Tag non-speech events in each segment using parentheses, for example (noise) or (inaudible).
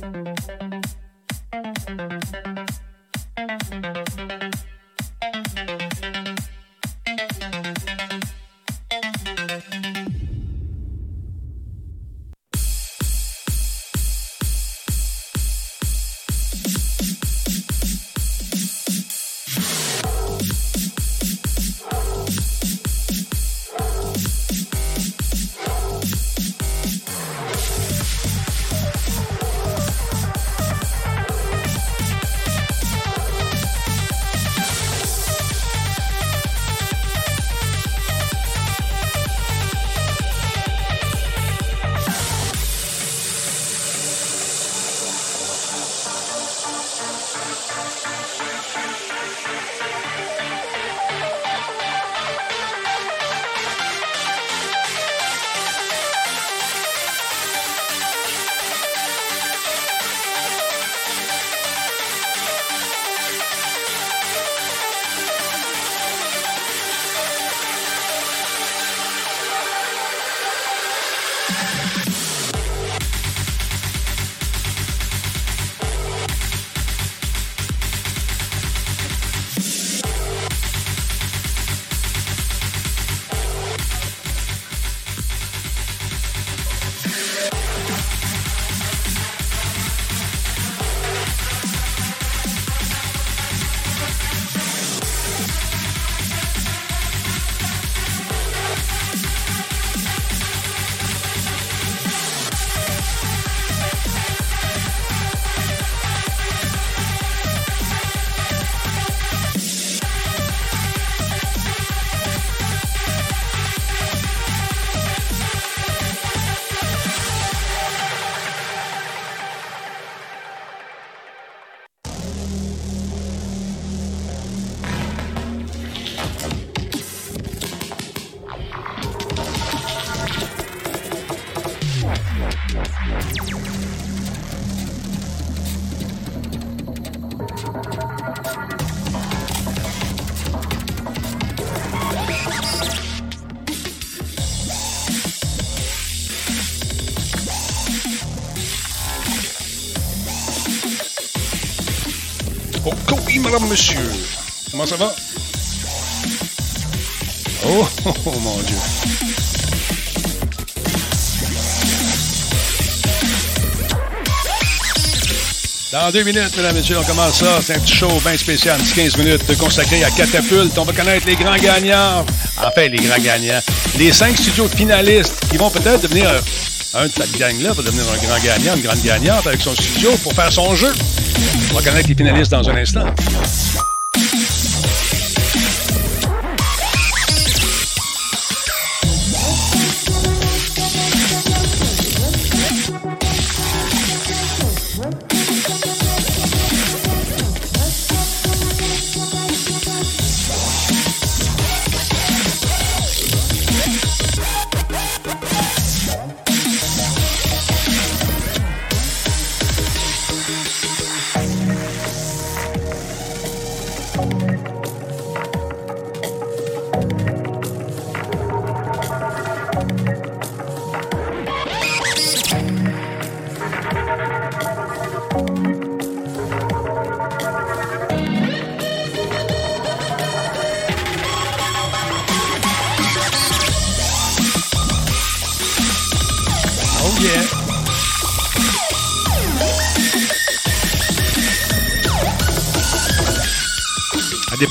Thank you. Monsieur. Comment ça va? Oh, (laughs) oh, oh mon Dieu. Dans deux minutes, mesdames et messieurs, on commence ça. C'est un petit show bien spécial, un petit 15 minutes consacré à Catapulte. On va connaître les grands gagnants. Enfin, les grands gagnants. Les cinq studios finalistes qui vont peut-être devenir euh, un de cette gang-là, va devenir un grand gagnant, une grande gagnante avec son studio pour faire son jeu. On va connaître les finalistes dans un instant.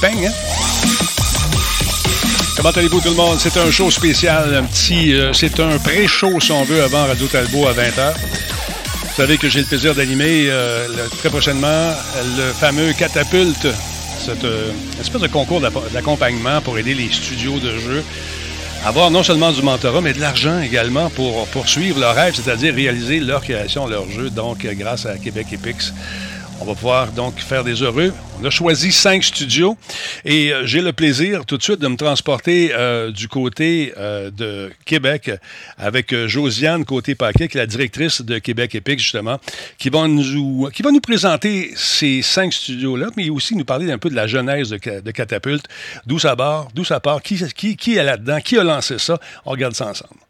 Hein? Comment allez-vous tout le monde? C'est un show spécial, un petit, euh, c'est un pré-show si on veut avant Radio Talbot à 20h. Vous savez que j'ai le plaisir d'animer euh, très prochainement le fameux Catapulte, cette euh, espèce de concours d'accompagnement pour aider les studios de jeu à avoir non seulement du mentorat, mais de l'argent également pour poursuivre leur rêve, c'est-à-dire réaliser leur création, leur jeu. Donc, grâce à Québec Epix, on va pouvoir donc faire des heureux. On a choisi cinq studios et euh, j'ai le plaisir tout de suite de me transporter euh, du côté euh, de Québec avec Josiane Côté-Paquet, qui est la directrice de Québec Epic, justement, qui va nous, qui va nous présenter ces cinq studios-là, mais aussi nous parler un peu de la genèse de, de Catapulte, d'où ça part, d'où ça part, qui, qui, qui est là-dedans, qui a lancé ça? On regarde ça ensemble.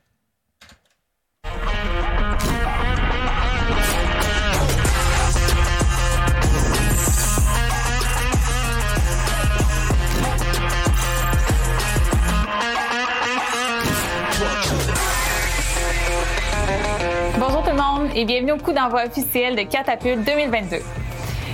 Et bienvenue au coup d'envoi officiel de Catapulte 2022.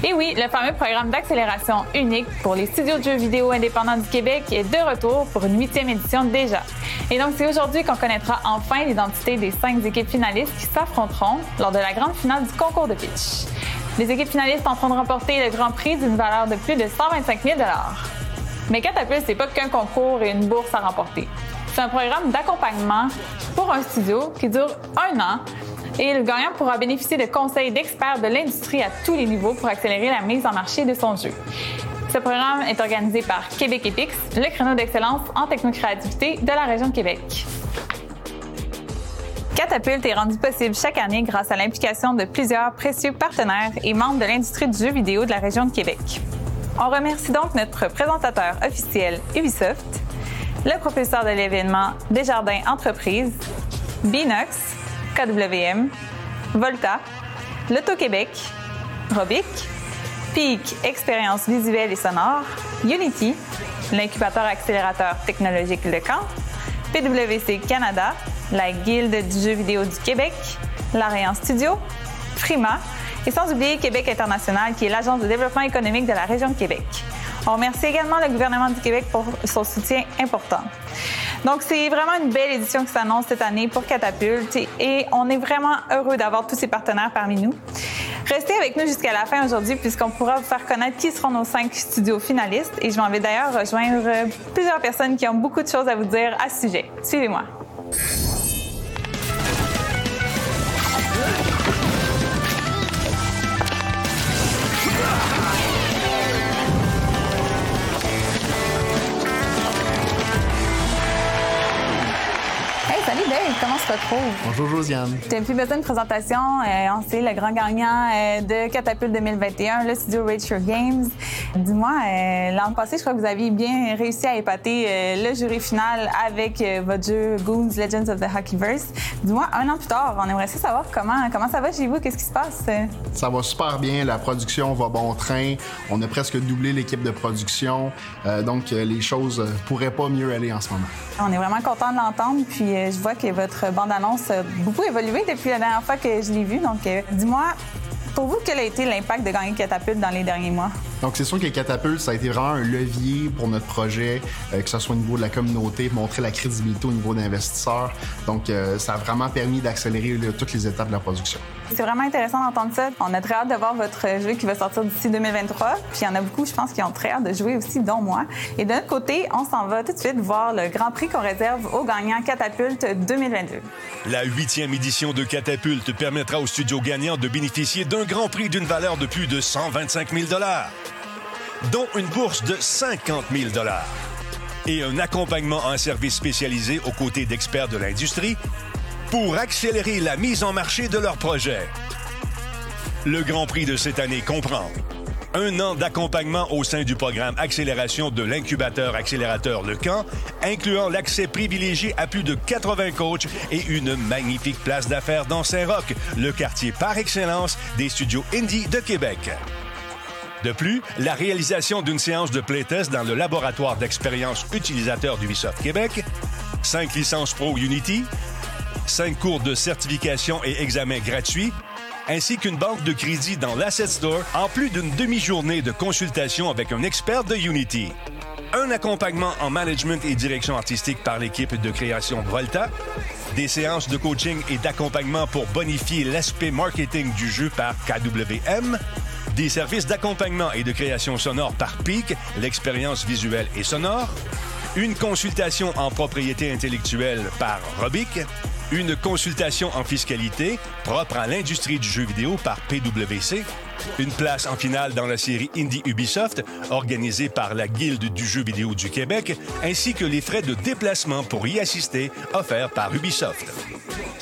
Et oui, le fameux programme d'accélération unique pour les studios de jeux vidéo indépendants du Québec est de retour pour une huitième édition déjà. Et donc, c'est aujourd'hui qu'on connaîtra enfin l'identité des cinq équipes finalistes qui s'affronteront lors de la grande finale du concours de pitch. Les équipes finalistes tenteront de remporter le grand prix d'une valeur de plus de 125 000 Mais Catapulte, c'est pas qu'un concours et une bourse à remporter. C'est un programme d'accompagnement pour un studio qui dure un an et le gagnant pourra bénéficier de conseils d'experts de l'industrie à tous les niveaux pour accélérer la mise en marché de son jeu. Ce programme est organisé par Québec Epix, le créneau d'excellence en technocréativité de la région de Québec. Catapulte est rendu possible chaque année grâce à l'implication de plusieurs précieux partenaires et membres de l'industrie du jeu vidéo de la région de Québec. On remercie donc notre présentateur officiel Ubisoft, le propulseur de l'événement Desjardins Entreprises, Binox, KWM, Volta, L'Auto-Québec, Robic, Peak Expérience visuelle et sonore, Unity, l'incubateur accélérateur technologique Le Camp, PWC Canada, la Guilde du jeu vidéo du Québec, l'Ariane Studio, Frima et sans oublier Québec International qui est l'agence de développement économique de la région de Québec. On remercie également le gouvernement du Québec pour son soutien important. Donc, c'est vraiment une belle édition qui s'annonce cette année pour Catapulte et- on est vraiment heureux d'avoir tous ces partenaires parmi nous. Restez avec nous jusqu'à la fin aujourd'hui puisqu'on pourra vous faire connaître qui seront nos cinq studios finalistes et je m'en vais d'ailleurs rejoindre plusieurs personnes qui ont beaucoup de choses à vous dire à ce sujet. Suivez-moi. Se retrouve? Bonjour Josiane. Tu plus besoin de présentation. Euh, on sait le grand gagnant euh, de Catapulte 2021, le studio Your Games. Dis-moi, euh, l'an passé, je crois que vous aviez bien réussi à épater le jury final avec votre jeu Goons Legends of the Hockeyverse. Dis-moi, un an plus tard, on aimerait savoir comment, comment ça va chez vous, qu'est-ce qui se passe? Ça va super bien, la production va bon train. On a presque doublé l'équipe de production, donc les choses pourraient pas mieux aller en ce moment. On est vraiment content de l'entendre, puis je vois que votre bande-annonce a beaucoup évolué depuis la dernière fois que je l'ai vue. Donc, euh, dis-moi, pour vous, quel a été l'impact de gagner Catapulte dans les derniers mois? Donc, c'est sûr que Catapulte, ça a été vraiment un levier pour notre projet, euh, que ce soit au niveau de la communauté, montrer la crédibilité au niveau d'investisseurs. Donc, euh, ça a vraiment permis d'accélérer toutes les étapes de la production. C'est vraiment intéressant d'entendre ça. On a très hâte de voir votre jeu qui va sortir d'ici 2023. Puis il y en a beaucoup, je pense, qui ont très hâte de jouer aussi, dont moi. Et de notre côté, on s'en va tout de suite voir le grand prix qu'on réserve aux gagnants Catapulte 2022. La huitième édition de Catapulte permettra aux studios gagnants de bénéficier d'un grand prix d'une valeur de plus de 125 000 dont une bourse de 50 000 et un accompagnement en service spécialisé aux côtés d'experts de l'industrie pour accélérer la mise en marché de leur projet. Le Grand Prix de cette année comprend un an d'accompagnement au sein du programme Accélération de l'incubateur accélérateur Le Camp, incluant l'accès privilégié à plus de 80 coachs et une magnifique place d'affaires dans Saint-Roch, le quartier par excellence des studios Indie de Québec. De plus, la réalisation d'une séance de playtest dans le laboratoire d'expérience utilisateur d'Ubisoft Québec, 5 licences Pro Unity, 5 cours de certification et examens gratuits, ainsi qu'une banque de crédit dans l'Asset Store, en plus d'une demi-journée de consultation avec un expert de Unity. Un accompagnement en management et direction artistique par l'équipe de création Volta, des séances de coaching et d'accompagnement pour bonifier l'aspect marketing du jeu par KWM, des services d'accompagnement et de création sonore par PEAK, l'expérience visuelle et sonore, une consultation en propriété intellectuelle par Robic, une consultation en fiscalité propre à l'industrie du jeu vidéo par PwC, une place en finale dans la série Indie Ubisoft organisée par la Guilde du jeu vidéo du Québec, ainsi que les frais de déplacement pour y assister offerts par Ubisoft.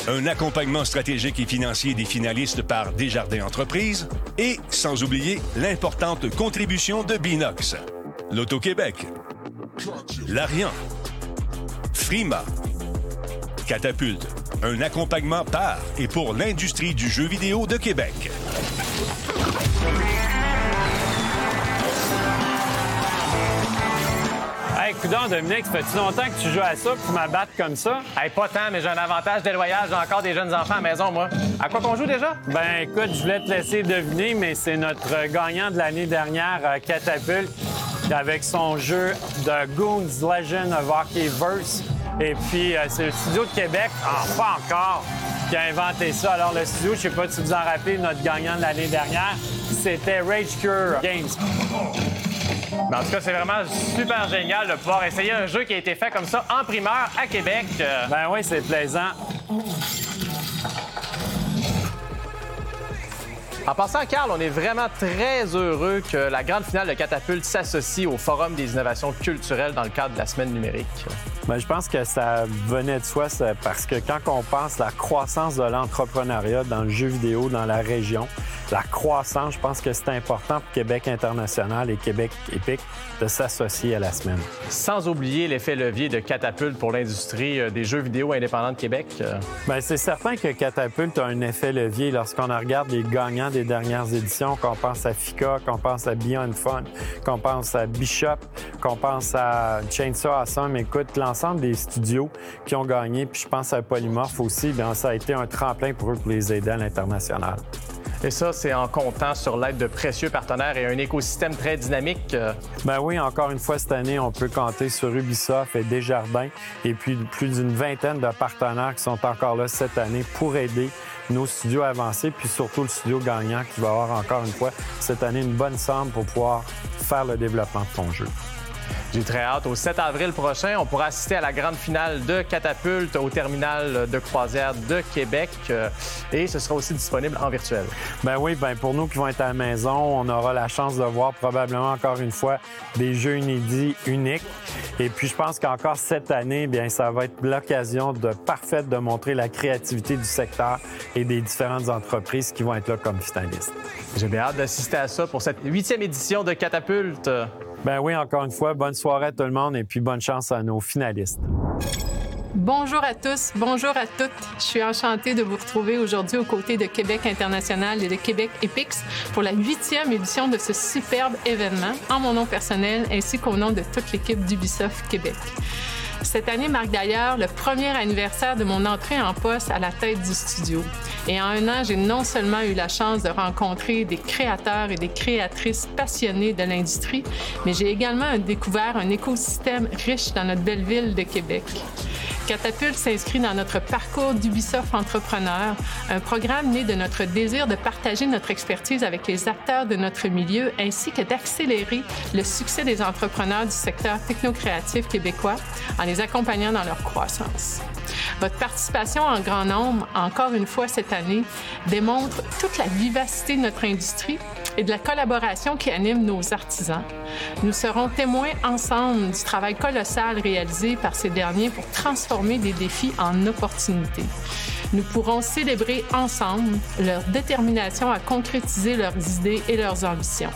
Un accompagnement stratégique et financier des finalistes par Desjardins Entreprises et, sans oublier, l'importante contribution de Binox, l'Auto-Québec, l'Arian, Frima, Catapulte, un accompagnement par et pour l'industrie du jeu vidéo de Québec. Hey, coudon, Dominique, ça fait longtemps que tu joues à ça pour m'abattre comme ça? Hey, pas tant, mais j'ai un avantage déloyal. J'ai encore des jeunes enfants à la maison, moi. À quoi qu'on joue déjà? Ben, écoute, je voulais te laisser deviner, mais c'est notre gagnant de l'année dernière, euh, Catapulte, avec son jeu de Goons Legend of Hockeyverse. Et puis, euh, c'est le studio de Québec, ah, pas encore, qui a inventé ça. Alors, le studio, je sais pas si vous en rappelez, notre gagnant de l'année dernière, c'était Rage Cure Games. Ben, en tout cas, c'est vraiment super génial de pouvoir essayer un jeu qui a été fait comme ça en primeur à Québec. Ben oui, c'est plaisant. En passant, Carl, on est vraiment très heureux que la grande finale de Catapulte s'associe au Forum des innovations culturelles dans le cadre de la semaine numérique. Bien, je pense que ça venait de soi parce que quand on pense à la croissance de l'entrepreneuriat dans le jeu vidéo dans la région, la croissance, je pense que c'est important pour Québec international et Québec épique de s'associer à la semaine. Sans oublier l'effet levier de Catapulte pour l'industrie euh, des jeux vidéo indépendants de Québec. Euh. Bien, c'est certain que Catapulte a un effet levier lorsqu'on regarde les gagnants des dernières éditions, qu'on pense à FICA, qu'on pense à Beyond Fun, qu'on pense à Bishop, qu'on pense à Chainsaw Awesome. Écoute, l'ensemble des studios qui ont gagné, puis je pense à Polymorph aussi, bien, ça a été un tremplin pour eux pour les aider à l'international. Et ça, c'est en comptant sur l'aide de précieux partenaires et un écosystème très dynamique. Ben oui, encore une fois, cette année, on peut compter sur Ubisoft et Desjardins et puis plus d'une vingtaine de partenaires qui sont encore là cette année pour aider nos studios avancés, puis surtout le studio gagnant qui va avoir encore une fois cette année une bonne somme pour pouvoir faire le développement de ton jeu. J'ai très hâte. Au 7 avril prochain, on pourra assister à la grande finale de Catapulte au terminal de croisière de Québec. Euh, et ce sera aussi disponible en virtuel. Ben oui, ben pour nous qui vont être à la maison, on aura la chance de voir probablement encore une fois des jeux inédits uniques. Et puis je pense qu'encore cette année, bien ça va être l'occasion de parfaite de montrer la créativité du secteur et des différentes entreprises qui vont être là comme finalistes. J'ai bien hâte d'assister à ça pour cette huitième édition de Catapulte. Ben oui, encore une fois, bonne soirée à tout le monde et puis bonne chance à nos finalistes. Bonjour à tous, bonjour à toutes. Je suis enchantée de vous retrouver aujourd'hui aux côtés de Québec International et de Québec Epix pour la huitième édition de ce superbe événement, en mon nom personnel ainsi qu'au nom de toute l'équipe d'Ubisoft Québec. Cette année marque d'ailleurs le premier anniversaire de mon entrée en poste à la tête du studio. Et en un an, j'ai non seulement eu la chance de rencontrer des créateurs et des créatrices passionnés de l'industrie, mais j'ai également découvert un écosystème riche dans notre belle ville de Québec. Catapulte s'inscrit dans notre parcours d'Ubisoft Entrepreneur, un programme né de notre désir de partager notre expertise avec les acteurs de notre milieu ainsi que d'accélérer le succès des entrepreneurs du secteur technocréatif québécois en les accompagnant dans leur croissance. Votre participation en grand nombre, encore une fois cette année, démontre toute la vivacité de notre industrie et de la collaboration qui anime nos artisans. Nous serons témoins ensemble du travail colossal réalisé par ces derniers pour transformer des défis en opportunités. Nous pourrons célébrer ensemble leur détermination à concrétiser leurs idées et leurs ambitions.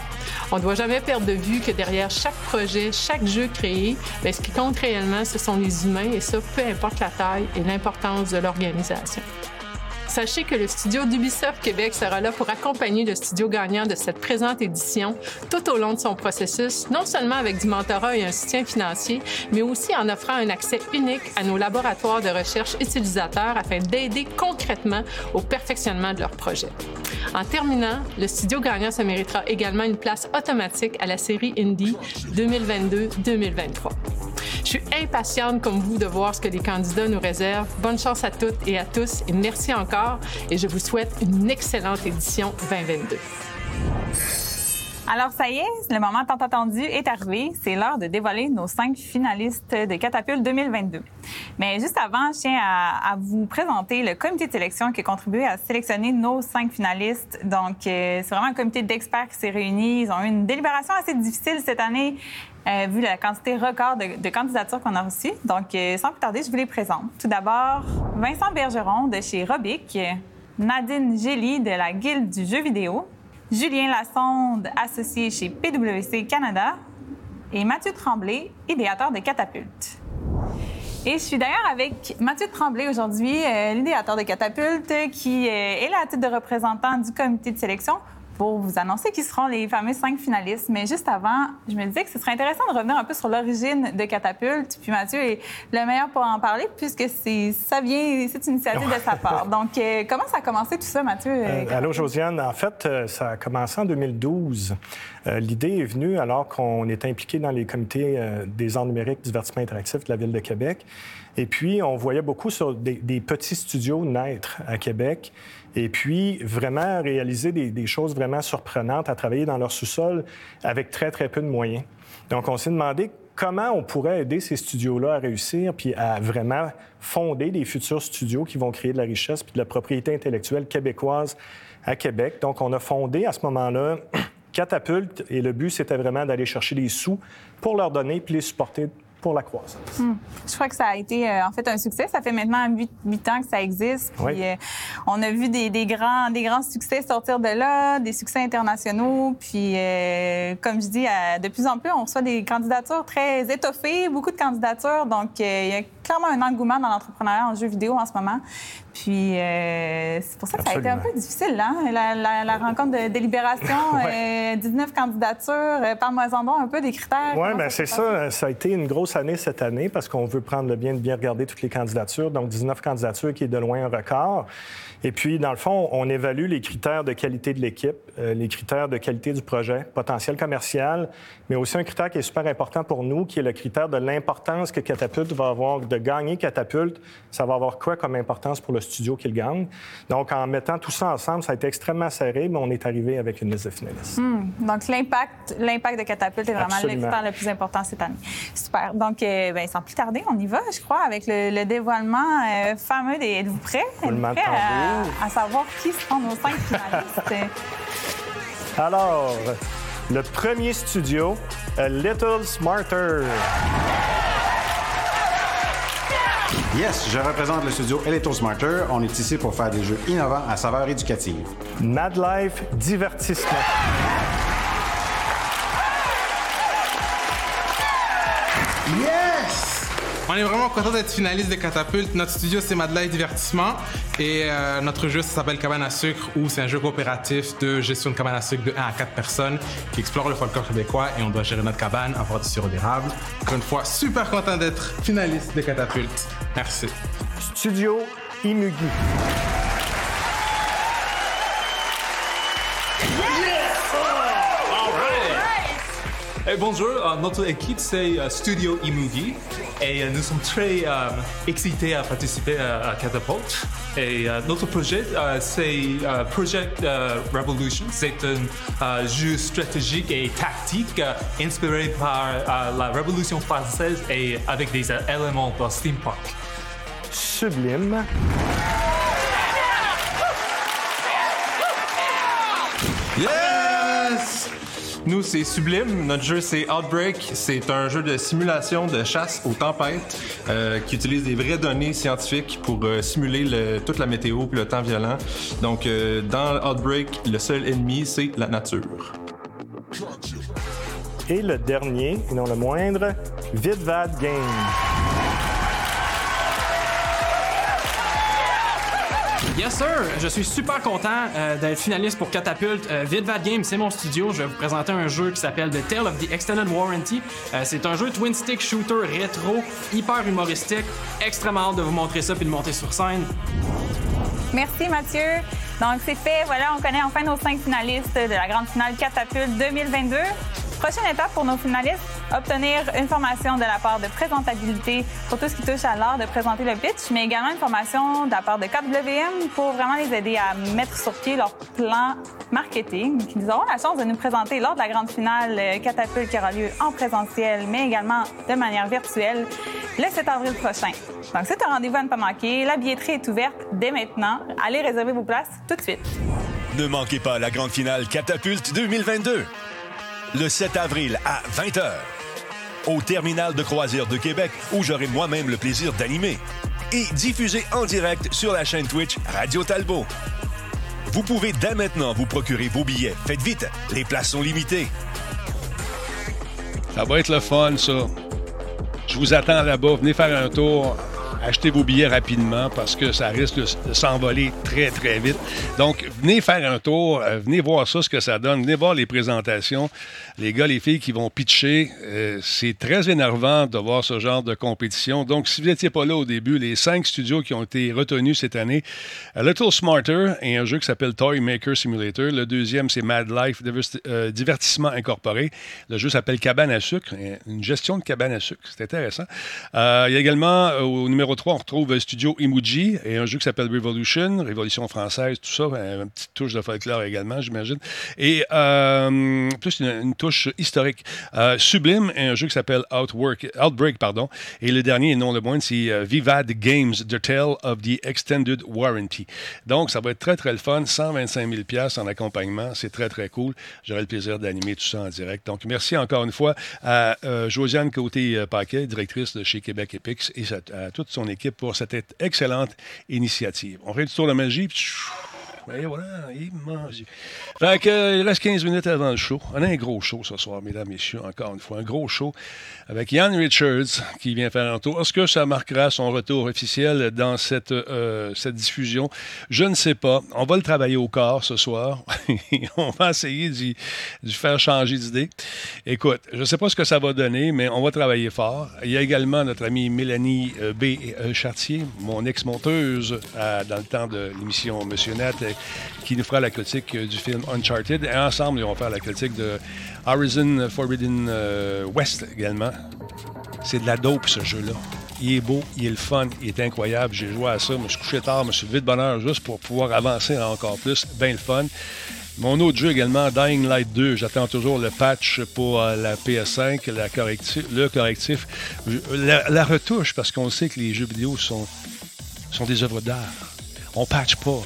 On ne doit jamais perdre de vue que derrière chaque projet, chaque jeu créé, bien, ce qui compte réellement, ce sont les humains et ça, peu importe la taille et l'importance de l'organisation. Sachez que le studio d'Ubisoft Québec sera là pour accompagner le studio gagnant de cette présente édition tout au long de son processus, non seulement avec du mentorat et un soutien financier, mais aussi en offrant un accès unique à nos laboratoires de recherche utilisateurs afin d'aider concrètement au perfectionnement de leurs projets. En terminant, le studio gagnant se méritera également une place automatique à la série Indie 2022-2023. Je suis impatiente comme vous de voir ce que les candidats nous réservent. Bonne chance à toutes et à tous et merci encore et je vous souhaite une excellente édition 2022. Alors, ça y est, le moment tant attendu est arrivé. C'est l'heure de dévoiler nos cinq finalistes de Catapulte 2022. Mais juste avant, je tiens à, vous présenter le comité de sélection qui a contribué à sélectionner nos cinq finalistes. Donc, euh, c'est vraiment un comité d'experts qui s'est réuni. Ils ont eu une délibération assez difficile cette année. Euh, vu la quantité record de, candidatures qu'on a reçues. Donc, euh, sans plus tarder, je vous les présente. Tout d'abord, Vincent Bergeron de chez Robic, Nadine Gély de la Guilde du jeu vidéo, Julien Lassonde, associé chez PwC Canada, et Mathieu Tremblay, idéateur de Catapulte. Et je suis d'ailleurs avec Mathieu Tremblay aujourd'hui, euh, l'idéateur de Catapulte, qui est là à titre de représentant du comité de sélection pour vous annoncer qui seront les fameux cinq finalistes. Mais juste avant, je me disais que ce serait intéressant de revenir un peu sur l'origine de Catapulte. Puis Mathieu est le meilleur pour en parler puisque c'est ça vient, c'est une initiative de sa part. Donc, euh, comment ça a commencé tout ça, Mathieu? Euh, allô, Josiane. En fait, euh, ça a commencé en 2012. L'idée est venue alors qu'on est impliqué dans les comités des arts numériques, divertissement interactif de la Ville de Québec. Et puis, on voyait beaucoup sur des, des petits studios naître à Québec et puis vraiment réaliser des, choses vraiment surprenantes à travailler dans leur sous-sol avec très, très peu de moyens. Donc, on s'est demandé comment on pourrait aider ces studios-là à réussir puis à vraiment fonder des futurs studios qui vont créer de la richesse puis de la propriété intellectuelle québécoise à Québec. Donc, on a fondé à ce moment-là (clears throat) Catapulte et le but, c'était vraiment d'aller chercher des sous pour leur donner puis les supporter pour la croissance. Hmm. Je crois que ça a été euh, en fait un succès. Ça fait maintenant huit, ans que ça existe. Puis, euh, on a vu des, grands, des grands succès sortir de là, des succès internationaux. Puis, euh, comme je dis, de plus en plus, on reçoit des candidatures très étoffées, beaucoup de candidatures. Donc, il y a clairement un engouement dans l'entrepreneuriat en jeu vidéo en ce moment. Puis c'est pour ça que ça a été un peu difficile, hein? la, rencontre de délibération, (laughs) 19 candidatures. Parle-moi-en un peu des critères. Oui, bien c'est ça. Ça a été une grosse année cette année parce qu'on veut prendre le bien de bien regarder toutes les candidatures. Donc, 19 candidatures qui est de loin un record. Et puis, dans le fond, on évalue les critères de qualité de l'équipe, euh, les critères de qualité du projet, potentiel commercial, mais aussi un critère qui est super important pour nous, qui est le critère de l'importance que Catapulte va avoir de gagner Catapulte, ça va avoir quoi comme importance pour le studio qu'il gagne. Donc, en mettant tout ça ensemble, ça a été extrêmement serré, mais on est arrivé avec une liste de finalistes. Hmm. Donc, l'impact, l'impact de Catapulte est vraiment Absolument. l'expert le plus important cette année. Super. Donc, euh, ben, sans plus tarder, on y va, je crois, avec le, le dévoilement euh, fameux des. Êtes-vous prêts? Êtes-vous prêts. À, à savoir qui seront nos cinq finalistes? Alors, le premier studio, A Little Smarter. Yes, je représente le studio Electro Smarter. On est ici pour faire des jeux innovants à saveur éducative. Mad Life Divertissement. On est vraiment content d'être finaliste de Catapulte. Notre studio, c'est Madeleine Divertissement. Et euh, notre jeu, s'appelle Cabane à sucre, où c'est un jeu coopératif de gestion de cabane à sucre de 1 à 4 personnes qui explore le folklore québécois et on doit gérer notre cabane, avoir du sirop d'érable. Encore une fois, super content d'être finaliste de Catapulte. Merci. Studio Imugi. Bonjour, euh, notre équipe c'est euh, Studio Imugi et euh, nous sommes très euh, excités à participer à, à Catapult. Et euh, notre projet euh, c'est euh, Project euh, Revolution. C'est un euh, jeu stratégique et tactique euh, inspiré par euh, la Révolution française et avec des euh, éléments de steampunk. Sublime. Yes! Nous, c'est Sublime. Notre jeu, c'est Outbreak. C'est un jeu de simulation de chasse aux tempêtes euh, qui utilise des vraies données scientifiques pour euh, simuler le- toute la météo et le temps violent. Donc, euh, dans Outbreak, le seul ennemi, c'est la nature. Et le dernier, et non le moindre, Vidvad Game. Yes sir, je suis super content euh, d'être finaliste pour Catapult. Euh, Vidvad Games, c'est mon studio. Je vais vous présenter un jeu qui s'appelle The Tale of the Extended Warranty. Euh, c'est un jeu twin stick shooter rétro, hyper humoristique. Extrêmement hâte de vous montrer ça puis de monter sur scène. Merci, Mathieu. Donc, c'est fait. Voilà, on connaît enfin nos cinq finalistes de la grande finale Catapulte 2022. Prochaine étape pour nos finalistes, obtenir une formation de la part de présentabilité pour tout ce qui touche à l'art de présenter le pitch, mais également une formation de la part de 4WM pour vraiment les aider à mettre sur pied leur plan marketing, nous auront la chance de nous présenter lors de la grande finale euh, Catapulte qui aura lieu en présentiel, mais également de manière virtuelle le 7 avril prochain. Donc, c'est un rendez-vous à ne pas manquer. La billetterie est ouverte dès maintenant. Allez réserver vos places tout de suite. Ne manquez pas la grande finale Catapulte 2022. Le 7 avril à 20h. Au terminal de croisière de Québec, où j'aurai moi-même le plaisir d'animer. Et diffusé en direct sur la chaîne Twitch Radio Talbot. Vous pouvez dès maintenant vous procurer vos billets. Faites vite, les places sont limitées. Ça va être le fun, ça. Je vous attends là-bas. Venez faire un tour. Achetez vos billets rapidement parce que ça risque de s'envoler très, très vite. Donc, venez faire un tour. euh, venez voir ça, ce que ça donne. Venez voir les présentations. Les gars, les filles qui vont pitcher. euh, c'est très énervant de voir ce genre de compétition. Donc, si vous n'étiez pas là au début, les cinq studios qui ont été retenus cette année, A Little Smarter et un jeu qui s'appelle Toy Maker Simulator. Le deuxième, c'est Mad Life euh, Divertissement Incorporé. Le jeu s'appelle Cabane à sucre, une gestion de cabane à sucre. C'est intéressant. Il y a également, au numéro 3, on retrouve euh, Studio Imuji et un jeu qui s'appelle Revolution, Révolution française, tout ça. euh, Une petite touche de folklore également, j'imagine. Et euh, plus une, touche historique. Euh, Sublime et un jeu qui s'appelle Outwork, Outbreak. Pardon. Et le dernier, et non le moindre, c'est Vivad Games, The Tale of the Extended Warranty. Donc, ça va être très, très le fun. 125 000 en accompagnement. C'est très, très cool. J'aurai le plaisir d'animer tout ça en direct. Donc, merci encore une fois à euh, Josiane Côté-Paquet, directrice de chez Québec Epix, et sa- à toute son équipe pour cette excellente initiative. On fait du tour de magie. Voilà, il mange. Fait que, il reste 15 minutes avant le show. On a un gros show ce soir, mesdames, messieurs, encore une fois. Un gros show avec Ian Richards qui vient faire un tour. Est-ce que ça marquera son retour officiel dans cette, euh, cette diffusion? Je ne sais pas. On va le travailler au corps ce soir. (laughs) on va essayer d'y d'y faire changer d'idée. Écoute, je ne sais pas ce que ça va donner, mais on va travailler fort. Il y a également notre amie Mélanie euh, B. euh, Chartier, mon ex-monteuse dans le temps de l'émission Monsieur euh, qui nous fera la critique euh, du film Uncharted. Et ensemble, ils vont faire la critique de Horizon Forbidden euh, West également. C'est de la dope, ce jeu-là. Il est beau, il est le fun, il est incroyable. J'ai joué à ça, je me suis couché tard, je me suis levé de bonne heure juste pour pouvoir avancer encore plus. Bien le fun. Mon autre jeu également, Dying Light 2. J'attends toujours le patch pour euh, la PS5, la le correctif, la, la retouche, parce qu'on sait que les jeux vidéo sont, sont des œuvres d'art. On patch pas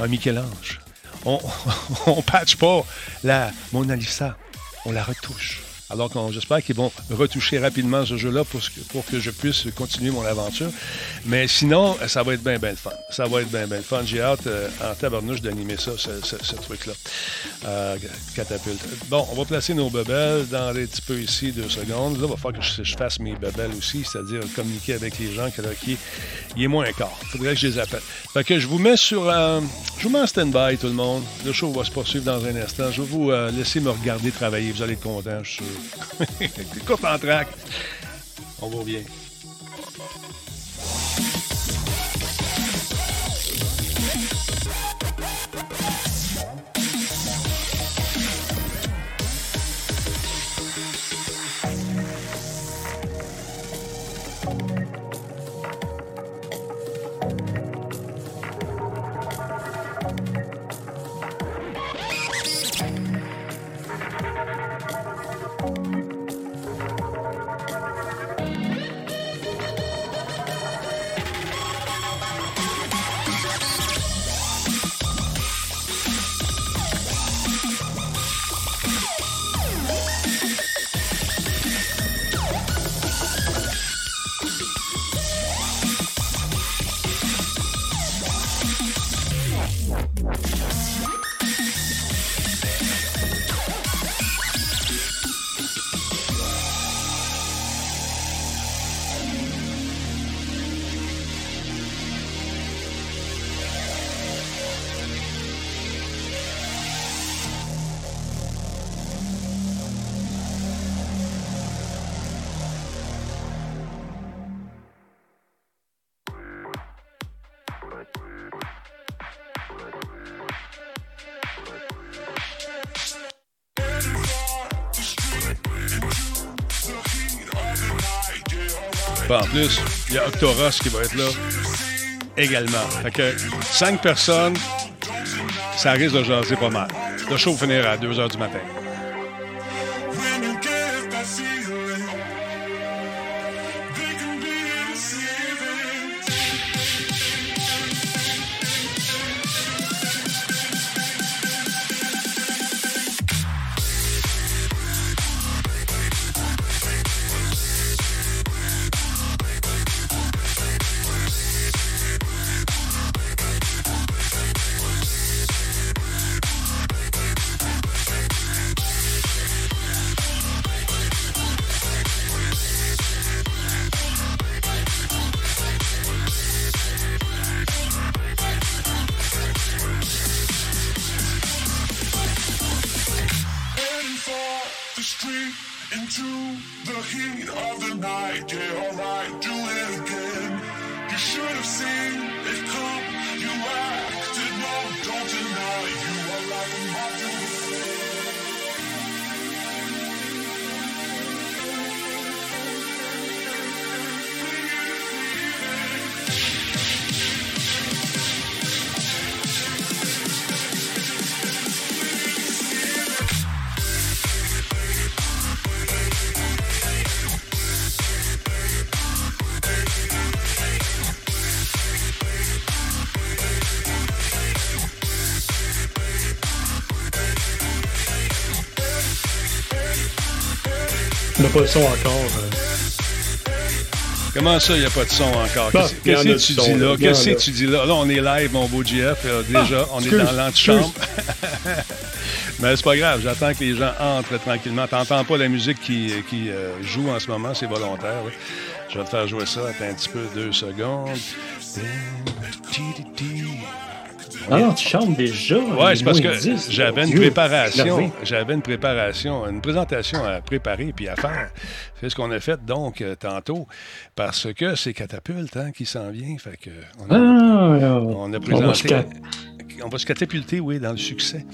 un Michel-Ange. On, (laughs) on patch pas la Mona Lisa. On la retouche. Alors j'espère qu'ils vont retoucher rapidement ce jeu-là pour, pour, que je puisse continuer mon aventure. Mais sinon, ça va être bien, bien fun. Ça va être bien, bien fun. J'ai hâte euh, en tabarnouche d'animer ça, ce, truc-là. Euh, catapulte. Bon, on va placer nos bebelles dans les petits peu ici, deux secondes. Là, il va falloir que je, fasse mes bebelles aussi, c'est-à-dire communiquer avec les gens que, là, qui, est moins quart. Il faudrait que je les appelle. Fait que je vous mets sur... Euh, je vous mets en stand-by, tout le monde. Le show va se poursuivre dans un instant. Je vais vous laisser me regarder travailler. Vous allez être contents, je suis sûr. (laughs) Coupe en track. On va bien. Plus, il y a Octoros qui va être là également. Fait cinq personnes, ça risque de jaser pas mal. Le show finira à 2 h du matin. Pas de son encore. Euh. Comment ça, il n'y a pas de son encore? Qu'est-ce que tu dis là? Qu'est-ce que tu dis là? Là, on est live, mon beau GF. déjà, on est dans l'antichambre. (laughs) Mais c'est pas grave, j'attends que les gens entrent tranquillement. T'entends pas la musique qui, qui euh, joue en ce moment, c'est volontaire. Je vais te faire jouer ça. Attends un petit peu, deux secondes. Ah, tu chantes déjà. Oui, c'est parce que j'avais une préparation. J'avais une préparation, une présentation à préparer puis à faire. C'est ce qu'on a fait donc euh, tantôt parce que c'est Catapulte hein, qui s'en vient. Fait que on, a, ah, on a présenté. on va se catapulter, oui, dans le succès.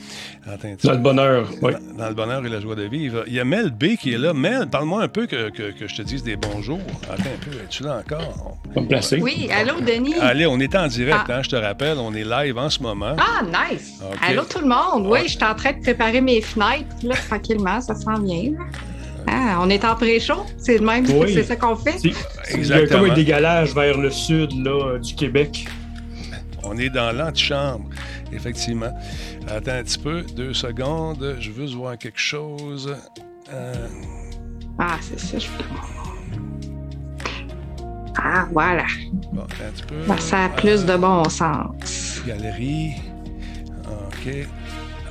Attends, Dans le bonheur, oui. Dans, dans le bonheur et la joie de vivre. Il y a Mel B qui est là. Mel, parle-moi un peu que, que- que je te dise des bonjours. Attends un peu, es-tu là encore? On me placer. Oui, allô, Denis? Allez, on est en direct, Ah. hein, je te rappelle. On est live en ce moment. Ah, nice! Allô, tout le monde? Oui, Ah. je suis en train de préparer mes fenêtres, là, tranquillement, ça s'en vient. là. Ah, on est en pré-show? C'est le même, Oui. c'est ça qu'on fait? C'est- Il y a comme un dégalage vers le sud là, euh, du Québec. On est dans l'antichambre, effectivement. Attends un petit peu, deux secondes. Je veux voir quelque chose. Euh, Ah, c'est ça, je Ah, voilà. bon, attends un petit peu. Ben, ça a plus de bon sens. Galerie. OK.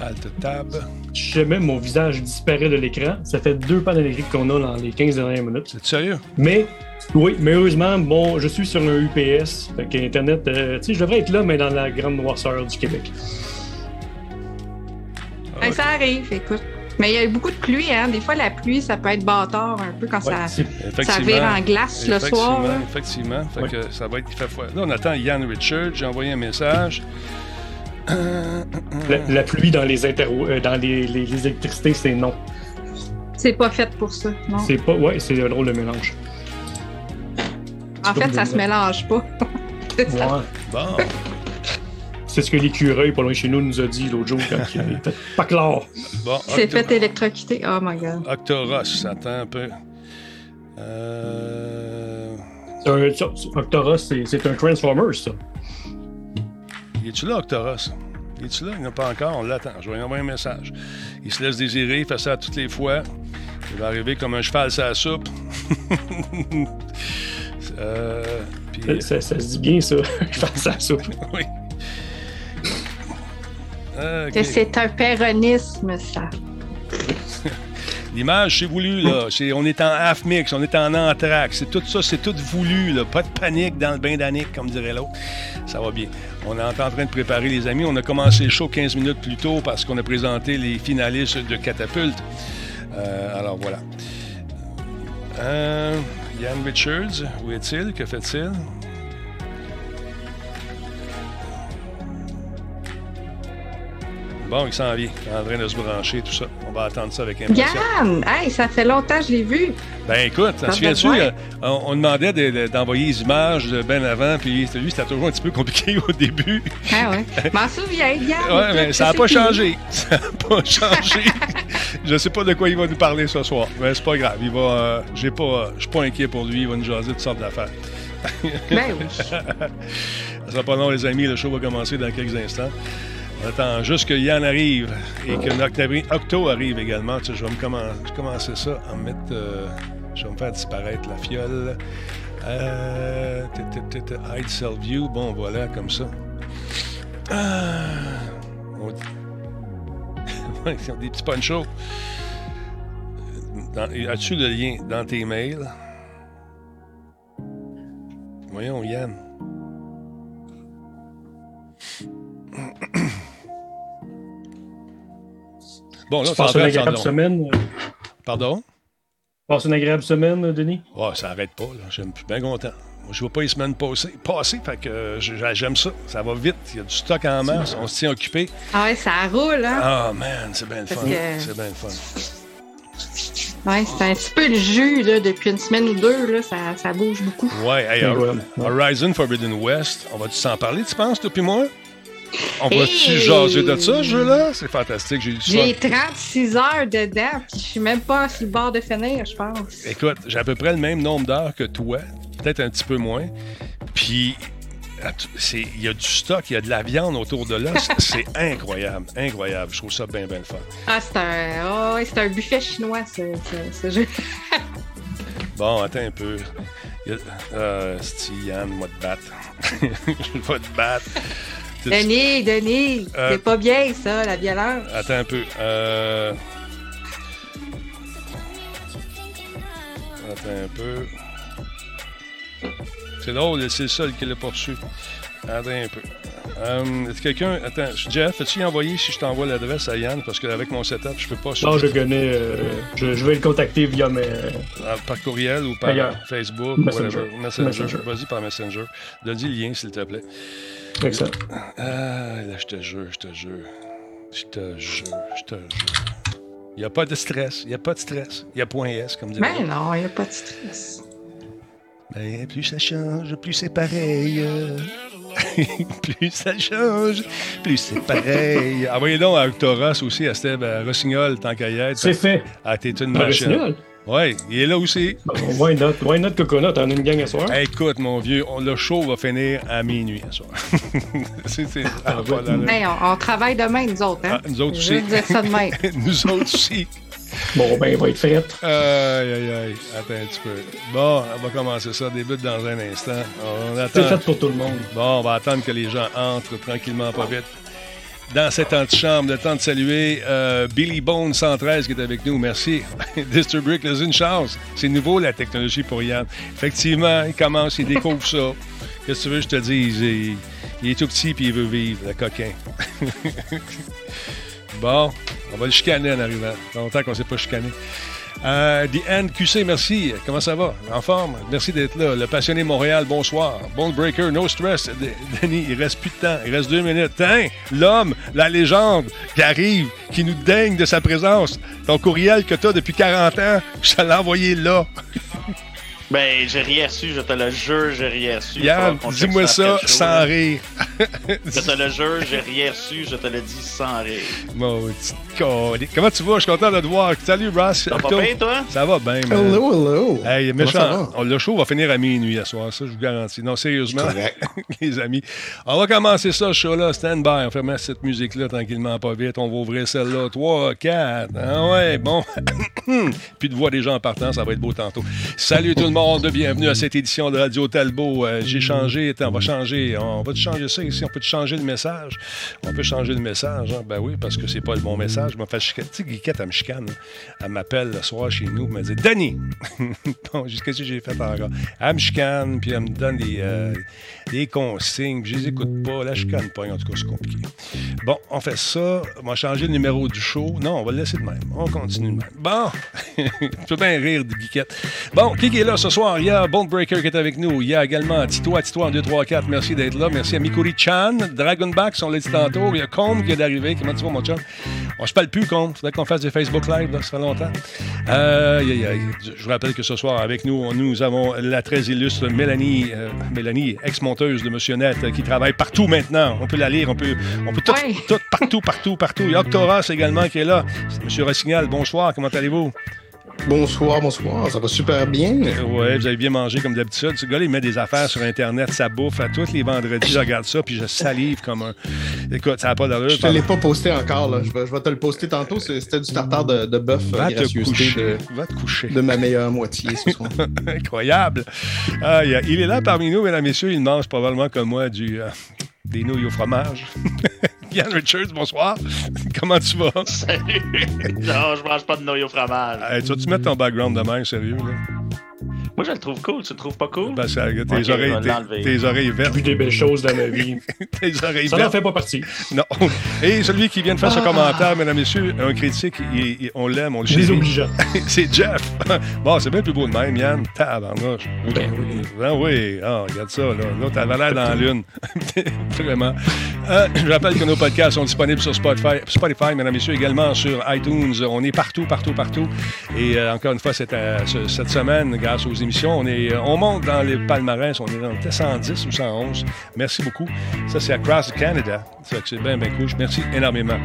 Alt tab. Jamais mon visage disparaît de l'écran. Ça fait deux pannes électriques qu'on a dans les 15 dernières minutes. C'est sérieux? Mais, oui, mais heureusement, bon, je suis sur un UPS. Fait que Internet, euh, tu sais, je devrais être là, mais dans la grande noirceur du Québec. Ben, ça arrive, écoute. Mais il y a eu beaucoup de pluie, hein. Des fois, la pluie, ça peut être bâtard un peu quand ça, ça vire en glace le soir. Effectivement, effectivement. Fait que ça va être, il fait froid. Là, on attend Yann Richard. J'ai envoyé un message. La, la pluie dans les, interro- euh, dans les, les- les électricités, c'est non. C'est pas fait pour ça, non? C'est pas, ouais, c'est un drôle de mélange. En fait, ça se mélange pas. (laughs) C'est. Ouais. Bon. Ce que l'écureuil pas loin de chez nous nous a dit l'autre jour quand il était (laughs) pas clair. Bon, C'est fait électrocuter. Oh my god. Octoros, attends un peu. Euh... C'est un- ça, Octoros, c'est c'est un Transformer, ça. Es-tu là, Octoros? Es-tu là? Il n'y en a pas encore, on l'attend. Je vais lui envoyer un message. Il se laisse désirer, il fait ça toutes les fois. Il va arriver comme un cheval sur la soupe. (laughs) Euh, Ça, ça se dit bien, ça. Je pense à ça. oui. C'est un péronisme, ça. (laughs) L'image, c'est voulu, là. On est en half mix, on est en entraque. C'est tout ça, c'est tout voulu, là. Pas de panique dans le bain d'Annick, comme dirait l'autre. Ça va bien. On est en train de préparer les amis. On a commencé le show 15 minutes plus tôt parce qu'on a présenté les finalistes de Catapulte. Euh, alors voilà. Euh, Yann Richards, où est-il? Que fait-il? Bon, il s'en vient. Il est en train de se brancher, tout ça. On va attendre ça avec impatience. Yann! Hey, ça fait longtemps que je l'ai vu. Ben écoute, Ça souviens-tu, euh, on, on demandait de- de- d'envoyer les images de ben avant, puis lui, c'était toujours un petit peu compliqué au début. Ah ouais. (laughs) M'en souviens, Yann. Ouais, mais ça n'a pas changé. (laughs) Ça n'a pas changé. Je sais pas de quoi il va nous parler ce soir, mais c'est pas grave. Il va, euh, j'ai pas, euh, je suis pas inquiet pour lui. Il va nous jaser toutes sortes d'affaires. Ben oui. (laughs) Ça sera pas long, les amis. Le show va commencer dans quelques instants. On attend juste que Yann arrive et que Octo arrive également. Tu je vais me commencer ça en mettre. euh, je vais me faire disparaître la fiole. Hide cell view. Bon, voilà, comme ça. Ah, on dit- (laughs) des petits ponchos. As-tu le lien dans tes mails? Voyons, Yann. Bon, là, Tu passes t'es en une agréable semaine. euh, Pardon? Passe une agréable semaine, Denis? Oh, ça arrête pas, là. J'aime- Je suis bien content. Moi, je ne vois pas les semaines passer, passer fait que euh, j'aime ça. Ça va vite. Il y a du stock en masse. On se tient occupé. Ah ouais, ça roule, hein? Ah, man, c'est bien le fun. que- C'est bien le fun. Ouais, c'est un petit peu le jus, là, depuis une semaine ou deux, là, ça, ça bouge beaucoup. Ouais, hey. Horizon Forbidden West, on va-tu s'en parler, tu penses, toi puis moi? On va-tu Hey! jaser de ça, ce jeu-là? C'est fantastique, j'ai eu du J'ai fun. 36 heures dedans, puis je suis même pas sur le bord de finir, je pense. Écoute, j'ai à peu près le même nombre d'heures que toi, peut-être un petit peu moins. Puis, c'est- il y a du stock, il y a de la viande autour de là. C'est- (laughs) incroyable, incroyable. Je trouve ça bien, bien le fun. Ah, c'est un, oh, c'est un buffet chinois, ce, ce- ce jeu. (laughs) Bon, attends un peu. Euh, Yann, moi te battre. (laughs) Je vais te battre. Denis, Denis, Euh, c'est pas bien, ça, la violence. Attends un peu. Euh... Attends un peu. C'est drôle, c'est le seul qui l'a reçu. Attends un peu. Euh, Est-ce que quelqu'un. Attends, Jeff, as-tu envoyé si je t'envoie l'adresse à Yann? Parce qu'avec mon setup, je peux pas. Non, je connais. euh, je, je vais le contacter via mes. Ah, Par courriel ou par Ailleurs. Facebook Messenger. whatever. Messenger. Messenger. Vas-y par Messenger. Donne-y le lien, s'il te plaît. Excellent. Ah, là, je te jure, je te jure. Je te jure, je te jure. Il n'y a pas de stress. Il n'y a pas de stress. Il y a point S, comme dirait. Ben non, il n'y a pas de stress. Ben, plus ça change, plus c'est pareil. (laughs) plus ça change, plus c'est pareil. Envoyez donc à Octoras aussi, à Steve à Rossignol, tant qu'à y être. C'est fait. Ah, t'es une À machine. Rossignol? Oui, il est là aussi. Why not? Why not Coconut? On a une gang à soir? Écoute, mon vieux, on- le show va finir à minuit ce soir. (laughs) c'est, c'est- pas d'allure. Hey, on, on travaille demain, nous autres. Hein? Ah, nous autres Je aussi. vais dire ça de même. (laughs) nous autres aussi. Bon, ben, il va être fait. Aïe, aïe, aïe. Attends un petit peu. Bon, on va commencer ça. Débute dans un instant. On attend. C'est fait pour tout le monde. Bon, on va attendre que les gens entrent tranquillement, pas vite. Dans cette antichambre, le temps de saluer euh, Billy Bone 113 qui est avec nous. Merci. (laughs) Disturbrick, laisse une chance. C'est nouveau, la technologie pour Yann. Effectivement, il commence, il découvre ça. (laughs) Qu'est-ce que tu veux que je te dise? Il, il est tout petit puis il veut vivre, le coquin. (laughs) bon, on va le chicaner en arrivant. Longtemps qu'on ne s'est pas chicané. Euh, The NQC, merci. Comment ça va? En forme? Merci d'être là. Le passionné Montréal, bonsoir. Bone Breaker, no stress. Denis, il reste plus de temps. Il reste deux minutes. Hein? L'homme, la légende qui arrive, qui nous daigne de sa présence. Ton courriel que tu as depuis 40 ans, je te l'ai envoyé là. (laughs) Ben, j'ai rien reçu, je te le jure, j'ai rien reçu. Yann, dis-moi ça sans là. rire. (laughs) Je te le jure, j'ai rien reçu, je te le dis sans rire. Colique. Comment tu vas? Je suis content de te voir. Salut, Ross. Ça va bien, toi? Ça va bien, man. Hello, hello. Hey, méchant. Le show va finir à minuit ce soir, ça, je vous garantis. Non, sérieusement, (laughs) les amis. On va commencer ça, ce show-là. Stand by. On fait mettre cette musique-là tranquillement, pas vite. On va ouvrir celle-là. 3, 4. Ah ouais, bon. (coughs) Puis de voir des gens en partant, ça va être beau tantôt. Salut tout le monde. Bienvenue à cette édition de Radio Talbot. Euh, J'ai changé. On va changer. On va changer ça ici. On peut changer le message. On peut changer le message. hein? Ben oui, parce que c'est pas le bon message. Je me fais chicaner. Tu sais, Guiquette, elle. Elle m'appelle le soir chez nous. Elle me dit Danny. (laughs) bon, jusqu'à ce que j'ai fait encore? Elle me puis elle me donne des, euh, des consignes. puis Je les écoute pas. La chicane pas. En tout cas, c'est compliqué. Bon, on fait ça. On va changer le numéro du show. Non, on va le laisser de même. On continue de même. Bon, (laughs) tu peux bien rire de Guiquette. Bon, qui est là ce soir? Il y a Bone Breaker qui est avec nous. Il y a également Tito, Tito en 2, 3, 4. Merci d'être là. Merci à Mikuri Chan, Dragonback, on l'a dit tantôt. Il y a Combe qui est d'arriver. Comment tu vas, mon chum? On se parle plus, Combe. Faudrait qu'on fasse des Facebook Live, là. Ça fait longtemps. Euh. Je je vous rappelle que ce soir, avec nous, nous avons la très illustre Mélanie, euh, Mélanie, ex-monteuse de Monsieur Net, euh, qui travaille partout maintenant. On peut la lire, on peut, on peut tout, tout, partout, partout, partout. Il y a Octoras également qui est là. Monsieur Rossignol, bonsoir, comment allez-vous? Bonsoir, bonsoir, ça va super bien. Oui, vous avez bien mangé comme d'habitude. Ce gars-là, il met des affaires sur Internet, ça bouffe. À tous les vendredis, je regarde ça, puis je salive comme un. Écoute, ça n'a pas d'allure. Je te l'ai pas posté encore, là. Je vais, je vais te le poster tantôt. C'était du tartare de, de bœuf euh, Va te gracieuseté coucher. de, Va te coucher. de ma meilleure moitié ce soir. (laughs) Incroyable. Ah, il est là parmi nous, mesdames et messieurs. Il mange probablement comme moi du, euh, des nouilles au fromage. (laughs) (laughs) Yann Richards, bonsoir. (laughs) Comment tu vas? Salut! non, je mange pas de noyau au fromage. Hey, tu vas-tu mettre ton background de même, sérieux? Là? Moi, je le trouve cool. Tu le trouves pas cool? Ben, ça, tes, oreilles, tes, tes oreilles vertes. J'ai vu des belles choses dans ma vie. (laughs) tes oreilles Ça n'en fait pas partie. Non. Et celui qui vient de faire ce Ah. commentaire, mesdames et messieurs, un critique, il- il- on l'aime, on le chérit. Désobligeant. (laughs) c'est Jeff. bon, c'est bien plus beau de même, Yann. Tabarnouche. Ben oui. Ben oui. Ah, regarde ça, là. Là, t'avais l'air dans la lune. (laughs) Vraiment. Euh, je rappelle que nos podcasts sont disponibles sur Spotify, Spotify, mesdames et messieurs, également sur iTunes. On est partout, partout, partout. Et euh, encore une fois, cette, euh, ce- cette semaine, grâce aux émissions, on, est, on monte dans les palmarès. On est dans le 110 ou 111. Merci beaucoup. Ça, c'est Across Canada. Ça fait que c'est bien, bien cool. Merci énormément.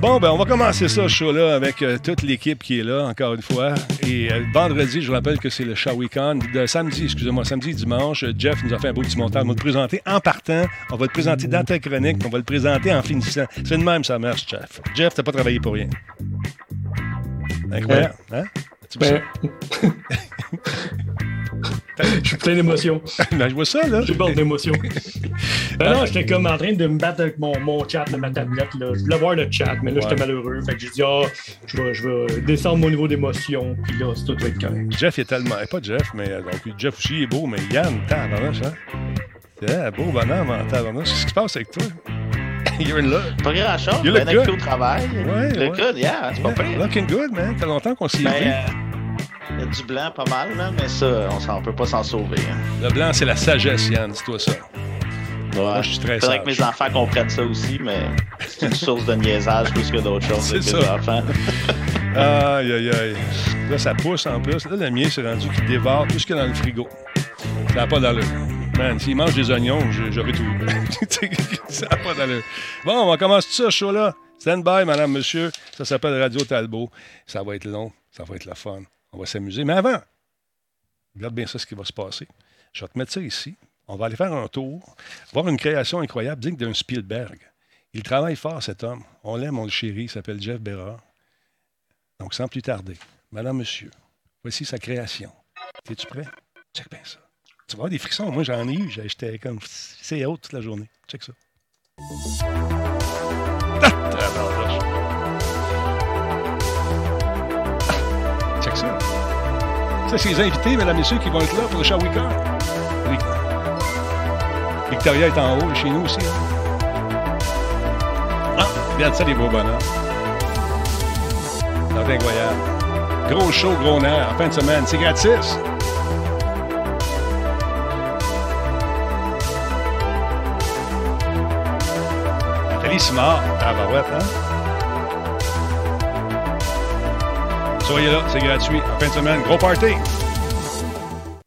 Bon, ben, on va commencer ça, ce show-là, avec euh, toute l'équipe qui est là, encore une fois. Et euh, vendredi, je vous rappelle que c'est le Shawicon. De samedi, excusez-moi, samedi et dimanche, euh, Jeff nous a fait un beau petit montage. On va le présenter en partant. On va le présenter dans ta chronique. On va le présenter en finissant. C'est de même, ça marche, Jeff. Jeff, t'as pas travaillé pour rien. Incroyable, hein? Ben, (laughs) Je suis plein d'émotions. ben, je vois ça, là. J'ai bord d'émotions. Ben non, j'étais comme en train de me battre avec mon, mon chat ma tablette. Là. Je voulais voir le chat, mais là, j'étais malheureux. Fait que j'ai dit, ah, je vais, je vais descendre mon niveau d'émotion. Puis là, c'est tout va être correct. Jeff est tellement. Pas Jeff, mais euh, donc, Jeff aussi est beau, mais Yann, tabarnak, hein? Yeah, beau bonhomme en tabarnouche. Qu'est-ce qui se passe avec toi? (laughs) You're in love. Pas grand chose. You Ben good. au travail. Ouais, You look ouais. good, yeah, c'est pas pire. Looking good, man. Ça fait longtemps qu'on s'y est Ben, vu. euh, il y a du blanc pas mal, là, mais ça, on, on peut pas s'en sauver. hein. Le blanc, c'est la sagesse, Yann. C'est toi ça. Ouais. je suis très Faudrait que mes enfants comprennent ça aussi, mais c'est une source de niaisage plus que d'autres choses C'est avec mes ça. enfants. (laughs) Aïe, aïe, aïe. Là, ça pousse en plus. Là, le mien, c'est rendu qu'il dévore tout ce qu'il y a dans le frigo. Ça n'a pas d'allure. Man, s'il mange des oignons, j'aurais tout. (laughs) Bon, on va commencer ça, ce show-là. Stand by, madame, monsieur. Ça s'appelle Radio Talbot. Ça va être long. Ça va être la fun. On va s'amuser. Mais avant, regarde bien ça, ce qui va se passer. Je vais te mettre ça ici. On va aller faire un tour, voir une création incroyable, digne d'un Spielberg. Il travaille fort, cet homme. On l'aime, on le chérit. Il s'appelle Jeff Bérard. Donc, sans plus tarder, Madame, Monsieur, voici sa création. Es-tu prêt? Check bien ça. Tu vas avoir des frissons. Moi, j'en ai eu. J'étais comme... C'est haut toute la journée. Check ça. Ah! Tabarnouche. Check ça. Ça, c'est les invités, mesdames, messieurs, qui vont être là pour le Shawika. Victoria est en haut, chez nous aussi. hein. Ah, regarde ça, les beaux bonheurs. C'est incroyable. Gros show, gros nerf, fin de semaine. C'est gratis. Ah, bah hein? Soyez là, c'est gratuit. En fin de semaine, gros party.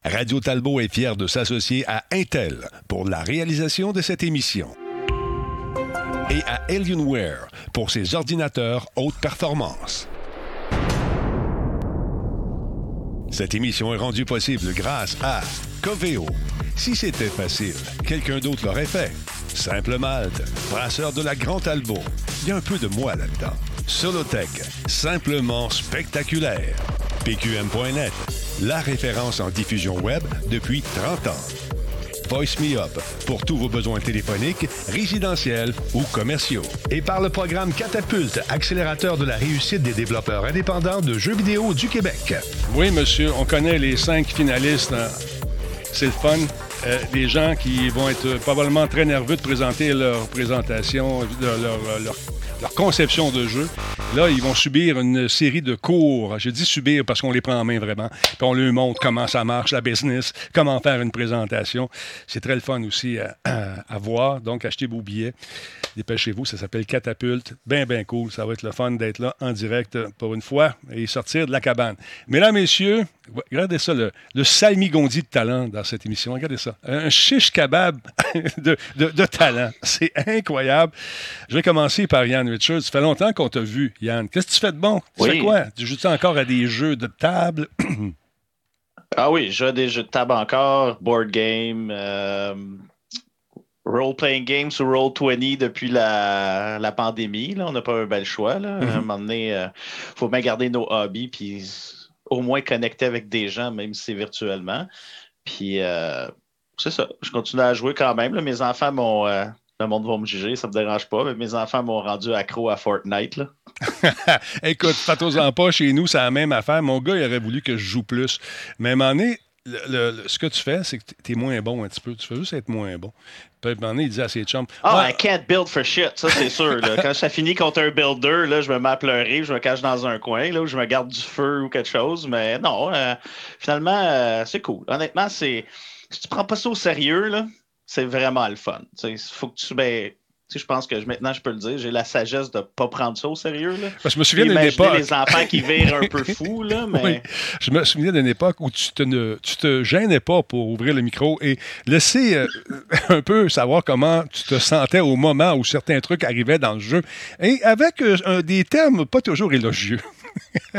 Radio Talbot est fier de s'associer à Intel pour la réalisation de cette émission et à Alienware pour ses ordinateurs haute performance. Cette émission est rendue possible grâce à Coveo. Si c'était facile, quelqu'un d'autre l'aurait fait. Simple Malte, brasseur de la Grand Talbot. Il y a un peu de moi là-dedans. Solotech, simplement spectaculaire. PQM.net, la référence en diffusion web depuis 30 ans. Voice Me Up pour tous vos besoins téléphoniques, résidentiels ou commerciaux. Et par le programme Catapulte, accélérateur de la réussite des développeurs indépendants de jeux vidéo du Québec. Oui, monsieur, on connaît les cinq finalistes. hein. C'est le fun. Euh, des gens qui vont être euh, probablement très nerveux de présenter leur présentation, euh, leur- conception de jeu. Là, ils vont subir une série de cours. Je dis subir parce qu'on les prend en main vraiment. Puis on leur montre comment ça marche, la business, comment faire une présentation. C'est très le fun aussi à, à- voir. Donc, achetez vos billets. Dépêchez-vous, ça s'appelle Catapulte. Ben, ben cool. Ça va être le fun d'être là en direct pour une fois et sortir de la cabane. Mesdames, messieurs, regardez ça, le, le salmigondi de talent dans cette émission. Regardez ça. Un shish kebab (laughs) de, de- de talent. C'est incroyable. Je vais commencer par Yann Richards. Ça fait longtemps qu'on t'a vu, Yann. Qu'est-ce que tu fais de bon? Tu fais quoi? Tu joues encore à des jeux de table? (clears throat) Ah oui, je joue à des jeux de table encore, board game, euh, role-playing games ou Roll20 depuis la, la pandémie. Là. On n'a pas un bel choix. Là. À un moment donné, il faut bien garder nos hobbies puis au moins connecter avec des gens, même si c'est virtuellement. Puis euh, c'est ça, je continue à jouer quand même. Mes enfants m'ont... euh, le monde va me juger, ça me dérange pas, mais mes enfants m'ont rendu accro à Fortnite. Là. (laughs) Écoute, faites-en pas, chez nous, c'est la même affaire. Mon gars, il aurait voulu que je joue plus. Mais à un moment donné, ce que tu fais, c'est que tu es moins bon un petit peu. Tu fais juste être moins bon. Puis à un il dit à ses chums Ah, Ouais, I can't build for shit, ça c'est sûr. là. Quand ça finit contre un builder, là, je me mets à pleurer, je me cache dans un coin, là, où je me garde du feu ou quelque chose. Mais non, euh, finalement, euh, c'est cool. Honnêtement, c'est. Si tu prends pas ça au sérieux, là, c'est vraiment le fun. Il faut que tu. Ben, tu sais, je pense que je- maintenant, je peux le dire, j'ai la sagesse de pas prendre ça au sérieux. Là. Je me souviens d'une époque- les enfants qui virent un peu (laughs) fous, là, mais. Oui. Je me souviens d'une époque où tu te, ne- tu te gênais pas pour ouvrir le micro et laisser euh, (laughs) un peu savoir comment tu te sentais au moment où certains trucs arrivaient dans le jeu. Et avec euh, des termes pas toujours élogieux. (laughs)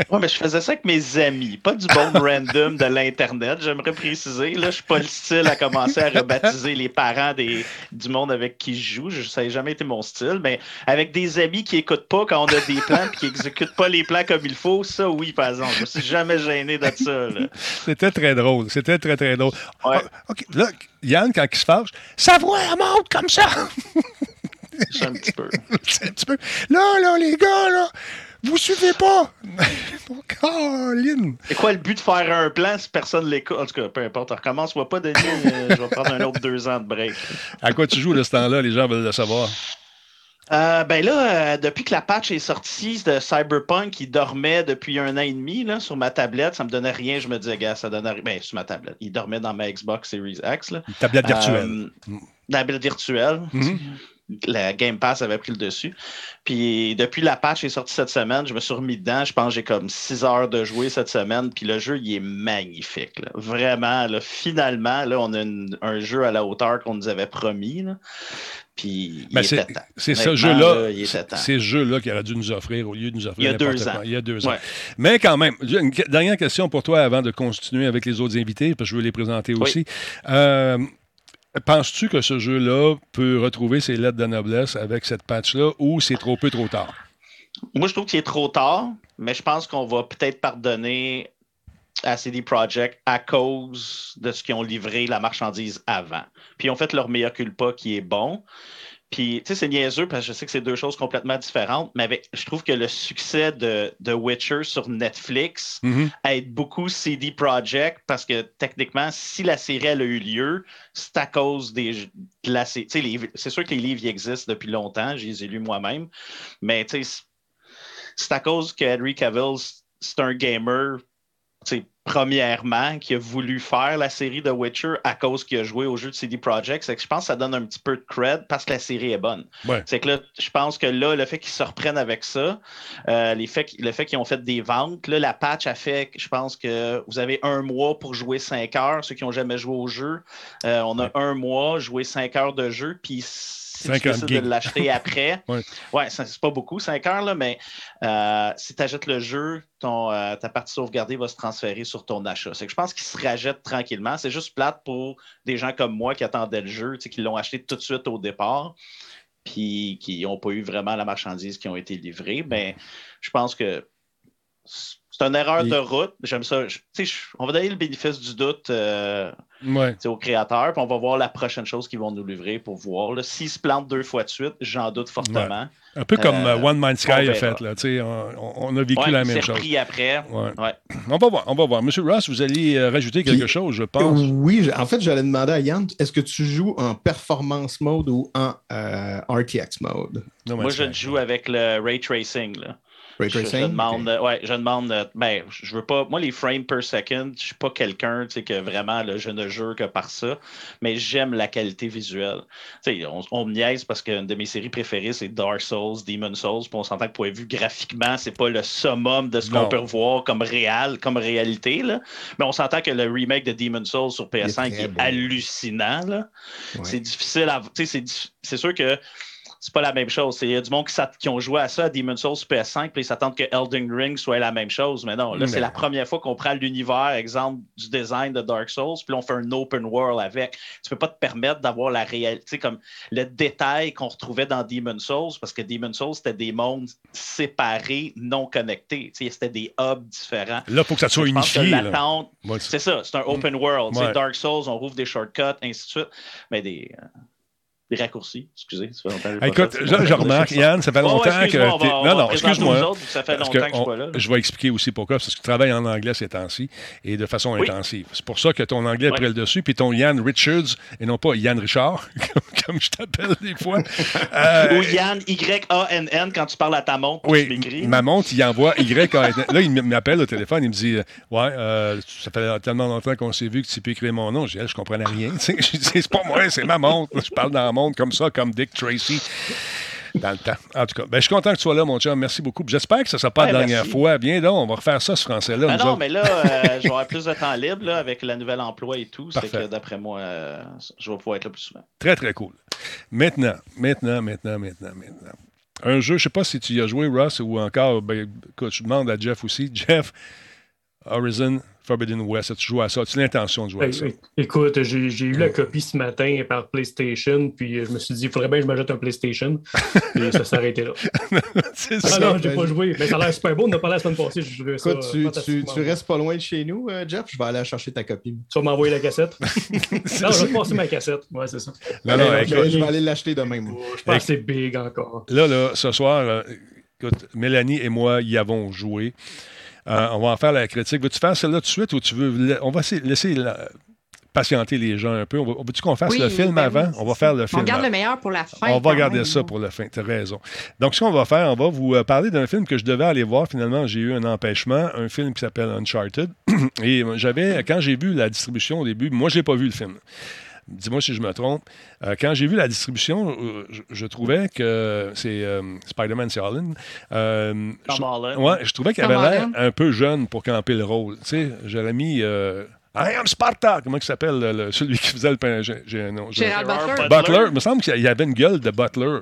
Ouais, mais je faisais ça avec mes amis, pas du bon random de l'Internet. J'aimerais préciser, là, je suis pas le style à commencer à rebaptiser les parents des, du monde avec qui je joue. Je- Ça n'a jamais été mon style, mais avec des amis qui écoutent pas quand on a des plans et qui exécutent pas les plans comme il faut, ça, oui, par exemple. Je me suis jamais gêné de ça. C'était très drôle. C'était très, très drôle. Ah, OK. Là, Yann, quand il se fâche, sa voix, monte comme ça. un petit peu. C'est (laughs) un petit peu. Là, là, les gars, là, Vous suivez pas! (laughs) Caroline! C'est quoi le but de faire un plan si personne l'écoute? En tout cas, peu importe. On recommence. Moi pas, Denis. euh, je vais prendre un autre deux ans de break. À quoi tu joues de ce temps-là? Les gens veulent le savoir. Euh, ben là, euh, depuis que la patch est sortie de Cyberpunk, il dormait depuis un an et demi là, sur ma tablette. Ça me donnait rien. Je me disais, gars, ça donne rien. Ben, sur ma tablette. Il dormait dans ma Xbox Series X. Là. tablette virtuelle. Euh, tablette virtuelle. Mhm. La Game Pass avait pris le dessus. Puis depuis la patch est sortie cette semaine, je me suis remis dedans. Je pense que j'ai comme 6 heures de jouer cette semaine. Puis le jeu, il est magnifique. là. Vraiment, là, finalement, là, on a une- un jeu à la hauteur qu'on nous avait promis. là. Puis il Ben, était c'est temps. c'est ce jeu-là, là, il était c'est temps. c'est ce jeu-là qu'il aurait dû nous offrir au lieu de nous offrir Il y a deux quoi. ans. Il y a deux ans. Mais quand même, une dernière question pour toi avant de continuer avec les autres invités, parce que je veux les présenter Oui. aussi. Euh, Penses-tu que ce jeu-là peut retrouver ses lettres de noblesse avec cette patch-là ou c'est trop peu, trop tard? Moi, je trouve qu'il est trop tard, mais je pense qu'on va peut-être pardonner à CD Projekt à cause de ce qu'ils ont livré la marchandise avant. Puis ils ont fait leur meilleur culpa qui est bon. Puis, tu sais, c'est niaiseux parce que je sais que c'est deux choses complètement différentes, mais avec, je trouve que le succès de, de Witcher sur Netflix Mhm. aide beaucoup CD Projekt parce que techniquement, si la série elle a eu lieu, c'est à cause des, de la sé- tu sais, les- C'est sûr que les livres existent depuis longtemps, je les ai lus moi-même, mais tu sais, c'est à cause que Henry Cavill, c'est un gamer, premièrement, qui a voulu faire la série de Witcher à cause qu'il a joué au jeu de CD Projekt. C'est que je pense que ça donne un petit peu de cred parce que la série est bonne. Ouais. C'est que là, je pense que là, le fait qu'ils se reprennent avec ça, euh, les faits, le fait qu'ils ont fait des ventes, là, la patch a fait je pense que vous avez un mois pour jouer 5 heures, ceux qui n'ont jamais joué au jeu. Euh, on a un mois, jouer 5 heures de jeu, puis si tu 50 décides de l'acheter après, (laughs) Ouais. ouais, c'est pas beaucoup, 5 heures, là, mais euh, si tu achètes le jeu, ton, euh, ta partie sauvegardée va se transférer sur ton achat. C'est que je pense qu'ils se rachètent tranquillement. C'est juste plate pour des gens comme moi qui attendaient le jeu, qui l'ont acheté tout de suite au départ, puis qui n'ont pas eu vraiment la marchandise qui ont été livrées. Mais je pense que c'est une erreur Et- de route. J'aime ça. Je- on va donner le bénéfice du doute euh, Ouais. aux créateurs, puis on va voir la prochaine chose qu'ils vont nous livrer pour voir. S'ils se plantent deux fois de suite, j'en doute fortement. Ouais. Un peu comme Euh, euh, One Mind Sky a fait. Là, on, on a vécu Ouais, la même chose. repris après. Ouais. Ouais. On va voir, on va voir. Monsieur Ross, vous allez euh, rajouter quelque chose, je pense. Oui, en fait, j'allais demander à Yann, est-ce que tu joues en performance mode ou en euh, RTX mode? Moi, je joue avec le ray tracing. Là. Ray Je- demande, ouais, je demande, ben, je veux pas, moi, les frames per second, je suis pas quelqu'un, tu sais, que vraiment, là, je ne jure que par ça, mais j'aime la qualité visuelle. Tu sais, on, on me niaise parce qu'une de mes séries préférées, c'est Dark Souls, Demon Souls, puis on s'entend que, point de vue graphiquement, c'est pas le summum de ce qu'on peut voir comme réel, comme réalité, là. Mais on s'entend que le remake de Demon Souls sur PS5 Il est hallucinant. Ouais. C'est difficile à, tu sais, c'est sûr que c'est pas la même chose. Il y a du monde qui, ont joué à ça, à Demon's Souls sur PS5, puis ils s'attendent que Elden Ring soit la même chose. Mais non, là, c'est la première fois qu'on prend l'univers, exemple, du design de Dark Souls, puis on fait un open world avec. Tu peux pas te permettre d'avoir la réalité, comme le détail qu'on retrouvait dans Demon's Souls, parce que Demon's Souls, c'était des mondes séparés, non connectés. C'était des hubs différents. Là, il faut que ça soit unifié. Ouais, c'est- ça, c'est un open world. Ouais. Dark Souls, on rouvre des shortcuts, ainsi de suite. Mais des, euh, des raccourcis, excusez. Ça fait longtemps Écoute, fait, je, je (laughs) remarque, Yann, ça fait longtemps on que. va- on non, non, excuse-moi. ça fait longtemps que que je suis pas on- là. Je vais expliquer aussi pourquoi, parce que tu travailles en anglais ces temps-ci et de façon Oui. intensive. C'est pour ça que ton anglais Ouais. pris le dessus, puis ton Yann Richards, et non pas Yann Richard, (laughs) comme, je t'appelle des fois. (laughs) Euh, Ou Yann, Y-A-N-N, quand tu parles à ta montre, tu Oui, m'écris. ma montre, il envoie Y. Là, il m'appelle au téléphone, il me dit Ouais, euh, ça fait tellement longtemps qu'on s'est vu que tu peux écrire mon nom. Je dis Je comprenais rien. Tu C'est pas moi, c'est ma montre. Je parle dans la montre comme ça, comme Dick Tracy. Dans le temps. En tout cas, ben, je suis content que tu sois là, mon chum. Merci beaucoup. J'espère que ça ne sera pas Ouais, la dernière merci. fois. Viens donc, on va refaire ça, ce français-là. Ben non, autres. mais là, euh, je vais avoir plus de temps libre là, avec le nouvel emploi et tout. C'est que d'après moi, euh, je vais pouvoir être là plus souvent. Très, très cool. Maintenant, maintenant, maintenant, maintenant, maintenant. Un jeu, je ne sais pas si tu y as joué, Russ, ou encore, ben, écoute, je demande à Jeff aussi. Jeff, Horizon Forbidden West, as-tu joué à ça? As-tu l'intention de jouer à ça? Ben, écoute, j'ai j'ai eu la copie ce matin par PlayStation, puis je me suis dit, il faudrait bien que je m'ajoute un PlayStation. (laughs) et ça s'est arrêté là. (laughs) C'est Ah ça. non, j'ai pas joué. Mais ça a l'air super beau. On a parlé la semaine passée. Je jouais ça. Écoute, tu, tu, tu restes pas loin de chez nous, euh, Jeff? Je vais aller chercher ta copie. Tu vas m'envoyer la cassette? (laughs) non, je vais passer ma cassette. Ouais, c'est ça. Non, non, écoute, je vais aller l'acheter demain. moi. Je pense que c'est big encore. Là, là, ce soir, euh, Écoute, Mélanie et moi y avons joué. Euh, on va en faire la critique. Veux-tu faire celle-là tout de suite ou tu veux. On va laisser la- patienter les gens un peu. On va- Veux-tu qu'on fasse Oui, le film ben avant? oui, on va faire le film. On garde avant. le meilleur pour la fin. On va garder même. ça pour la fin. Tu as raison. Donc, ce qu'on va faire, on va vous euh, parler d'un film que je devais aller voir. Finalement, j'ai eu un empêchement. Un film qui s'appelle Uncharted. (clears throat) Et euh, j'avais, quand j'ai vu la distribution au début, moi, je n'ai pas vu le film. Dis-moi si je me trompe. Euh, quand j'ai vu la distribution, euh, je, je trouvais que c'est euh, Spider-Man, c'est Holland. Euh, Tom je, Holland. Ouais, je trouvais qu'il Tom avait l'air un peu jeune pour camper le rôle. Tu sais, j'aurais mis. I am Sparta! Comment il s'appelle, le- celui qui faisait le pain? J'ai, j'ai un nom. Gérald Butler. Butler. Il me semble qu'il y avait une gueule de Butler.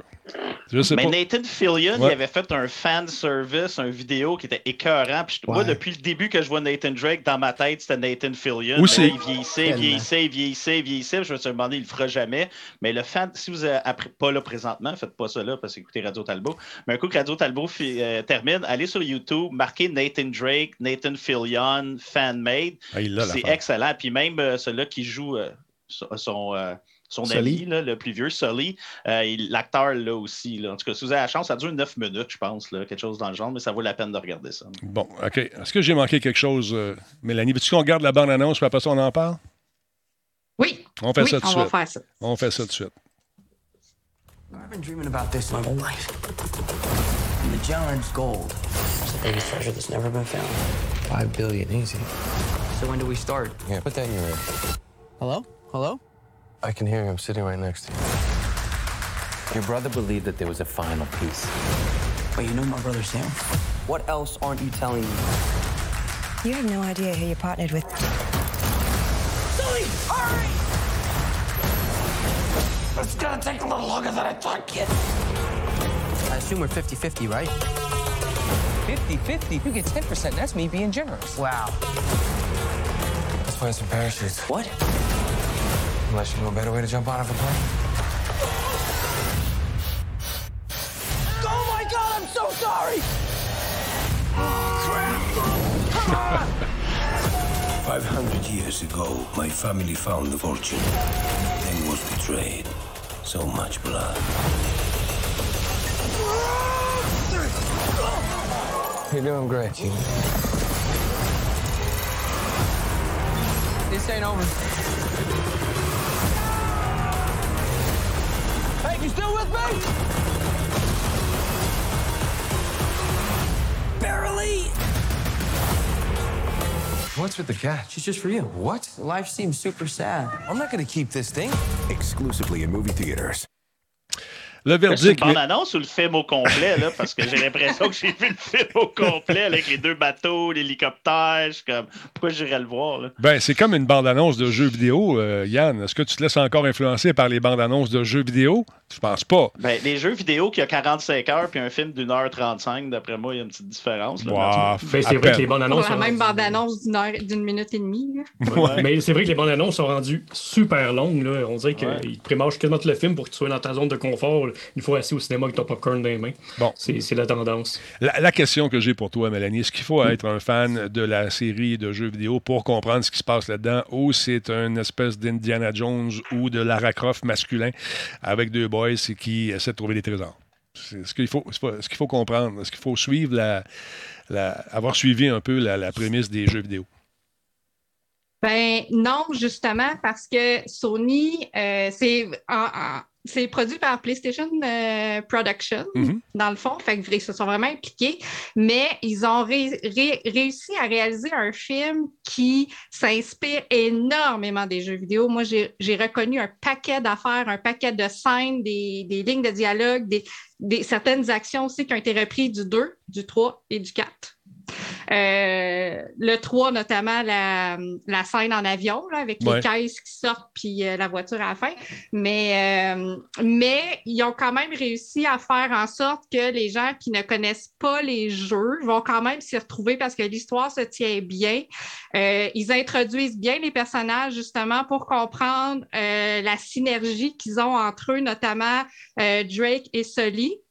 Je sais Mais pas. Nathan Fillion, Ouais. il avait fait un fan service, un vidéo qui était écœurant. Puis je- moi, depuis le début que je vois Nathan Drake, dans ma tête, c'était Nathan Fillion. Aussi. Mais là, Il vieillissait, Tellement. vieillissait, vieillissait, vieillissait. Je me suis demandé, il le fera jamais. Mais le fan, si vous êtes après- pas là présentement, faites pas ça là parce que écoutez Radio Talbot. Mais un coup que Radio Talbot fi- euh, termine, allez sur YouTube, marquez Nathan Drake, Nathan Fillion, fan-made. Ah, il l'a, C'est l'affaire. Excellent. Puis même euh, celui-là qui joue euh, son. son, euh, son ami, là, le plus vieux, Sully, euh, l'acteur là aussi. Là. En tout cas, si vous avez la chance, ça dure 9 minutes, je pense, là, quelque chose dans le genre, mais ça vaut la peine de regarder ça. Bon, OK. Est-ce que j'ai manqué quelque chose, euh, Mélanie? Veux-tu qu'on regarde la bande-annonce, puis après ça, on en parle? Oui. On fait Oui, ça tout de suite. faire ça. On fait ça tout de suite. I've been dreaming about this my whole life. Magellan's gold. It's the biggest treasure that's never been found. Five billion, easy. So when do we start? Yeah, put that in your ear. Hello? Hello? I can hear you. I'm sitting right next to you. Your brother believed that there was a final piece. But you know my brother Sam? What else aren't you telling me? You have no idea who you're partnered with. Sully, hurry! It's gonna take a little longer than I thought, kid. I assume we're 50-50, right? 50-50. You get 10%. That's me being generous. Wow. Let's find some parachutes. What? Unless you know a better way to jump out of a plane. Oh my god, I'm so sorry! 500 years ago, my family found the fortune, then was betrayed. So much blood. You're doing great, Gene. This ain't over. Hey, you still with me? Barely! What's with the cat? She's just for you. What? Life seems super sad. I'm not gonna keep this thing. Exclusively in movie theaters. Le C'est une verdict. bande-annonce ou le film au complet, là, parce que j'ai l'impression que j'ai vu le film au complet avec les deux bateaux, l'hélicoptère. Comme, pourquoi j'irais le voir? Là? Ben, c'est comme une bande-annonce de jeux vidéo, euh, Yann. Est-ce que tu te laisses encore influencer par les bandes-annonces de jeux vidéo? Je pense pas? Ben, les jeux vidéo qui a 45 heures puis un film d'une heure 35, d'après moi, il y a une petite différence. là, Wow. Ben, c'est vrai que les bandes Pour annonces la sont même rendues- bande-annonce d'une heure, d'une minute et demie. là. Ouais, Mais c'est vrai que les bandes annonces sont rendues super longues. Là. On dirait Ouais. qu'ils te prémâchent quasiment tout le film pour que tu sois dans ta zone de confort là, une fois assis au cinéma avec ton popcorn dans les mains. Bon. C'est la tendance. La, la question que j'ai pour toi, Mélanie, est-ce qu'il faut être un fan de la série de jeux vidéo pour comprendre ce qui se passe là-dedans ou c'est une espèce d'Indiana Jones ou de Lara Croft masculin avec deux boys qui essaient de trouver des trésors? C'est ce qu'il faut, ce qu'il faut comprendre? Est-ce qu'il faut suivre la, la- avoir suivi un peu la, la prémisse des jeux vidéo? Ben non, justement, parce que Sony, euh, c'est en- en- c'est produit par PlayStation euh, Production, Mhm. dans le fond. Fait que ils se sont vraiment impliqués, mais ils ont ré- ré- réussi à réaliser un film qui s'inspire énormément des jeux vidéo. Moi, j'ai j'ai reconnu un paquet d'affaires, un paquet de scènes, des, des lignes de dialogue, des, des- certaines actions aussi qui ont été reprises du 2, du 3 et du 4. Euh, le 3, notamment la, la scène en avion, là, avec Ouais. les caisses qui sortent puis euh, la voiture à la fin. Mais, euh, mais ils ont quand même réussi à faire en sorte que les gens qui ne connaissent pas les jeux vont quand même s'y retrouver parce que l'histoire se tient bien. Ils introduisent bien les personnages justement pour comprendre la synergie qu'ils ont entre eux, notamment Drake et Sully.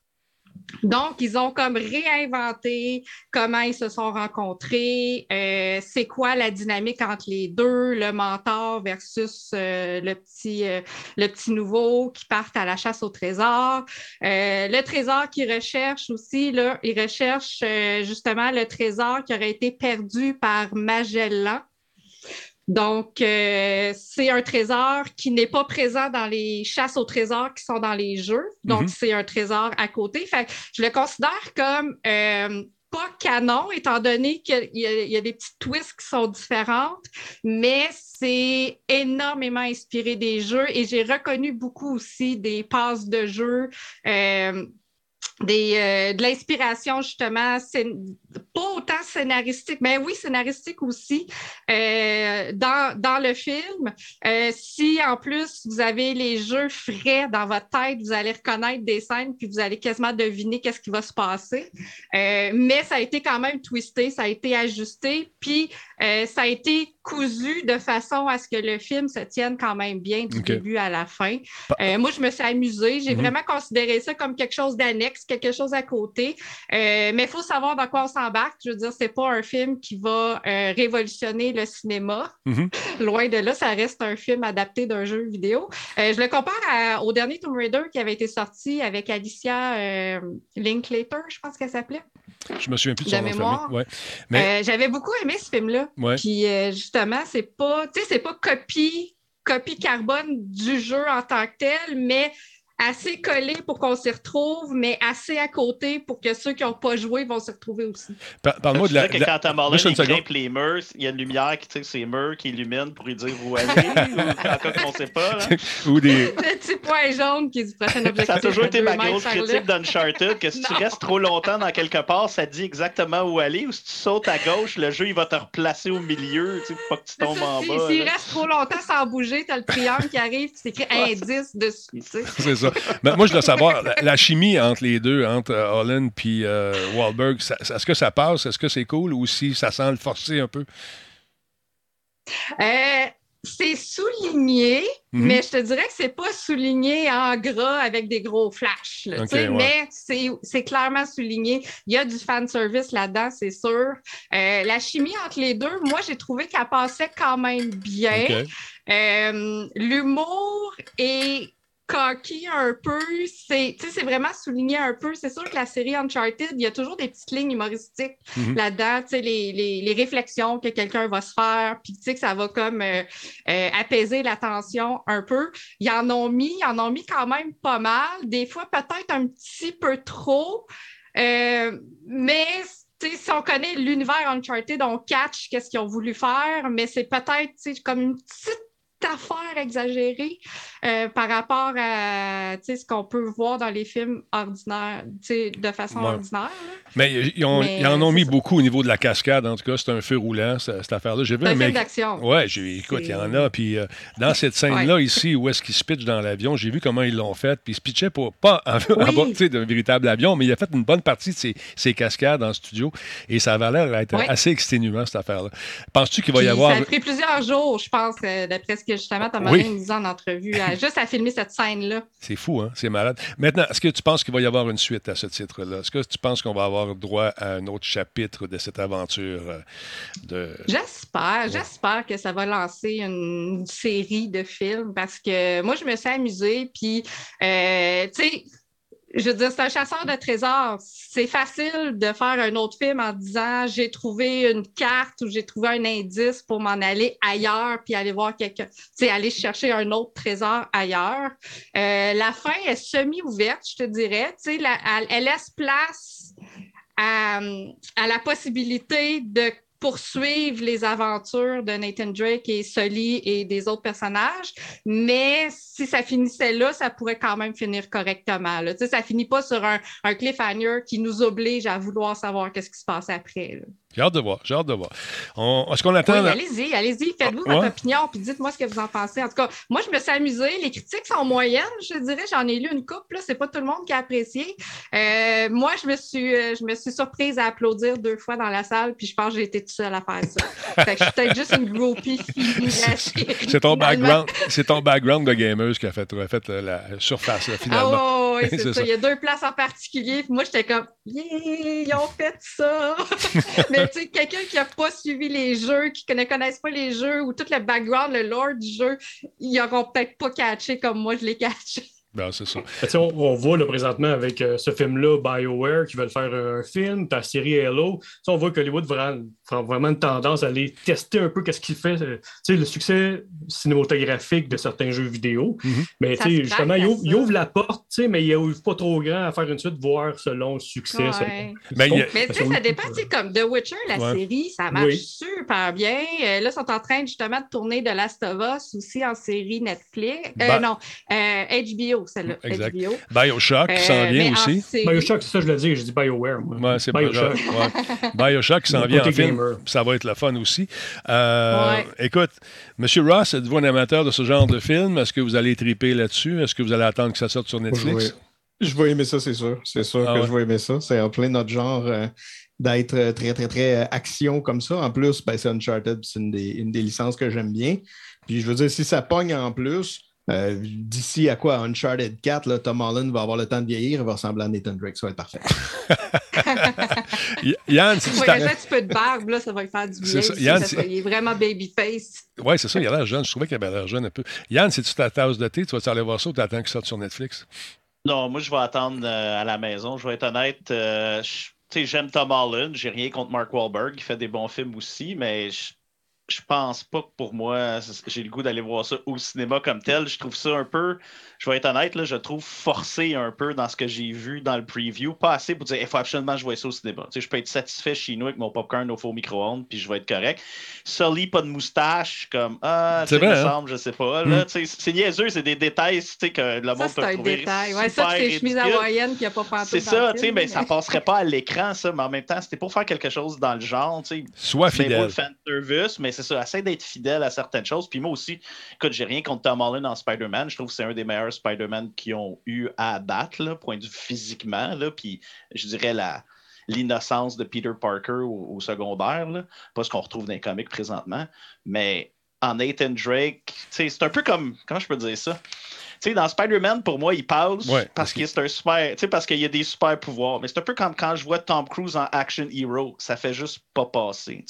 Donc, ils ont comme réinventé comment ils se sont rencontrés, euh, c'est quoi la dynamique entre les deux, le mentor versus euh, le, petit, euh, le petit nouveau qui partent à la chasse au trésor. Le trésor qu'ils recherchent aussi, là, ils recherchent justement le trésor qui aurait été perdu par Magellan. Donc, euh, c'est un trésor qui n'est pas présent dans les chasses au trésor qui sont dans les jeux. Donc, Mhm. c'est un trésor à côté. Fait que je le considère comme euh, pas canon, étant donné qu'il y, a- il y a des petites twists qui sont différentes, mais c'est énormément inspiré des jeux et j'ai reconnu beaucoup aussi des passes de jeu. euh, des, euh, de l'inspiration, justement, scén- pas autant scénaristique, mais oui, scénaristique aussi, euh, dans, dans le film. Euh, si en plus vous avez les jeux frais dans votre tête, vous allez reconnaître des scènes, puis vous allez quasiment deviner qu'est-ce qui va se passer. Euh, mais ça a été quand même twisté, ça a été ajusté, puis euh, ça a été cousu de façon à ce que le film se tienne quand même bien du début à la fin. Euh, moi, je me suis amusée. J'ai Mhm. vraiment considéré ça comme quelque chose d'annexe, quelque chose à côté. Euh, mais il faut savoir dans quoi on s'embarque. Je veux dire, c'est pas un film qui va euh, révolutionner le cinéma. Mhm. (laughs) Loin de là, ça reste un film adapté d'un jeu vidéo. Je le compare à- au dernier Tomb Raider qui avait été sorti avec Alicia Linklater, je pense qu'elle s'appelait. Je me souviens plus de De son nom de mémoire. famille. Ouais. Mais J'avais beaucoup aimé ce film-là. Ouais. Puis euh, justement, c'est pas, tu sais, c'est pas copie, copie carbone du jeu en tant que tel, mais assez collé pour qu'on s'y retrouve, mais assez à côté pour que ceux qui n'ont pas joué vont s'y retrouver aussi. par- parle-moi de la. que quand Tom Holland grimpe les murs, il y a une lumière qui tire ses murs, qui illumine pour lui dire où aller, (laughs) ou en cas qu'on ne sait pas. (laughs) Ou des. Le petit point jaune qui du prochain objectif. Ça a toujours été ma grosse critique d'Uncharted, que si tu (laughs) restes trop longtemps dans quelque part, ça dit exactement où aller, ou si tu sautes à gauche, le jeu il va te replacer au milieu, tu sais, pour pas que tu tombes en Si- bas. S'il reste trop longtemps sans bouger, tu as le triangle qui arrive, puis c'est écrit indice dessus. tu sais. C'est ça. Ben, moi, je dois savoir, la, la chimie entre les deux, entre euh, Holland et Wahlberg, ça- ça- est-ce que ça passe? Est-ce que c'est cool ou si ça sent le forcer un peu? Euh, c'est souligné, Mhm. mais je te dirais que c'est pas souligné en gras avec des gros flashs. là, ouais. Mais c'est, clairement souligné. Il y a du fan service là-dedans, c'est sûr. Euh, la chimie entre les deux, moi, j'ai trouvé qu'elle passait quand même bien. Euh, l'humour est cocky un peu, c'est vraiment souligné un peu. C'est sûr que la série Uncharted, il y a toujours des petites lignes humoristiques Mhm. là-dedans, tu sais, les, les- les réflexions que quelqu'un va se faire, puis tu sais que ça va comme euh, euh, apaiser la tension un peu. Ils en ont mis, ils en ont mis quand même pas mal, des fois peut-être un petit peu trop, euh, mais si on connaît l'univers Uncharted, on catch qu'est-ce qu'ils ont voulu faire, mais c'est peut-être comme une petite affaire exagérée euh, par rapport à ce qu'on peut voir dans les films ordinaires, de façon Ouais. ordinaire. Mais ils, ont- Mais ils en ont mis beaucoup au niveau de la cascade. En tout cas, c'est un feu roulant, ça- cette affaire-là. J'ai vu un mec. d'action. Ouais, j'ai- écoute, il y en a. Puis euh, dans cette scène-là, ici, où est-ce qu'il se pitch dans l'avion, j'ai vu comment ils l'ont fait. Puis il se pitchait pour, pas (laughs) en, sais, d'un véritable avion, mais il a fait une bonne partie de ses, ses cascades en studio. Et ça avait l'air d'être assez exténuant, cette affaire-là. Penses-tu qu'il va y avoir. Ça a pris plusieurs jours, je pense, euh, d'après ce que justement Thomas Oui. nous disait en entrevue, à- juste à filmer cette scène-là. (laughs) C'est fou, hein? C'est malade. Maintenant, est-ce que tu penses qu'il va y avoir une suite à ce titre-là? Est-ce que tu penses qu'on va avoir droit à un autre chapitre de cette aventure euh, de. J'espère, j'espère que ça va lancer une série de films parce que moi, je me suis amusée. Puis, euh, tu sais, je veux dire, c'est un chasseur de trésors. C'est facile de faire un autre film en disant j'ai trouvé une carte ou j'ai trouvé un indice pour m'en aller ailleurs puis aller voir quelqu'un, sais, aller chercher un autre trésor ailleurs. Euh, la fin est semi-ouverte, je te dirais. Tu sais, elle, laisse place à la possibilité de poursuivre les aventures de Nathan Drake et Sully et des autres personnages. Mais si ça finissait là, ça pourrait quand même finir correctement. Là. Ça finit pas sur un, un cliffhanger qui nous oblige à vouloir savoir qu'est-ce qui se passe après. là. J'ai hâte de voir, j'ai hâte de voir. On- Est-ce qu'on attend. Oui, allez-y, allez-y, faites-vous Ah, votre ouais. opinion, puis dites-moi ce que vous en pensez. En tout cas, moi, je me suis amusée. Les critiques sont moyennes, je dirais. J'en ai lu une couple, là. C'est pas tout le monde qui a apprécié. Euh, moi, je me suis, euh, je me suis surprise à applaudir deux fois dans la salle, puis je pense que j'ai été toute seule à faire ça. (laughs) fait que je suis peut-être juste une groupie. (laughs) C'est ton background, c'est ton background de gameuse qui a fait, a fait la surface là, Ah finalement. ouais, ouais, oui, c'est ça. Il y a deux places en particulier. Puis moi, j'étais comme, yeah, ils ont fait ça. (laughs) Mais tu sais, quelqu'un qui n'a pas suivi les jeux, qui ne connaisse pas les jeux ou tout le background, le lore du jeu, ils n'auront peut-être pas catché comme moi, je l'ai (laughs) catché. Ben, c'est ça. on, on, voit là, présentement avec euh, ce film-là, BioWare, qui veulent faire un film, ta série Hello. on voit que Hollywood a vraiment une tendance à aller tester un peu qu'est-ce qu'il fait, euh, le succès cinématographique de certains jeux vidéo. Mm-hmm. Mais justement, il ouvre, il ouvre, la porte, mais il ouvre pas trop grand à faire une suite, voir selon le succès. Ouais. Ben, a... Mais ça dépend, comme The Witcher, la série, ça marche super bien. Euh, là, ils sont en train justement de tourner de Last of Us aussi en série Netflix. Ben non, HBO celle-là. Exact. Bioshock qui s'en vient aussi. Bioshock, c'est ça, je le dis, je dis BioWare. Moi. Ouais, c'est Bioshock. Ouais. (laughs) Bioshock qui s'en vient en film. Ça va être le fun aussi. Euh, écoute, M. Ross, êtes-vous un amateur de ce genre de film? Est-ce que vous allez triper là-dessus? Est-ce que vous allez attendre que ça sorte sur Netflix? Je vais aimer ça, c'est sûr. C'est sûr Ah que ouais. je vais aimer ça. C'est en plein notre genre euh, d'être euh, très, très, très euh, action comme ça. En plus, ben, c'est Uncharted, c'est une des, une des licences que j'aime bien. Puis je veux dire, si ça pogne en plus, euh, d'ici à quoi? Uncharted 4, là, Tom Holland va avoir le temps de vieillir, il va ressembler à Nathan Drake, ça va être parfait. (laughs) Yann, si Il tu t'as- un petit peu de barbe, là, ça va lui faire du bien. C'est ça. Yann, ça il est vraiment babyface. Oui, c'est ça, il a l'air jeune. Je trouvais qu'il avait l'air jeune un peu. Yann, si tu ta tasse de thé, tu vas aller voir ça ou tu attends qu'il sorte sur Netflix? Non, moi, je vais attendre euh, à la maison. Je vais être honnête. euh, je- tu sais, j'aime Tom Holland. J'ai rien contre Mark Wahlberg. Il fait des bons films aussi, mais je, je pense pas que pour moi, j'ai le goût d'aller voir ça au cinéma comme tel. Je trouve ça un peu, je vais être honnête, là, je trouve forcé un peu dans ce que j'ai vu dans le preview. Pas assez pour dire, il faut absolument que je vois ça au cinéma. Tu sais, je peux être satisfait chez nous avec mon popcorn au faux micro-ondes, puis je vais être correct. Sully, pas de moustache, comme, ah, C'est me hein? semble, je sais pas. Là, Mm. tu sais, c'est niaiseux, c'est des détails tu sais, que le Ça, monde c'est peut un trouver détail. Ouais, ça, c'est chemise hawaïenne qui n'a pas pensé. C'est ça, tu sais, mais ça passerait pas à l'écran, ça, mais en même temps, c'était pour faire quelque chose dans le genre, tu sais. Sois C'est fidèle. pas le fan service, mais c'est ça, essaie d'être fidèle à certaines choses. Puis moi aussi, écoute, j'ai rien contre Tom Holland en Spider-Man. Je trouve que c'est un des meilleurs Spider-Man qui ont eu à abattre, là, point de vue physiquement, puis je dirais la l'innocence de Peter Parker au, secondaire, pas ce qu'on retrouve dans les comics présentement, mais en Nathan Drake, c'est un peu comme, comment je peux dire ça? Sais, dans Spider-Man, pour moi, il passe Ouais, parce c'est un super. Parce qu'il y a des super pouvoirs. Mais c'est un peu comme quand je vois Tom Cruise en Action Hero. Ça fait juste pas passer.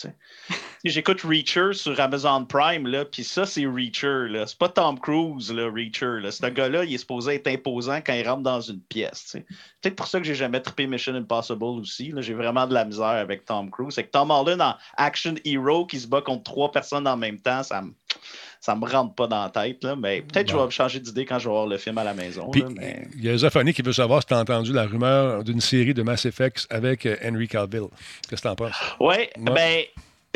J'écoute Reacher sur Amazon Prime, là, puis ça, c'est Reacher. là. C'est pas Tom Cruise, là, Reacher. Là. Ce gars-là, il est supposé être imposant quand il rentre dans une pièce. Peut-être pour ça que j'ai jamais trippé Mission Impossible aussi. là. J'ai vraiment de la misère avec Tom Cruise. C'est que Tom Holland en Action Hero qui se bat contre trois personnes en même temps, ça me. Ça me rentre pas dans la tête, là, mais peut-être que je vais changer d'idée quand je vais voir le film à la maison. Puis, là, mais... il y a Zafani qui veut savoir si tu as entendu la rumeur d'une série de Mass Effect avec euh, Henry Cavill. Qu'est-ce que tu en penses? Oui, Ouais. ben,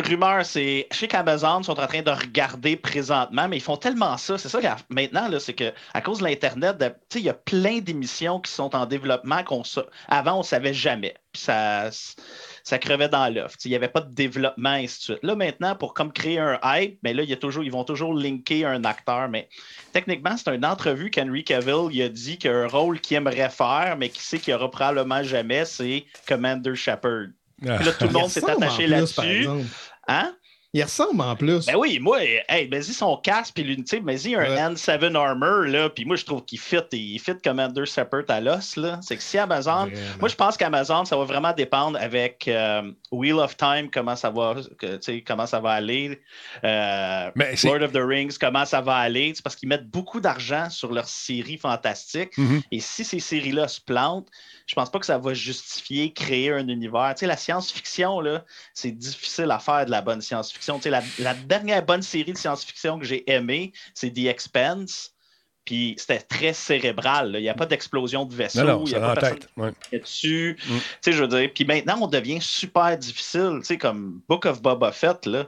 rumeur, c'est. Je sais qu'Amazon sont en train de regarder présentement, mais ils font tellement ça. C'est ça que maintenant, là, c'est que à cause de l'Internet, il y a plein d'émissions qui sont en développement qu'on sa- avant, on savait jamais. Puis ça. Ça crevait dans l'œuf. Tu sais, Il n'y avait pas de développement, et ainsi de suite. Là, maintenant, pour comme créer un hype, mais là, il y a toujours, ils vont toujours linker un acteur. Mais techniquement, c'est une entrevue qu'Henry Cavill il a dit qu'un rôle qu'il aimerait faire, mais qui sait qu'il n'y aura probablement jamais, c'est Commander Shepard. Ah. Là, tout le monde s'est attaché là-dessus. Hein? Il ressemble en plus. Ben oui, moi, hey, mais y son casque puis l'unité, mais y un N7 Armor, là, puis moi, je trouve qu'il fit, il fit Commander Shepard à l'os, là. C'est que si Amazon, moi, je pense qu'Amazon, ça va vraiment dépendre avec euh, Wheel of Time, comment ça va, que, comment ça va aller, euh, Mais Lord of the Rings, comment ça va aller, c'est parce qu'ils mettent beaucoup d'argent sur leurs séries fantastiques, Mhm. et si ces séries-là se plantent, je pense pas que ça va justifier créer un univers. Tu sais, la science-fiction, là, c'est difficile à faire de la bonne science-fiction. Tu sais, la, la dernière bonne série de science-fiction que j'ai aimée, c'est The Expanse. Puis c'était très cérébral. là. Il n'y a pas d'explosion de vaisseau. Non, non, il y c'est a pas personne tête. Ouais. dessus. Mm. Tu sais, je veux dire. Puis maintenant, on devient super difficile. Tu sais, comme Book of Boba Fett, là.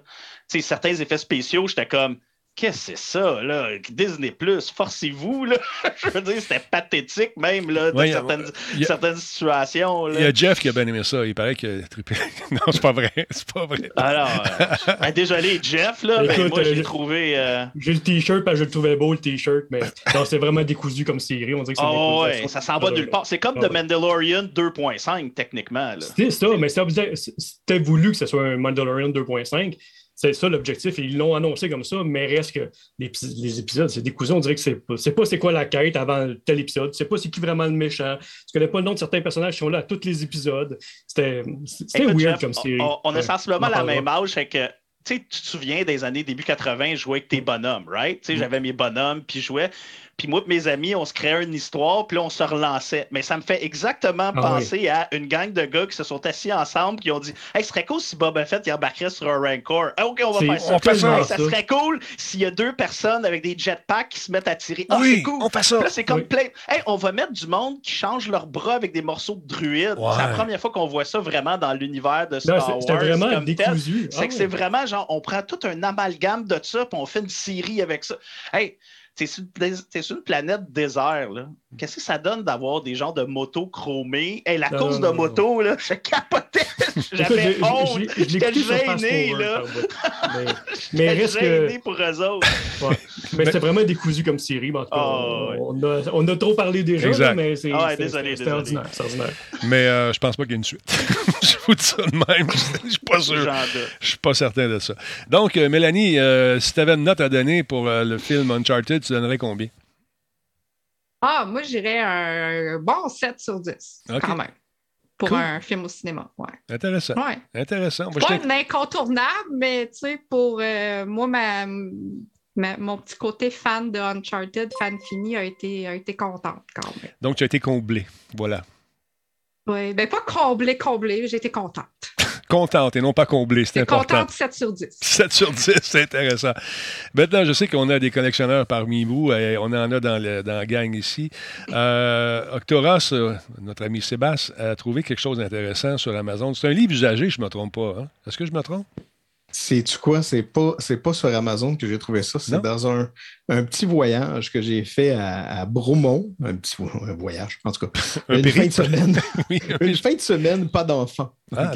Tu sais, certains effets spéciaux, j'étais comme. Qu'est-ce que c'est ça, là? Disney Plus, forcez-vous, là. (laughs) je veux dire, c'était pathétique même, là, dans Ouais, certaines, a- certaines situations. Il y a Jeff qui a bien aimé ça. Il paraît trippé. (laughs) non, c'est pas vrai. C'est pas vrai. Alors, euh, (laughs) ben, désolé, Jeff, là, mais Écoute, moi, j'ai euh, trouvé. euh, J'ai le t-shirt parce que je le trouvais beau, le t-shirt, mais non, c'est vraiment décousu comme série. On dirait que c'est Oh, décousu. ouais, ça s'en va nulle part. C'est comme The. Mandalorian 2.5, techniquement. Là. C'est ça, mais c'était voulu que ce soit un Mandalorian 2.5. c'est ça l'objectif ils l'ont annoncé comme ça, mais reste que les, épis- les épisodes, c'est décousu. On dirait que c'est pas, c'est pas c'est quoi la quête avant tel épisode. Sais pas c'est qui vraiment le méchant. Tu connais pas le nom de certains personnages qui sont là à tous les épisodes. C'était c'était Écoute, weird Jeff, comme série. On, on a sensiblement la même âge, fait que tu te souviens des années début 80, je jouais avec tes bonhommes, right? Sais, j'avais mes bonhommes, puis je jouais. Puis moi et mes amis, on se créait une histoire, puis là, on se relançait. Mais ça me fait exactement Ah penser à une gang de gars qui se sont assis ensemble, qui ont dit Hey, ce serait cool si Boba Fett il embarquerait sur un Rancor. Ah, OK, on va faire ça. on fait ça. Hey, ça serait cool s'il y a deux personnes avec des jetpacks qui se mettent à tirer. Ah, Oui, c'est cool. on fait ça. Puis Là, c'est comme Oui. plein. Hey, on va mettre du monde qui change leurs bras avec des morceaux de druides. Ouais. C'est la première fois qu'on voit ça vraiment dans l'univers de Non, Star c'est- Wars. c'était vraiment comme tel. décousu. C'est Ah que c'est vraiment genre, on prend tout un amalgame de ça, puis on fait une série avec ça. Hey, t'es sur, sur une planète désert, là. Qu'est-ce que ça donne d'avoir des genres de motos chromées? Hey, la Non, course non, de non, moto, là, je capotais. J'avais honte. J'étais gêné, là. Mais, (laughs) reste gêné pour eux autres. Ouais. Mais c'était vraiment décousu comme série. mais en tout cas, ouais. on, a, on a trop parlé déjà, Exact. mais c'est Ah ouais, c'est- désolé, c'est désolé. ordinaire. C'est ordinaire. Mais euh, je pense pas qu'il y ait une suite. (laughs) je vous dis ça de même. Je suis pas sûr. Je suis pas certain de ça. Donc, euh, Mélanie, euh, si tu avais une note à donner pour euh, le film Uncharted, tu donnerais combien? Ah, moi, je dirais un bon 7 sur 10, Ok. quand même, pour Cool. un film au cinéma. Ouais. Intéressant. Ouais. Intéressant. Pas un incontournable, mais tu sais, pour euh, moi, ma, ma- mon petit côté fan de Uncharted, fan fini, a été, a été contente quand même. Donc, tu as été comblé. Voilà. Oui, ben pas comblé, comblé, j'ai été contente. Contente et non pas comblé, c'est important. contente 7 sur 10. 7 (laughs) sur 10, c'est intéressant. Maintenant, je sais qu'on a des collectionneurs parmi vous, et on en a dans, le- dans la gang ici. Euh, Octoras, euh, notre ami Sébastien, a trouvé quelque chose d'intéressant sur Amazon. C'est un livre usagé, je ne me trompe pas. hein? Est-ce que je me trompe? Sais-tu quoi? C'est pas, pas sur Amazon que j'ai trouvé ça. C'est dans un, un petit voyage que j'ai fait à, à Bromont. Un petit un voyage, en tout cas. Un une fin de semaine. (laughs) Oui, une fin de semaine, pas d'enfants. Ah.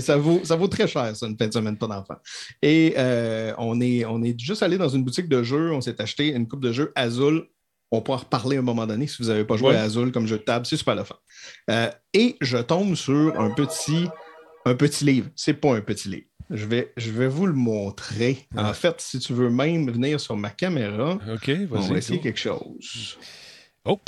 Ça, vaut, ça vaut très cher, ça, une fin de semaine, pas d'enfants. Et euh, on, est, on est juste allé dans une boutique de jeux. On s'est acheté une coupe de jeux Azul. On pourra en reparler à un moment donné si vous n'avez pas joué Ouais. à Azul comme jeu de table. C'est super le fun. Euh, et je tombe sur un petit, un petit livre. C'est pas un petit livre. Je vais, je vais vous le montrer. En fait, si tu veux même venir sur ma caméra, on va essayer quelque chose. Oh!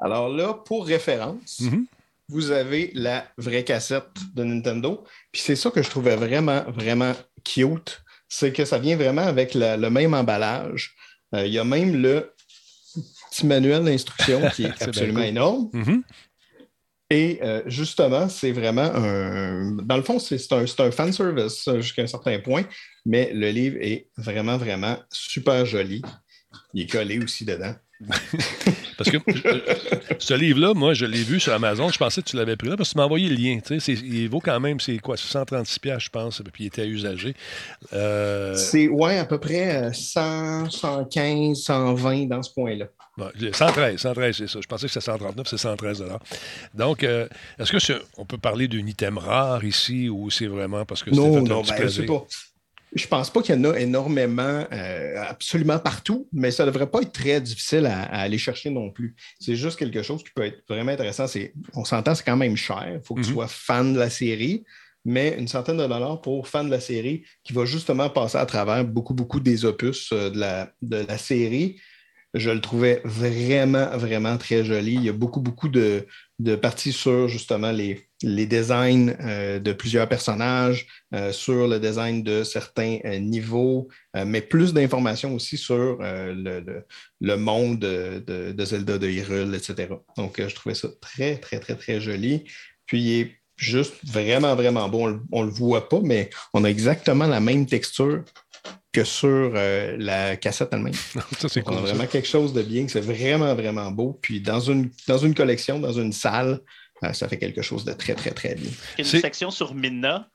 Alors là, pour référence, Mhm. vous avez la vraie cassette de Nintendo. Puis c'est ça que je trouvais vraiment, vraiment cute. C'est que ça vient vraiment avec la- le même emballage. Euh, Il y a même le petit manuel d'instruction qui est (laughs) absolument énorme. Et euh, justement, c'est vraiment un. Dans le fond, c'est un, un fan service jusqu'à un certain point, mais le livre est vraiment, vraiment super joli. Il est collé aussi dedans. (laughs) Parce que euh, ce livre-là, moi, je l'ai vu sur Amazon. Je pensais que tu l'avais pris là parce que tu m'as envoyé le lien. tu sais, c'est- Il vaut quand même, c'est quoi, 136 pièces, je pense, puis il était usagé. Euh, C'est ouais, à peu près euh, 100, 115, 120 dans ce coin-là. Ouais, le 113, 113, c'est ça. Je pensais que c'était 139, c'est 113 Donc, euh, est-ce que c'est- on peut parler d'un item rare ici ou c'est vraiment parce que c'était Non, non, ben, plaisir? c'est pas. Je pense pas qu'il y en a énormément, euh, absolument partout, mais ça devrait pas être très difficile à, à aller chercher non plus. C'est juste quelque chose qui peut être vraiment intéressant. C'est, on s'entend, c'est quand même cher. Il faut que tu Mhm. sois fan de la série, mais une centaine de dollars pour fan de la série qui va justement passer à travers beaucoup, beaucoup des opus euh, de, la, de la série. Je le trouvais vraiment, vraiment très joli. Il y a beaucoup, beaucoup de, parties sur justement les, designs euh, de plusieurs personnages, euh, sur le design de certains euh, niveaux, mais plus d'informations aussi sur le, monde de, Zelda, de Hyrule, etc. Donc, je trouvais ça très, très, très, très joli. Puis, il est juste vraiment, vraiment bon. On ne le voit pas, mais on a exactement la même texture que sur euh, la cassette elle-même. (laughs) Ça, c'est On a cool. ça. vraiment quelque chose de bien, c'est vraiment, vraiment beau. Puis dans une, dans une collection, dans une salle, euh, ça fait quelque chose de très, très, très bien. Il y a une section sur Minna.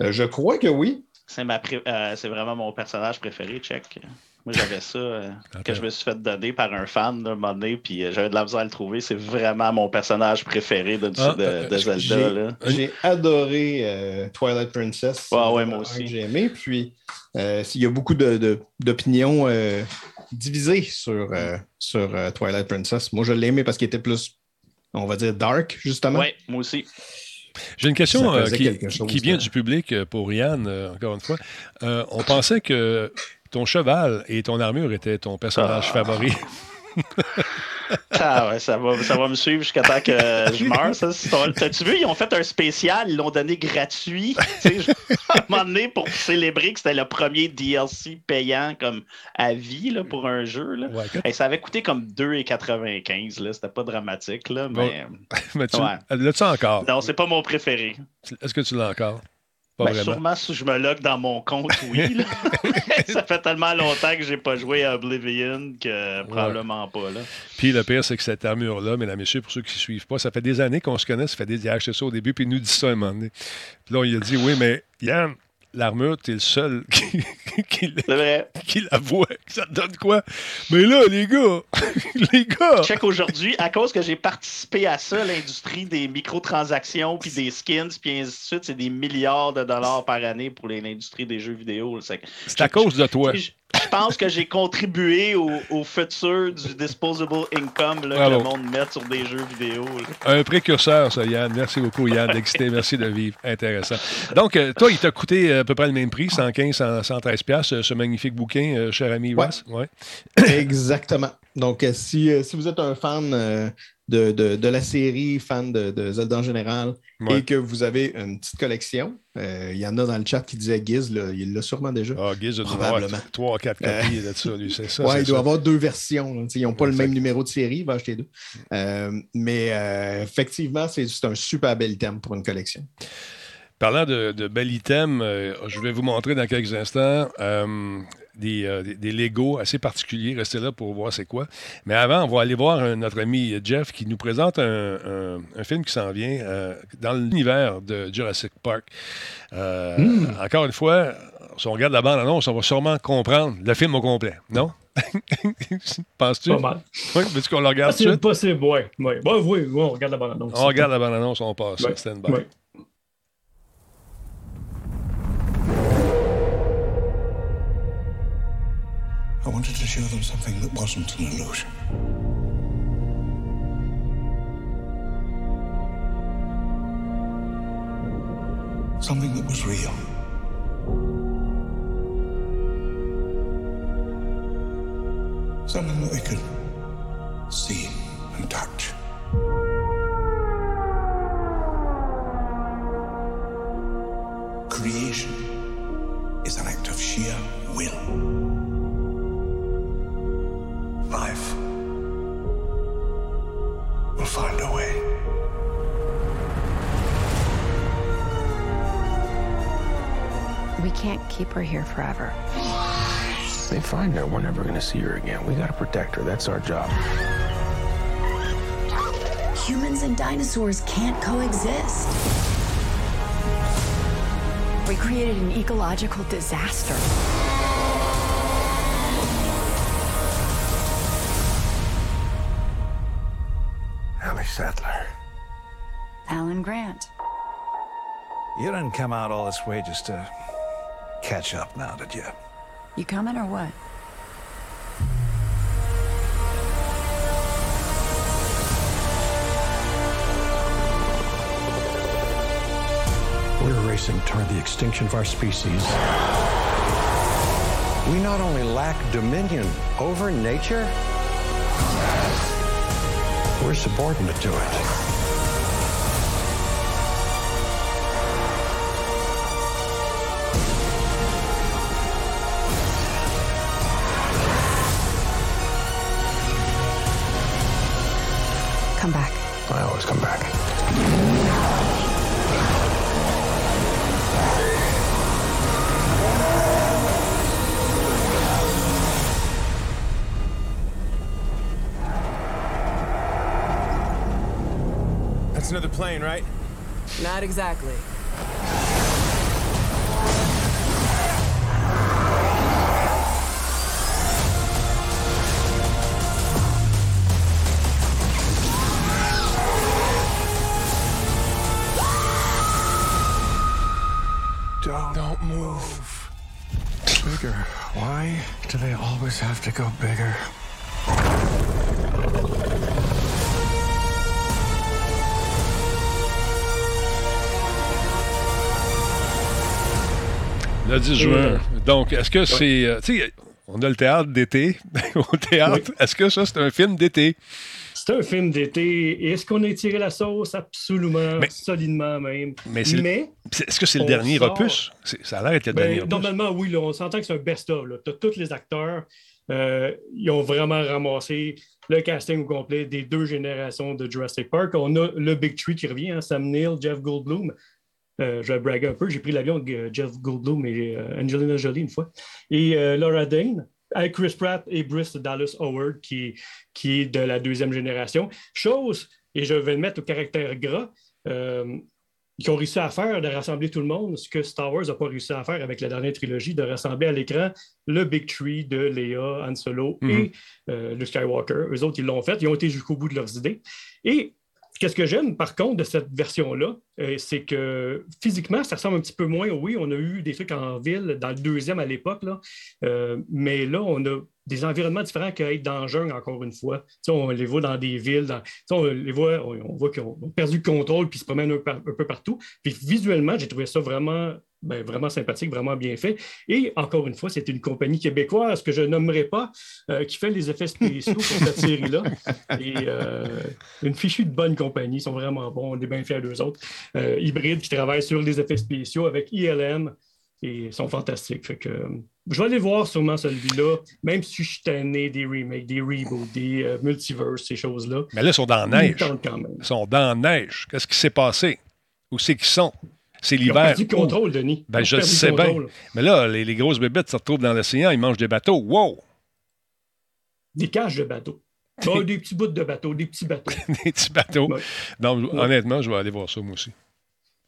Euh, je crois que oui. C'est ma pré- euh, c'est vraiment mon personnage préféré, check. Moi, j'avais ça euh, que je me suis fait donner par un fan d'un moment donné, puis euh, j'avais de la misère à le trouver. C'est vraiment mon personnage préféré de, Ah, de- euh, de Zelda. J'ai adoré euh, Twilight Princess. Ouais, ouais, moi aussi. J'ai aimé. Puis, euh, il y a beaucoup de- de- d'opinions euh, divisées sur, euh, sur euh, Twilight Princess. Moi, je l'ai aimé parce qu'il était plus, on va dire, dark, justement. Ouais, moi aussi. J'ai une question euh, qui, quelque chose, qui vient du public pour Yann, euh, encore une fois. Euh, on pensait que ton cheval et ton armure étaient ton personnage Ah. favori. (laughs) (laughs) Ah ouais, ça va, ça va me suivre jusqu'à temps que je. (laughs) Ça, histoire-là. T'as-tu vu, ils ont fait un spécial, ils l'ont donné gratuit. à un moment donné, pour célébrer que c'était le premier DLC payant comme à vie là, pour un jeu. Là. Et ça avait coûté comme 2,95. là. C'était pas dramatique, là, mais. Mais tu Ouais. l'as-tu encore? Non, c'est pas mon préféré. Est-ce que tu l'as encore? Pas Ben, sûrement si je me log dans mon compte, oui. (laughs) là. (laughs) ça fait tellement longtemps que j'ai pas joué à Oblivion que probablement pas. Là. Puis le pire, c'est que cette armure-là, mesdames et messieurs, pour ceux qui ne suivent pas, ça fait des années qu'on se connaît, ça fait des il a acheté ça au début, puis il nous dit ça un moment donné. Puis là, on lui a dit Oui, mais Yann, l'armure, t'es le seul (laughs) qui, qui, (laughs) qui la voit. Ça te donne quoi? Mais là, les gars, (laughs) les gars! Check aujourd'hui, à cause que j'ai participé à ça, l'industrie des microtransactions, puis des skins, puis ainsi de suite, c'est des milliards de dollars par année pour l'industrie des jeux vidéo. C'est C'est à cause de toi. Je je pense que j'ai contribué au, au futur du disposable income là, que le monde met sur des jeux vidéo. là. Un précurseur, ça, Yann. Merci beaucoup, Yann, d'exister. Merci de vivre. Intéressant. Donc, euh, toi, il t'a coûté euh, à peu près le même prix, 115, 100, 113 piastres, euh, ce magnifique bouquin, euh, cher ami Ouais. Ross? Ouais. Exactement. Donc, si, si vous êtes un fan euh, de, de- de la série, fan de, de Zelda en général, Ouais. et que vous avez une petite collection, euh, il y en a dans le chat qui disait Giz, là, il l'a sûrement déjà. Ah, Giz doit Probablement. avoir 3 4 copies de ça, lui, c'est ça. (laughs) Ouais, il doit ça. avoir deux versions. là. Ils n'ont pas le même numéro de série, il va acheter deux. Euh, mais euh, effectivement, c'est c'est un super bel item pour une collection. Parlant de, de bel item, euh, je vais vous montrer dans quelques instants euh, des, euh, des, des Legos assez particuliers. Restez là pour voir c'est quoi. Mais avant, on va aller voir notre ami Jeff qui nous présente un, un- un film qui s'en vient euh, dans l'univers de Jurassic Park. Euh, Hmm. Encore une fois, si on regarde la bande-annonce, on va sûrement comprendre le film au complet, non? (laughs) Penses-tu? Pas mal. Oui, veux-tu qu'on le regarde tout de Possible, ouais. ouais. Bah, oui, oui, on regarde la bande-annonce. On regarde la bande-annonce, on passe. Ouais. Stand by. Ouais. I wanted to show them something that wasn't an illusion. Something that was real. Something that they could see and touch. Can't keep her here forever. They find her, we're never gonna see her again. We gotta protect her. That's our job. Humans and dinosaurs can't coexist. We created an ecological disaster. Ellie Sattler. Alan Grant. You didn't come out all this way just to catch up now, did you? You coming or what? We're racing toward the extinction of our species. We not only lack dominion over nature, we're subordinate to it. Come back. I always come back. That's another plane, right? Not exactly. Le 10 juin. Euh. Donc, est-ce que c'est. Euh, tu sais, on a le théâtre d'été. (laughs) Au théâtre, est-ce que ça, c'est un film d'été? C'est un film d'été. Est-ce qu'on a tiré la sauce? Absolument, solidement même. Mais, est-ce que c'est le dernier opus? Ça a l'air d'être le ben, dernier normalement, opus. Normalement, oui. Là, on s'entend que c'est un best-of. Tu as tous les acteurs euh, ils ont vraiment ramassé le casting au complet des deux générations de Jurassic Park. On a le Big Tree qui revient, hein, Sam Neill, Jeff Goldblum. Euh, je vais braguer un peu. J'ai pris l'avion avec euh, Jeff Goldblum et Angelina Jolie une fois. Et Laura Dane, avec Chris Pratt et Bruce Dallas Howard, qui, qui est de la deuxième génération. Chose, et je vais le mettre au caractère gras, qui ont réussi à faire de rassembler tout le monde, ce que Star Wars n'a pas réussi à faire avec la dernière trilogie, de rassembler à l'écran le Big Tree de Leia, Han Solo Mhm. et euh, Luke Skywalker. Eux autres, ils l'ont fait, ils ont été jusqu'au bout de leurs idées. Et qu'est-ce que j'aime, par contre, de cette version-là, euh, c'est que physiquement, ça ressemble un petit peu moins. Oui, on a eu des trucs en ville dans le deuxième à l'époque, euh, mais là, on a des environnements différents qu'être dans le jungle, encore une fois. On les voit dans des villes, dans- on les voit, on, on voit qu'ils ont perdu le contrôle puis ils se promènent un, par- un peu partout. Puis visuellement, j'ai trouvé ça vraiment, ben, vraiment sympathique, vraiment bien fait. Et encore une fois, c'est une compagnie québécoise que je nommerai pas, euh, qui fait les effets spéciaux pour cette (laughs) série-là. Et euh, une fichue de bonne compagnie, ils sont vraiment bons, on est bien fiers d'eux autres. Euh, hybride qui travaillent sur les effets spéciaux avec ILM et ils sont fantastiques. Fait que, euh, je vais aller voir sûrement celui-là, même si je suis tanné des remakes, des reboots, des euh, multiverses, ces choses-là. Mais là, ils sont dans la neige. tentent quand même. Ils sont dans la neige. Qu'est-ce qui s'est passé? Où c'est qu'ils sont? C'est Ils ont l'hiver. perdu le contrôle, Où? Denis. Ben, je le sais bien. Mais là, les, les grosses bébêtes se retrouvent dans l'océan, ils mangent des bateaux. Wow! (laughs) Des cages de bateaux. Bon, (laughs) des petits bouts de bateaux, des petits bateaux. des petits bateaux. Ouais. Donc, Ouais. honnêtement, je vais aller voir ça, moi aussi.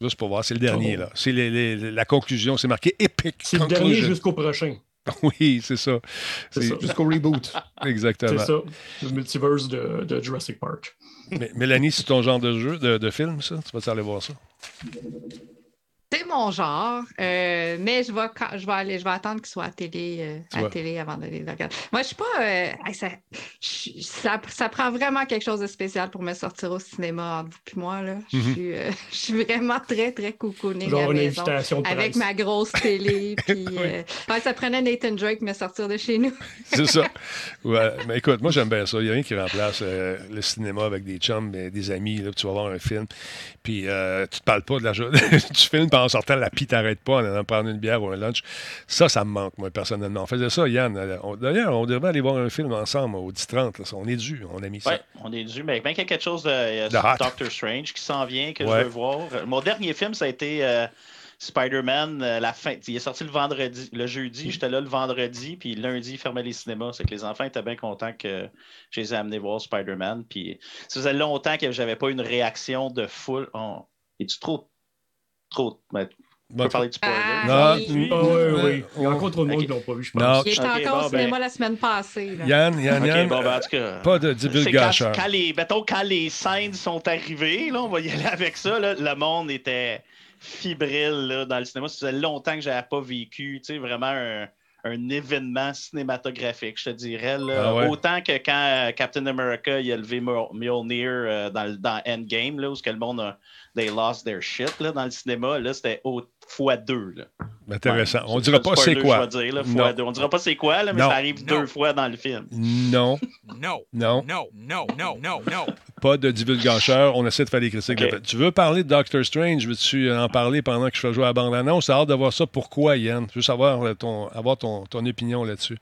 Juste pour voir. C'est le dernier, Oh. là. C'est les- les- la conclusion. C'est marqué Epic C'est le dernier jusqu'au prochain. (laughs) Oui, c'est ça. C'est ça. Jusqu'au reboot. (laughs) Exactement. C'est ça, le multiverse de, de Jurassic Park. Mais- Mélanie, c'est ton genre de jeu, de, de film, ça? Tu vas aller voir ça? C'est mon genre, euh, mais je vais, quand- je vais aller, je vais attendre qu'il soit à télé, euh, Tu à télé avant d'aller le regarder. Moi, je suis pas, euh, ça, je- ça, ça prend vraiment quelque chose de spécial pour me sortir au cinéma puis moi là. Je Mhm. suis, (laughs) je suis vraiment très très cocooning Genre à une maison, invitation de avec ma grosse télé. (laughs) puis, ouais, ça prenait Nathan Drake me sortir de chez nous. (laughs) C'est ça. Ouais, mais écoute, moi, j'aime bien ça. Il n'y a rien qui remplace le cinéma avec des chums, et des amis. Là, tu vas voir un film, puis tu te parles pas de la jo- du film, puis en sortant, la pie t'arrête pas en allant prendre une bière ou un lunch. Ça, ça me manque, moi, personnellement. On faisait ça, Yann. Euh, on- D'ailleurs, on devrait aller voir un film ensemble au 10-30. là. On est dû, on a mis ça. Ouais, on est dû, mais bien qu'il y a quelque chose de. Doctor Strange qui s'en vient, que Ouais. je veux voir. Mon dernier film, ça a été euh, Spider-Man, euh, la fin. Il est sorti le vendredi, le Mm. jeudi, j'étais là le vendredi, puis lundi, il fermait les cinémas. C'est que les enfants étaient bien contents que je les ai amenés voir Spider-Man. Puis ça faisait longtemps que j'avais pas une réaction de foule. Oh, Es-tu trop. Trop. ben, tu peux parler de spoiler? Ah, Non, oui. Ah oui, oui. Il y a encore trop de monde qui l'ont pas vu, je pense. Il était encore bon, au cinéma ben- la semaine passée. là. Yann, Yann, Ok, Yann, bon, ben, en tout cas, pas de C'est divulgacheur. Quand, quand les, mettons, quand les scènes sont arrivées, là, on va y aller avec ça, là, le monde était fibrile là, dans le cinéma. Ça faisait longtemps que je n'avais pas vécu tu sais, vraiment un, un événement cinématographique, je te dirais. là. Ah ouais? Autant que quand euh, Captain America il a levé Mjol- Mjolnir euh, dans, dans Endgame, là, où ce que le monde a they lost their shit là, dans le cinéma, là, c'était au fois deux. Là. Intéressant. Ouais, on c'est dira pas c'est quoi. je vais dire, là, Non. fois deux. On dira pas c'est quoi, là, mais Non. ça arrive deux fois dans le film. Non. No. (laughs) Non. No, no, no, no, no. Pas de divulgacheur. On essaie de faire des critiques. de Ok. fait. Tu veux parler de Doctor Strange? Veux-tu en parler pendant que je fais jouer à la bande-annonce? J'ai hâte de voir ça. Pourquoi, Yann? Je veux savoir euh, ton, avoir ton, ton opinion là-dessus.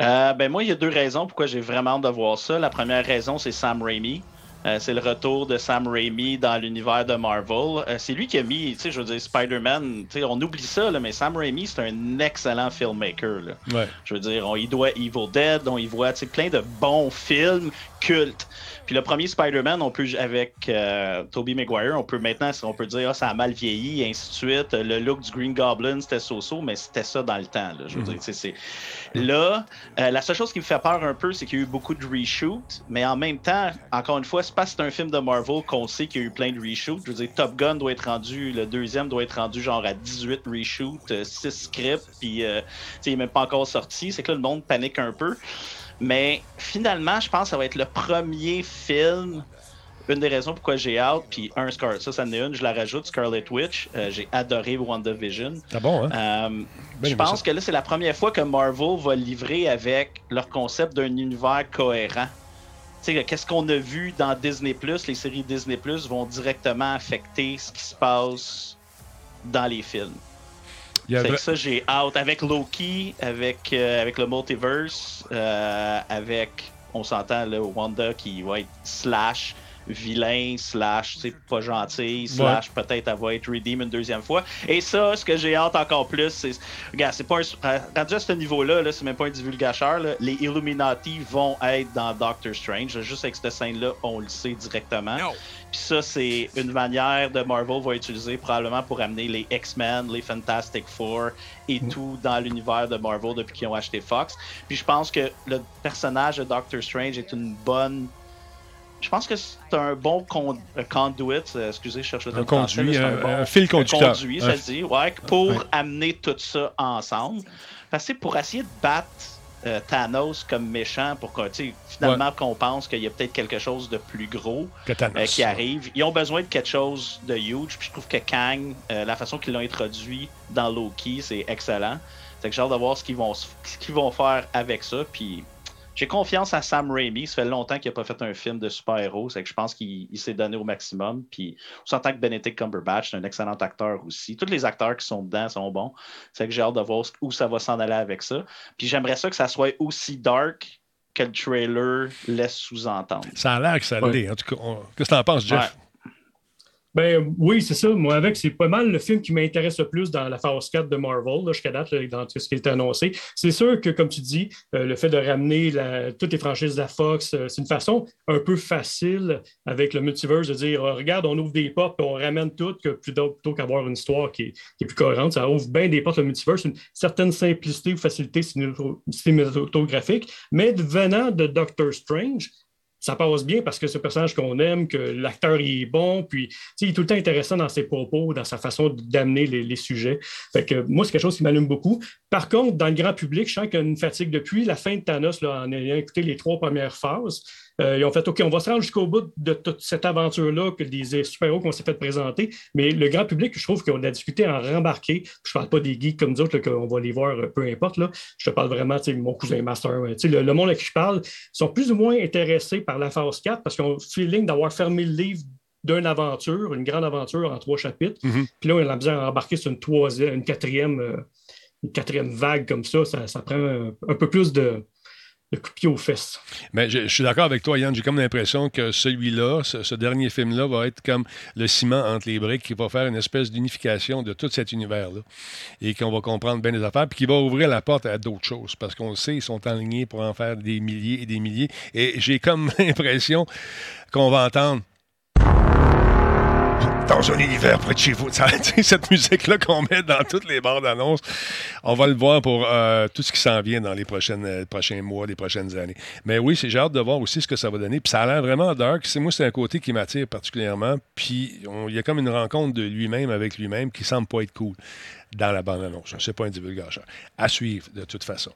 Euh, ben moi, il y a deux raisons pourquoi j'ai vraiment hâte de voir ça. La première raison, c'est Sam Raimi. Euh, c'est le retour de Sam Raimi dans l'univers de Marvel. Euh, c'est lui qui a mis, tu sais, je veux dire, Spider-Man, tu sais, on oublie ça, là, mais Sam Raimi, c'est un excellent filmmaker. Là. Ouais. Je veux dire, on y doit Evil Dead, on y voit tu sais, plein de bons films cultes. Puis le premier Spider-Man, on peut avec euh, Tobey Maguire, on peut maintenant, on peut dire ah, ça a mal vieilli, et ainsi de suite. Le look du Green Goblin, c'était so-so, mais c'était ça dans le temps. Là, je veux Mhm. dire, là, euh, la seule chose qui me fait peur un peu, c'est qu'il y a eu beaucoup de reshoots, mais en même temps, encore une fois, c'est pas que c'est un film de Marvel qu'on sait qu'il y a eu plein de reshoots. Je veux dire, Top Gun doit être rendu, le deuxième doit être rendu genre à 18 reshoots, euh, 6 scripts, puis euh, il est même pas encore sorti. C'est que là, le monde panique un peu. Mais finalement, je pense que ça va être le premier film une des raisons pourquoi j'ai hâte, puis un Scar, ça, ça en est une, je la rajoute, Scarlet Witch. Euh, j'ai adoré WandaVision. C'est bon, hein? Euh, je pense que là, c'est la première fois que Marvel va livrer avec leur concept d'un univers cohérent. Tu sais, qu'est-ce qu'on a vu dans Disney+, les séries Disney+, vont directement affecter ce qui se passe dans les films. Il y a Fait que ça, j'ai hâte. Avec Loki, avec, euh, avec le multiverse, euh, avec, on s'entend, là, Wanda qui va être slash vilain, slash, c'est pas gentil, slash peut-être elle va être redeem une deuxième fois. Et ça, ce que j'ai hâte encore plus, c'est. Regarde, c'est pas un. Rendu à ce niveau-là, là, c'est même pas un divulgateur, là, les Illuminati vont être dans Doctor Strange. Juste avec cette scène-là, on le sait directement. Puis ça, c'est une manière de Marvel va utiliser probablement pour amener les X-Men, les Fantastic Four et tout dans l'univers de Marvel depuis qu'ils ont acheté Fox. Puis je pense que le personnage de Doctor Strange est une bonne. Je pense que c'est un bon con... euh, conduit, euh, excusez, je cherche le Un terme français, conduit, un- bon- un fil conducteur. conduit, Un- ça se dit, ouais, pour Ouais. amener tout ça ensemble. Parce que pour essayer de battre euh, Thanos comme méchant, pour sais, finalement qu'on pense qu'il y a peut-être quelque chose de plus gros Thanos. euh, qui arrive. Ils ont besoin de quelque chose de huge. Puis je trouve que Kang, euh, la façon qu'ils l'ont introduit dans Loki, c'est excellent. C'est que j'ai hâte de voir ce qu'ils vont, ce qu'ils vont faire avec ça. Puis j'ai confiance à Sam Raimi. Ça fait longtemps qu'il n'a pas fait un film de super-héros. C'est que je pense qu'il il s'est donné au maximum. Puis on s'entend que Benedict Cumberbatch, c'est un excellent acteur aussi. Tous les acteurs qui sont dedans sont bons. C'est que j'ai hâte de voir où ça va s'en aller avec ça. Puis j'aimerais ça que ça soit aussi dark que le trailer laisse sous-entendre. Ça a l'air que ça Ouais. l'est. En tout cas, on- qu'est-ce que t'en penses, Jeff? Ben oui, c'est ça. Moi, avec, c'est pas mal le film qui m'intéresse le plus dans la phase 4 de Marvel, là, jusqu'à date, là, dans ce qui est annoncé. C'est sûr que, comme tu dis, euh, le fait de ramener toutes les franchises de la Fox, euh, c'est une façon un peu facile avec le multiverse de dire euh, regarde, on ouvre des portes on ramène tout plutôt, qu'avoir une histoire qui est, plus cohérente. Ça ouvre bien des portes le multiverse, une certaine simplicité ou facilité cinémato- cinématographique. Mais venant de Doctor Strange, ça passe bien parce que un personnage qu'on aime, que l'acteur est bon, puis il est tout le temps intéressant dans ses propos, dans sa façon d'amener les, les sujets. Fait que moi, c'est quelque chose qui m'allume beaucoup. Par contre, dans le grand public, je sens qu'il y a une fatigue depuis la fin de Thanos, là, en ayant écouté les trois premières phases. Euh, ils ont fait OK, on va se rendre jusqu'au bout de toute cette aventure-là que des super-héros qu'on s'est fait présenter. Mais le grand public, je trouve qu'on a discuté en rembarqué. Je parle pas des geeks comme nous autres, là, qu'on va les voir, euh, peu importe. Là. Je te parle vraiment, mon cousin Master. Le, le monde à qui je parle sont plus ou moins intéressés par la phase 4 parce qu'ils ont le feeling d'avoir fermé le livre d'une aventure, une grande aventure en trois chapitres. Mhm. Puis là, on a la misère à embarquer sur une troisième, une quatrième, euh, une quatrième vague comme ça. Ça, prend un, peu plus de, de de pied aux fesses. Mais je, je suis d'accord avec toi, Yann. J'ai comme l'impression que celui-là, ce, ce dernier film-là, va être comme le ciment entre les briques qui va faire une espèce d'unification de tout cet univers-là. Et qu'on va comprendre bien les affaires, puis qui va ouvrir la porte à d'autres choses. Parce qu'on le sait, ils sont enlignés pour en faire des milliers et des milliers. Et j'ai comme (laughs) l'impression qu'on va entendre dans un univers près de chez vous. (laughs) Cette musique-là qu'on met dans toutes les bandes annonces, on va le voir pour euh, tout ce qui s'en vient dans les prochaines, euh, prochains mois, les prochaines années. Mais oui, j'ai hâte de voir aussi ce que ça va donner. Puis ça a l'air vraiment dark. C'est moi, c'est un côté qui m'attire particulièrement. Puis il y a comme une rencontre de lui-même avec lui-même qui semble pas être cool dans la bande annonce. C'est pas un divulgateur. À suivre de toute façon.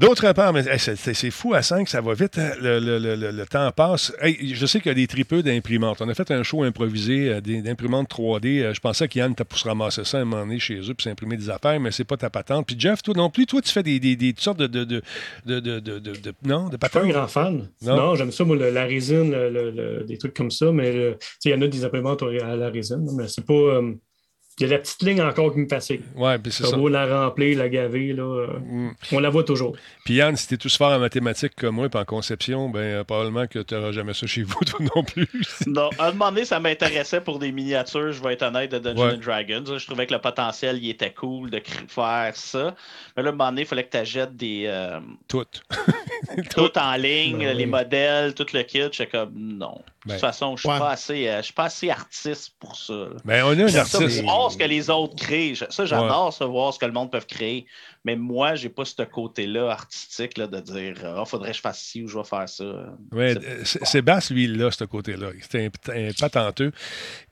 D'autre part, mais hey, c'est- fou à 5, ça va vite, hein, le, le- le- le- temps passe. Hey, je sais qu'il y a des tripeux d'imprimantes. On a fait un show improvisé euh, d'imprimantes 3D. Euh, je pensais qu'Yann t'a pour se ramasser ça à un moment donné chez eux pour s'imprimer des affaires, mais c'est pas ta patente. Puis Jeff, toi non plus, toi tu fais des, des, des sortes de, de, de, de, de, non, de Je suis pas patentes? un grand fan. Non? Non, j'aime ça, moi, la résine, le- le- le- des trucs comme ça, mais euh, tu sais, il y en a des imprimantes à la résine, mais c'est pas. euh, il y a la petite ligne encore qui me fatigue. Ouais, puis c'est ça. Mm. beau la remplir, la gaver, là, euh, on la voit toujours. Puis Yann, si t'es tous fort en mathématiques comme moi, puis en conception, ben euh, probablement que tu n'auras jamais ça chez vous, (laughs) toi non plus. Non, à un moment donné, ça m'intéressait pour des miniatures, je vais être honnête, de Dungeons Ouais. and Dragons. Je trouvais que le potentiel, il était cool de faire ça. Mais là, à un moment donné, il fallait que tu achètes des. euh, Toutes. (laughs) tout en ligne, Ben les oui. modèles, tout le kit. J'étais comme non. De Ben, toute façon, je suis ouais. pas assez, euh, je suis pas assez artiste pour ça. là. Ben, on a un ça artiste. Voir ce que les autres créent. Ça, j'adore ça, voir ce que le monde peut créer. Mais moi, j'ai pas ce côté-là artistique là, de dire Ah, faudrait que je fasse ci ou je vais faire ça. Oui, Sébastien, lui, a ce côté-là. C'est un, un patenteux.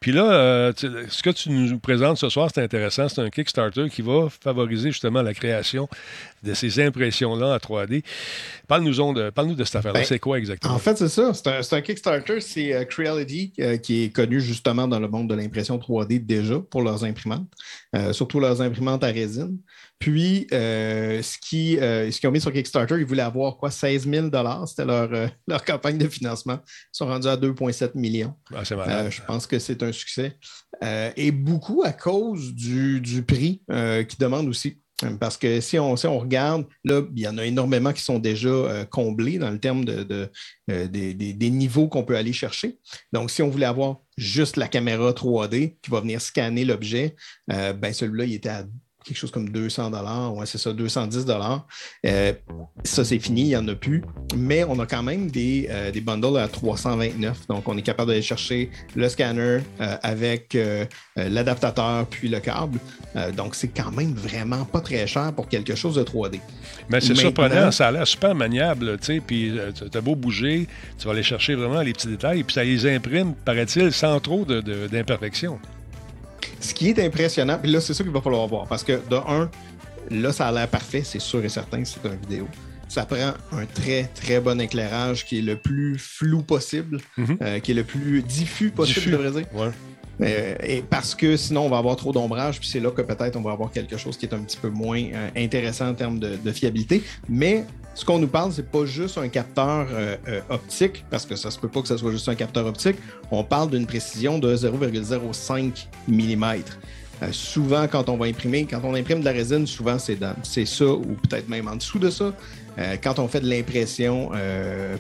Puis là, euh, tu- ce que tu nous présentes ce soir, c'est intéressant. C'est un Kickstarter qui va favoriser justement la création de ces impressions-là en 3D. Parle-nous de, parle de cette affaire-là. Ben, c'est quoi exactement? En fait, c'est ça. C'est un, c'est un Kickstarter. C'est euh, Creality euh, qui est connu justement dans le monde de l'impression 3D déjà pour leurs imprimantes, euh, surtout leurs imprimantes à résine. Puis, euh, ce euh, ce qu'ils ont mis sur Kickstarter, ils voulaient avoir quoi 16 000 C'était leur, euh, (laughs) leur campagne de financement. Ils sont rendus à 2,7 millions. Ah, je pense que c'est un succès. Et beaucoup à cause du, du prix qu'ils demandent aussi. Parce que si on, si on regarde, là, il y en a énormément qui sont déjà euh, comblés dans le terme de, de, euh, des, des- des niveaux qu'on peut aller chercher. Donc, si on voulait avoir juste la caméra 3D qui va venir scanner l'objet, euh, ben celui-là, il était à quelque chose comme 200 dollars, ouais, c'est ça, 210 dollars. ça, c'est fini, il n'y en a plus. Mais on a quand même des, euh, des bundles à 329. Donc, on est capable d'aller chercher le scanner euh, avec euh, euh, l'adaptateur puis le câble. Euh, donc, c'est quand même vraiment pas très cher pour quelque chose de 3D. Mais c'est surprenant, ça a l'air super maniable, tu sais, puis euh, t'as beau bouger, tu vas aller chercher vraiment les petits détails, puis ça les imprime, paraît-il, sans trop de- de- d'imperfections. Ce qui est impressionnant, puis là, c'est ça qu'il va falloir voir. Parce que, de un, là, ça a l'air parfait, c'est sûr et certain c'est une vidéo. Ça prend un très, très bon éclairage qui est le plus flou possible, euh, qui est le plus diffus possible, Diffus, je devrais dire. ouais. Euh, et parce que sinon, on va avoir trop d'ombrage, puis c'est là que peut-être on va avoir quelque chose qui est un petit peu moins euh, intéressant en termes de, de fiabilité. Mais ce qu'on nous parle, c'est pas juste un capteur euh, euh, optique, parce que ça se peut pas que ce soit juste un capteur optique. On parle d'une précision de 0,05 mm. Euh, souvent, quand on va imprimer, quand on imprime de la résine, souvent c'est ça, ou peut-être même en dessous de ça. Quand on fait de l'impression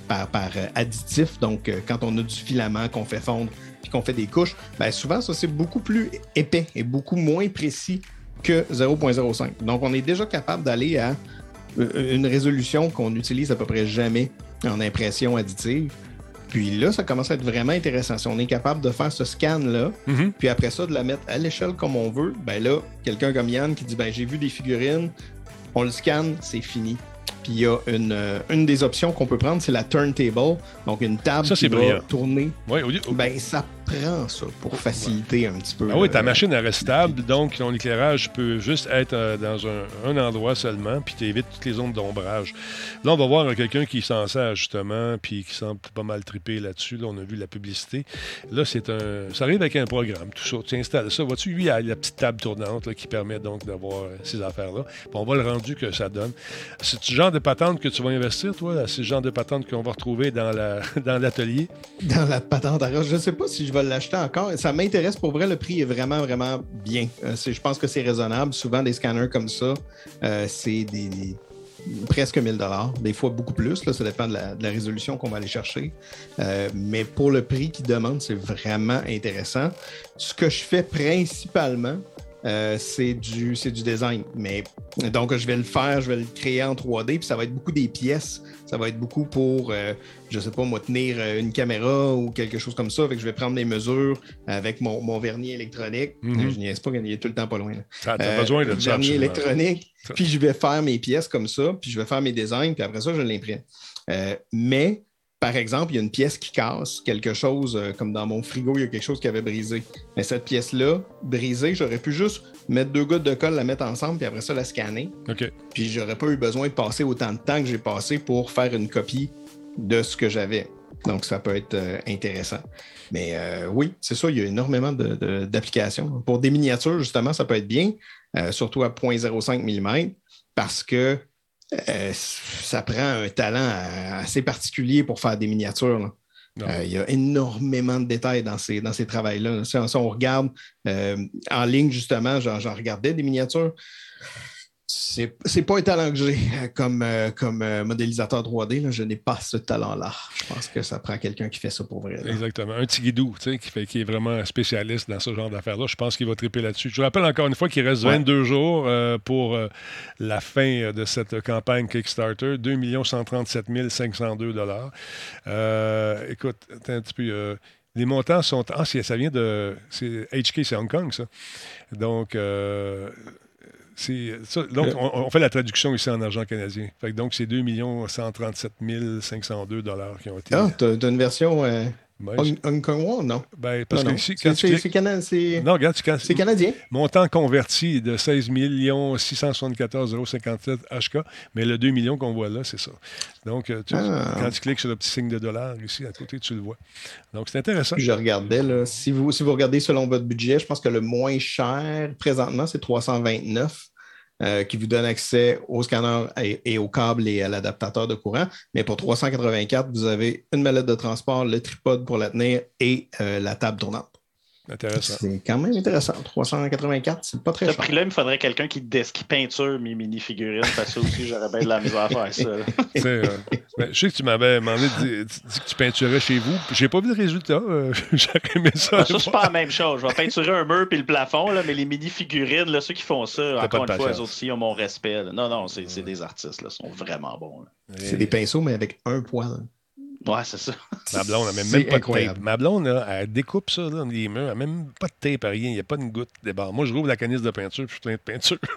par, par additif, donc quand on a du filament qu'on fait fondre puis qu'on fait des couches, ben souvent ça c'est beaucoup plus épais et beaucoup moins précis que 0.05. Donc on est déjà capable d'aller à une résolution qu'on n'utilise à peu près jamais en impression additive. Puis là, ça commence à être vraiment intéressant. Si on est capable de faire ce scan-là, puis après ça, de la mettre à l'échelle comme on veut, ben là, quelqu'un comme Yann qui dit ben j'ai vu des figurines, on le scanne, c'est fini. Puis il y a une, euh, une des options qu'on peut prendre, c'est la turntable, donc une table Ça, qui va brillant. tourner. Oui, au lieu- Ben ça prend ça pour faciliter un petit peu. Ah oui, ta machine elle reste stable, donc ton éclairage peut juste être euh, dans un, un endroit seulement, puis tu évites toutes les zones d'ombrage. Là, on va voir quelqu'un qui s'en sert justement, puis qui semble pas mal triper là-dessus. Là, on a vu la publicité. Là, c'est un. Ça arrive avec un programme, tout ça. Tu installes ça. Vois-tu, lui, il a la petite table tournante là, qui permet donc d'avoir euh, ces affaires-là. Puis on voit le rendu que ça donne. C'est le genre de patente que tu vas investir, toi? C'est le genre de patente qu'on va retrouver dans la (laughs) dans l'atelier? dans la patente à roche. Je ne sais pas si je vais l'acheter encore. Ça m'intéresse pour vrai. Le prix est vraiment, vraiment bien. Euh, je pense que c'est raisonnable. Souvent, des scanners comme ça, euh, c'est des, presque 1000 dollars, des fois beaucoup plus. Ça dépend de la, de la résolution qu'on va aller chercher. Euh, mais pour le prix qu'ils demandent, c'est vraiment intéressant. Ce que je fais principalement, euh, c'est du, c'est du design. Mais donc, je vais le faire, je vais le créer en 3D, puis ça va être beaucoup des pièces. Ça va être beaucoup pour, euh, je sais pas, moi, tenir euh, une caméra ou quelque chose comme ça. Fait que je vais prendre des mesures avec mon, mon vernis électronique. Mhm. Je niaise pas, il est tout le temps pas loin. t'as besoin de ça, vernis électronique. Puis je vais faire mes pièces comme ça, puis je vais faire mes designs, puis après ça, je l'imprime. Euh, mais, par exemple, il y a une pièce qui casse, quelque chose, euh, comme dans mon frigo, il y a quelque chose qui avait brisé. Mais cette pièce-là, brisée, j'aurais pu juste mettre deux gouttes de colle, la mettre ensemble, puis après ça, la scanner. OK. Puis j'aurais pas eu besoin de passer autant de temps que j'ai passé pour faire une copie de ce que j'avais. Donc, ça peut être euh, intéressant. Mais euh, oui, c'est ça, il y a énormément de- de- d'applications. Pour des miniatures, justement, ça peut être bien, surtout à 0.05 mm, parce que euh, ça prend un talent assez particulier pour faire des miniatures. Euh, il y a énormément de détails dans ces, dans ces travails-là. Si, on- si on regarde euh, en ligne, justement, j'en regardais des miniatures. C'est pas un talent que j'ai euh, comme, euh, comme euh, modélisateur 3D. là. Je n'ai pas ce talent-là. Je pense que ça prend quelqu'un qui fait ça pour vrai. là. Exactement. Un petit guidou, tu sais, qui, fait, qui est vraiment spécialiste dans ce genre d'affaires-là. Je pense qu'il va triper là-dessus. Je vous rappelle encore une fois qu'il reste Ouais. 22 jours euh, pour la fin de cette campagne Kickstarter. 2 137 502 euh, Écoute, attends un petit peu. les montants sont. Ah, ça vient de. HK, c'est Hong Kong, ça. Donc. Euh, ça. donc, Euh. on, on fait la traduction ici en argent canadien. Fait que donc, c'est 2 137 502 qui ont été. Ah, tu as, une version. euh, Hong, Hong Kong, non? Ben, parce Non, que non. quand tu cliques- regarde, tu- c'est canadien. Montant converti de 16 674 057 HK, mais le 2 millions qu'on voit là, c'est ça. Donc, euh, tu- Ah. quand tu cliques sur le petit signe de dollar ici, à côté, tu le vois. Donc, c'est intéressant. Je regardais, là, si, vous, si vous regardez selon votre budget, je pense que le moins cher présentement, c'est 329, euh, qui vous donne accès au scanner et, au câble et à l'adaptateur de courant. Mais pour 384, vous avez une mallette de transport, le tripode pour la tenir et euh, la table tournante. Intéressant. C'est quand même intéressant. 384, c'est pas très Ce cher. prix-là, il me faudrait quelqu'un qui, qui peinture mes mini-figurines, parce que ça aussi, j'aurais bien de la misère à faire ça. (laughs) euh, ben, je sais que tu m'avais demandé de dire, dit que tu peinturais chez vous. J'ai pas vu de résultat. euh, (laughs) J'aurais aimé ça. Ah, ça, c'est pas la même chose. Je vais peinturer un mur puis le plafond, là, mais les mini-figurines, là, ceux qui font ça, encore une fois, eux aussi ont mon respect. là. Non, non, c'est des artistes, là, ils sont vraiment bons. C'est des pinceaux, mais avec un poil. Ouais, c'est ça. Ma blonde n'a même, pas de tape. Ma blonde, là, elle découpe ça dans les murs. Elle n'a même pas de tape à rien. Il n'y a pas une goutte de barre. Moi, je rouvre la canisse de peinture puis je suis plein de peinture. (laughs)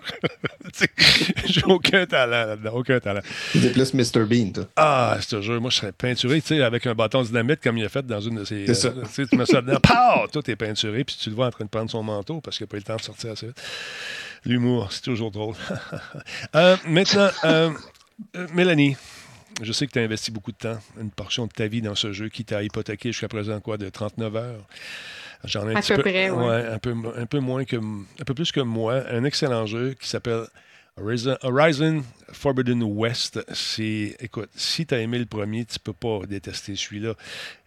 Tu J'ai aucun talent là-dedans. Aucun talent. C'est plus Mr. Bean, toi. Ah, je te jure, moi, je serais peinturé, tu sais, avec un bâton de dynamite comme il a fait dans une de ses. C'est ça. euh, tu tu mets ça dedans, pow! Tout est peinturé, puis tu le vois en train de prendre son manteau parce qu'il n'a pas eu le temps de sortir assez vite. L'humour, c'est toujours drôle. (laughs) Euh, maintenant, euh, euh, Mélanie, je sais que tu as investi beaucoup de temps, une portion de ta vie dans ce jeu qui t'a hypothéqué jusqu'à présent, quoi, de 39 heures. J'en ai un À petit peu peu, près, ouais. un peu, un peu moins que, un peu plus que moi. Un excellent jeu qui s'appelle Horizon, Horizon Forbidden West. C'est, écoute, si tu as aimé le premier, tu peux pas détester celui-là.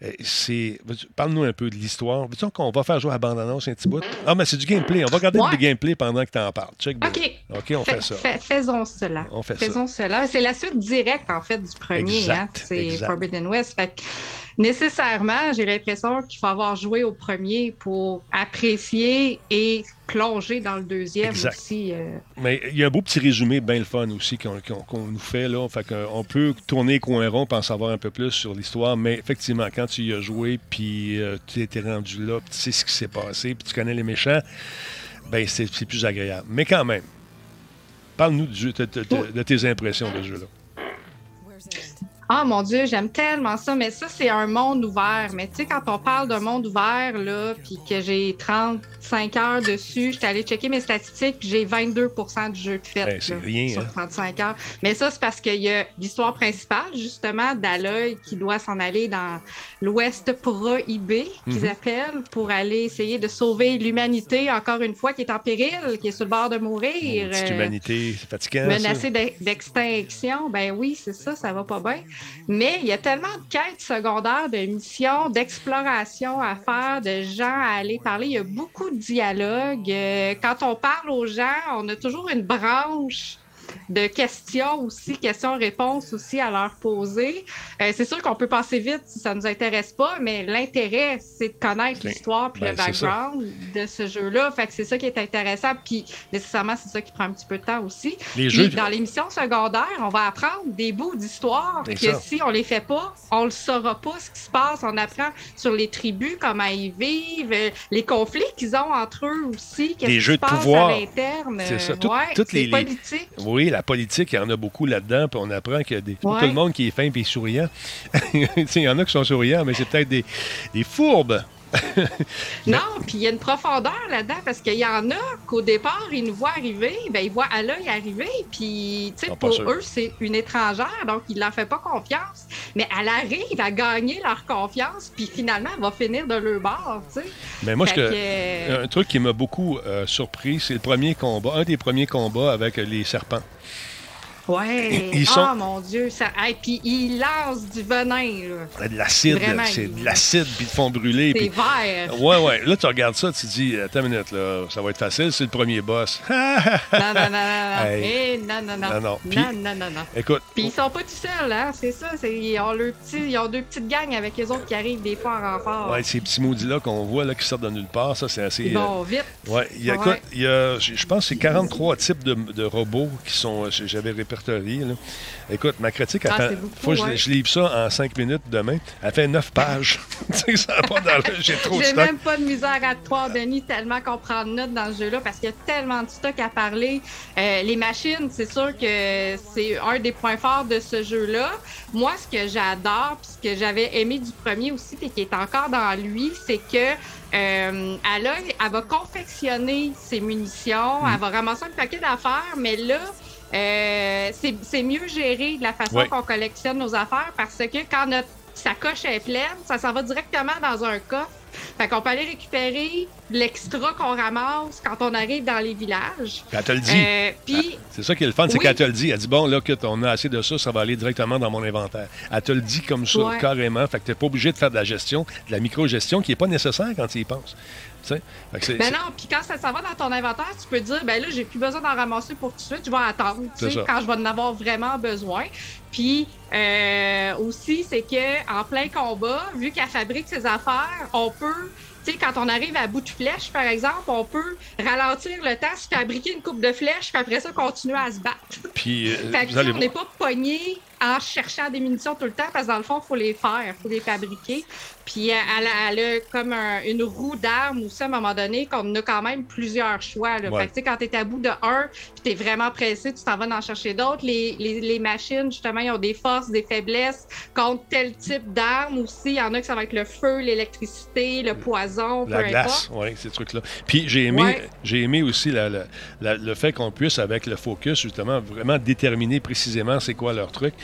Euh, C'est, parle-nous un peu de l'histoire. Veux-tu qu'on va faire jouer à bande-annonce un petit bout? Ah, mais c'est du gameplay. On va regarder Ouais. le gameplay pendant que tu en parles. Check bien. OK. OK, on fait ça. fais- faisons cela. On fait ça. faisons cela. C'est la suite directe, en fait, du premier. Exact, hein. C'est exact. Forbidden West. Fait nécessairement, j'ai l'impression qu'il faut avoir joué au premier pour apprécier et plonger dans le deuxième Exact. aussi. euh. Mais il y a un beau petit résumé bien le fun aussi qu'on nous fait. Là. Fait qu'on peut tourner coin rond pour en savoir un peu plus sur l'histoire. Mais effectivement, quand tu y as joué, puis euh, tu étais rendu là, puis tu sais ce qui s'est passé, puis tu connais les méchants, ben c'est plus agréable. Mais quand même, parle-nous jeu- de, de- de- de tes impressions de ce jeu-là. Ah mon Dieu, j'aime tellement ça, mais ça, c'est un monde ouvert. Mais tu sais, quand on parle d'un monde ouvert, là, puis que j'ai 35 heures dessus, j'étais allée checker mes statistiques, j'ai 22% du jeu de fait Ben, c'est rien, sur hein? 35 heures. Mais ça, c'est parce qu'il y a l'histoire principale, justement, d'Aloy qui doit s'en aller dans l'Ouest prohibé, qu'ils Mhm. appellent, pour aller essayer de sauver l'humanité, encore une fois, qui est en péril, qui est sur le bord de mourir. Petite euh, humanité, c'est fatigant. menacé ça. d'e- d'extinction, ben oui, c'est ça, ça va pas bien. Mais il y a tellement de quêtes secondaires, de missions, d'exploration à faire, de gens à aller parler. Il y a beaucoup de dialogues. Euh, Quand on parle aux gens, on a toujours une branche de questions aussi, questions-réponses aussi à leur poser. Euh, c'est sûr qu'on peut passer vite si ça nous intéresse pas, mais l'intérêt, c'est de connaître l'histoire puis ben, le ça. background de ce jeu-là. Fait que c'est ça qui est intéressant. Puis nécessairement, c'est ça qui prend un petit peu de temps aussi. Les jeux- dans les missions secondaires, on va apprendre des bouts d'histoire que ça. si on les fait pas, on le saura pas ce qui se passe. On apprend sur les tribus, comment ils vivent, euh, les conflits qu'ils ont entre eux aussi, qu'est-ce Les qui jeux se de passe pouvoir. à l'interne. C'est ça. Euh, Tout- ouais, toutes les, les- politique. Oui, la politique, il y en a beaucoup là-dedans, puis on apprend qu'il y a des... pas Ouais. tout le monde qui est fin et souriant. (laughs) Il y en a qui sont souriants, mais c'est peut-être des, des fourbes. Non, puis il y a une profondeur là-dedans parce qu'il y en a qu'au départ, ils nous voient arriver, ben, ils voient à l'œil arriver, puis Ah, pour sûr. eux, c'est une étrangère, donc ils leur fait pas confiance. Mais elle arrive à gagner leur confiance, puis finalement, elle va finir de leur bord. Mais moi, que, que, euh, un truc qui m'a beaucoup euh, surpris, c'est le premier combat, un des premiers combats avec les serpents. Ouais. Ils oh sont- mon Dieu, ça. Hey, puis ils lancent du venin, là. C'est de l'acide, Vraiment, c'est ils- de l'acide, puis ils te font brûler. C'est puis- vert. Ouais, ouais. Là, tu regardes ça, tu te dis, attends une minute, là, ça va être facile, c'est le premier boss. Non, non, non, non, non. (laughs) Hey. Eh, non, non, non. Non, non. Puis- Non, non, non, non. Écoute, Puis ils sont pas tout seuls, hein, c'est ça. Ils ont, leur petit, ils ont deux petites gangs avec les autres qui arrivent des fois en renfort. ouais, ces petits maudits-là qu'on voit là, qui sortent de nulle part, ça, c'est assez. Ils vont vite. Ouais, y a, Ouais. écoute, il y a, je pense que c'est 43 types de, de robots qui sont. J'avais ré- là. Écoute, ma critique, Ah, fait- beaucoup, faut que je, livre ça en cinq minutes demain. Elle fait neuf pages. (laughs) Ça pas. J'ai trop de J'ai même pas de misère à te croire, Denis, tellement qu'on prend de notes dans ce jeu-là parce qu'il y a tellement de stock à parler. Euh, les machines, c'est sûr que c'est un des points forts de ce jeu-là. Moi, ce que j'adore, puis ce que j'avais aimé du premier aussi, et qui est encore dans lui, c'est que euh, elle, a- elle va confectionner ses munitions, elle va ramasser un paquet d'affaires, mais là, euh, c'est mieux géré de la façon Ouais. qu'on collectionne nos affaires parce que quand notre sacoche est pleine, ça s'en va directement dans un coffre. Fait qu'on peut aller récupérer l'extra qu'on ramasse quand on arrive dans les villages. Puis elle te le dit. Euh, Puis, C'est ça qui est le fun, c'est Oui. qu'elle te le dit. Elle dit Bon, là, que on a assez de ça, ça va aller directement dans mon inventaire. Elle te le dit comme ça, Ouais. carrément. Fait que tu n'es pas obligé de faire de la gestion, de la micro-gestion qui n'est pas nécessaire quand tu y penses. C'est- ben non, puis quand ça s'en va dans ton inventaire, tu peux dire, ben là, j'ai plus besoin d'en ramasser pour tout de suite, je vais attendre, tu sais, quand je vais en avoir vraiment besoin. Puis euh, aussi, c'est que en plein combat, vu qu'elle fabrique ses affaires, on peut, tu sais, quand on arrive à bout de flèche, par exemple, on peut ralentir le temps, se fabriquer une coupe de flèches, puis après ça, continuer à se battre. Puis, euh, (laughs) vous allez on n'est pas pogné en cherchant des munitions tout le temps parce que dans le fond, il faut les faire, il faut les fabriquer. Puis euh, elle, a- elle a comme un- une roue d'armes aussi à un moment donné qu'on a quand même plusieurs choix. Là. Ouais. Fait que, quand tu es à bout de un, puis tu es vraiment pressé, tu t'en vas en chercher d'autres. Les, les, les machines, justement, ils ont des forces, des faiblesses contre tel type d'armes aussi. Il y en a que ça va être le feu, l'électricité, le poison, La peu glace, importe. oui, ces trucs-là. Puis j'ai aimé, Ouais. j'ai aimé aussi la- la- la- le fait qu'on puisse, avec le focus, justement, vraiment déterminer précisément c'est quoi leur truc.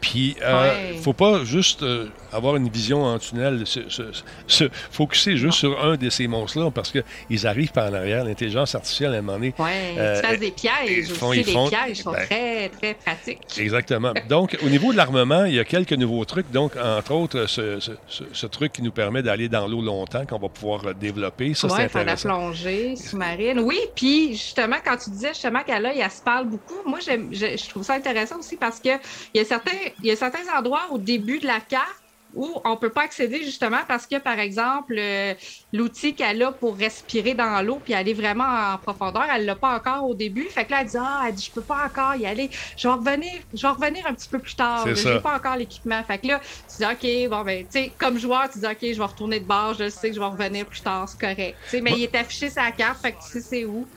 Puis, euh, Ouais. faut pas juste euh, avoir une vision en tunnel, se, se, se focuser juste sur un de ces monstres-là, parce qu'ils arrivent par en arrière. L'intelligence artificielle, à un moment donné. Ouais, euh, fasses des pièges ils font- aussi. ils les font- pièges sont ben, très, très pratiques. Exactement. (laughs) Donc, au niveau de l'armement, il y a quelques nouveaux trucs. Donc, entre autres, ce, ce- ce- ce truc qui nous permet d'aller dans l'eau longtemps, qu'on va pouvoir euh, développer. Ça, c'est ouais, de la intéressant. plongée sous-marine. Oui, puis justement, quand tu disais justement qu'elle là, elle se parle beaucoup, moi, je trouve ça intéressant aussi parce qu'il y, a certains- il y a certains endroits au début de la carte où on ne peut pas accéder justement parce que, par exemple, euh, l'outil qu'elle a pour respirer dans l'eau puis aller vraiment en profondeur, elle ne l'a pas encore au début. Fait que là, elle dit Ah, elle dit, je peux pas encore y aller. Je vais revenir, je vais revenir un petit peu plus tard. Je n'ai pas encore l'équipement. Fait que là, tu dis OK, bon, ben, tu sais, comme joueur, tu dis OK, je vais retourner de bord, je sais que je vais revenir plus tard, c'est correct. Tu sais, mais il est affiché sur la carte, fait que tu sais c'est où.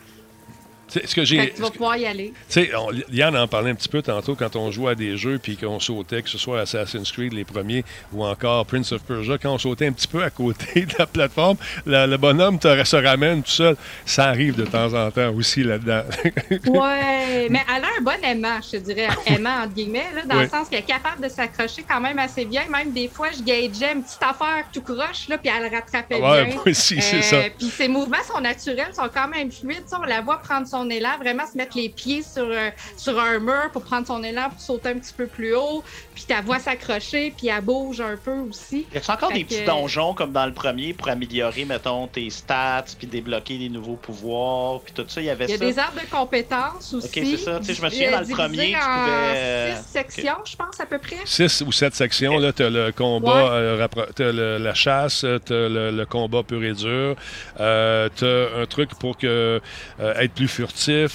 Ce que j'ai. tu vas pouvoir y aller. Tu Yann en parlait un petit peu tantôt quand on jouait à des jeux puis qu'on sautait, que ce soit Assassin's Creed les premiers ou encore Prince of Persia, quand on sautait un petit peu à côté (laughs) de la plateforme, la- le bonhomme te, se ramène tout seul. Ça arrive de temps en temps aussi là-dedans. (laughs) Ouais, mais elle a un bon aimant, je te dirais, aimant entre guillemets, là, dans Ouais. le sens qu'elle est capable de s'accrocher quand même assez bien. Même des fois, je gageais une petite affaire tout croche, là, puis elle rattrapait Ouais, bien. moi aussi, c'est ça. Puis ses mouvements sont naturels, sont quand même fluides. On la voit prendre son élan, vraiment se mettre les pieds sur, euh, sur un mur pour prendre son élan, pour sauter un petit peu plus haut. Puis ta voix s'accrocher, puis elle bouge un peu aussi. Y a encore Fait des petits que- donjons comme dans le premier pour améliorer, mettons, tes stats, puis débloquer des nouveaux pouvoirs, puis tout ça? Il y avait Il y a ça? des arbres de compétences aussi. Ok, c'est ça. Tu sais, je me souviens, dans le divisés premier, tu pouvais, euh, Six sections, je pense, à peu près. Six ou sept sections, là, tu as le combat, Ouais. euh, t'as le- la chasse, tu as le, le combat pur et dur, euh, tu as un truc pour que, euh, être plus furtif,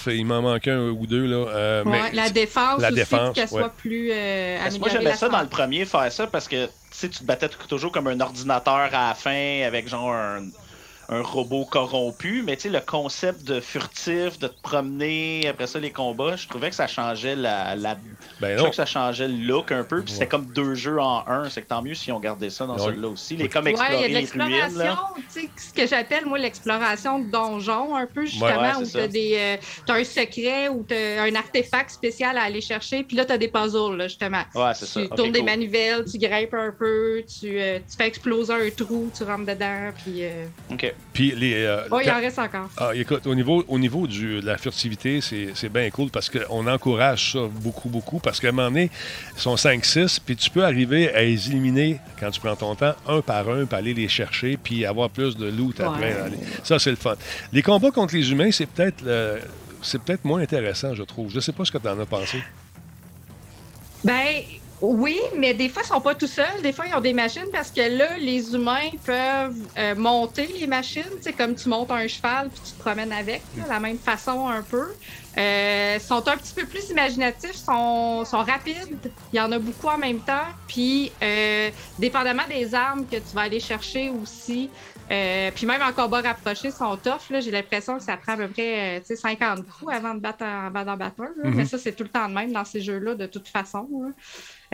il m'en manque un ou deux. Là, euh, Ouais, mais la défense la aussi, défense, qu'elle ouais. soit plus euh, Parce moi, j'aimais ça dans le premier, faire ça, parce que tu sais, tu te battais toujours comme un ordinateur à la fin, avec genre un, un robot corrompu, mais tu sais, le concept de furtif, de te promener, après ça, les combats, je trouvais que ça changeait la... la... Ben je trouvais que ça changeait le look un peu, puis Ouais. c'était comme deux jeux en un, c'est que tant mieux si on gardait ça dans Ouais. celui-là aussi. Les comme Ouais, explorer il y a de les ruines, l'exploration, là. tu sais, ce que j'appelle, moi, l'exploration de donjon, un peu, justement, Ouais, où t'as des, euh, t'as un secret ou t'as un artefact spécial à aller chercher, puis là, t'as des puzzles, là, justement. Ouais, c'est Tu ça. Ok, tournes des manivelles, tu grimpes un peu, tu, euh, tu fais exploser un trou, tu rentres dedans, puis... euh, OK. Puis les. euh, Oh, il en reste encore. Ah, écoute, au niveau, au niveau du, de la furtivité, c'est bien cool parce qu'on encourage ça beaucoup, beaucoup. Parce qu'à un moment donné, ils sont 5-6, puis tu peux arriver à les éliminer quand tu prends ton temps, un par un, puis aller les chercher, puis avoir plus de loot après. Ouais. Aller- Ça, c'est le fun. Les combats contre les humains, c'est peut-être c'est peut-être moins intéressant, je trouve. Je sais pas ce que tu en as pensé. Ben oui, mais des fois, ils sont pas tout seuls. Des fois, ils ont des machines parce que là, les humains peuvent euh, monter les machines. C'est comme tu montes un cheval puis tu te promènes avec, là, la même façon un peu. Euh, sont un petit peu plus imaginatifs, sont, sont rapides. Il y en a beaucoup en même temps. Puis, euh, dépendamment des armes que tu vas aller chercher aussi, euh, puis même en combat rapproché, sont tough. là. J'ai l'impression que ça prend à peu près euh, tu sais, 50 coups avant de battre un, avant d'en battre un, là. Mhm. Mais ça, c'est tout le temps de même dans ces jeux-là, de toute façon. là.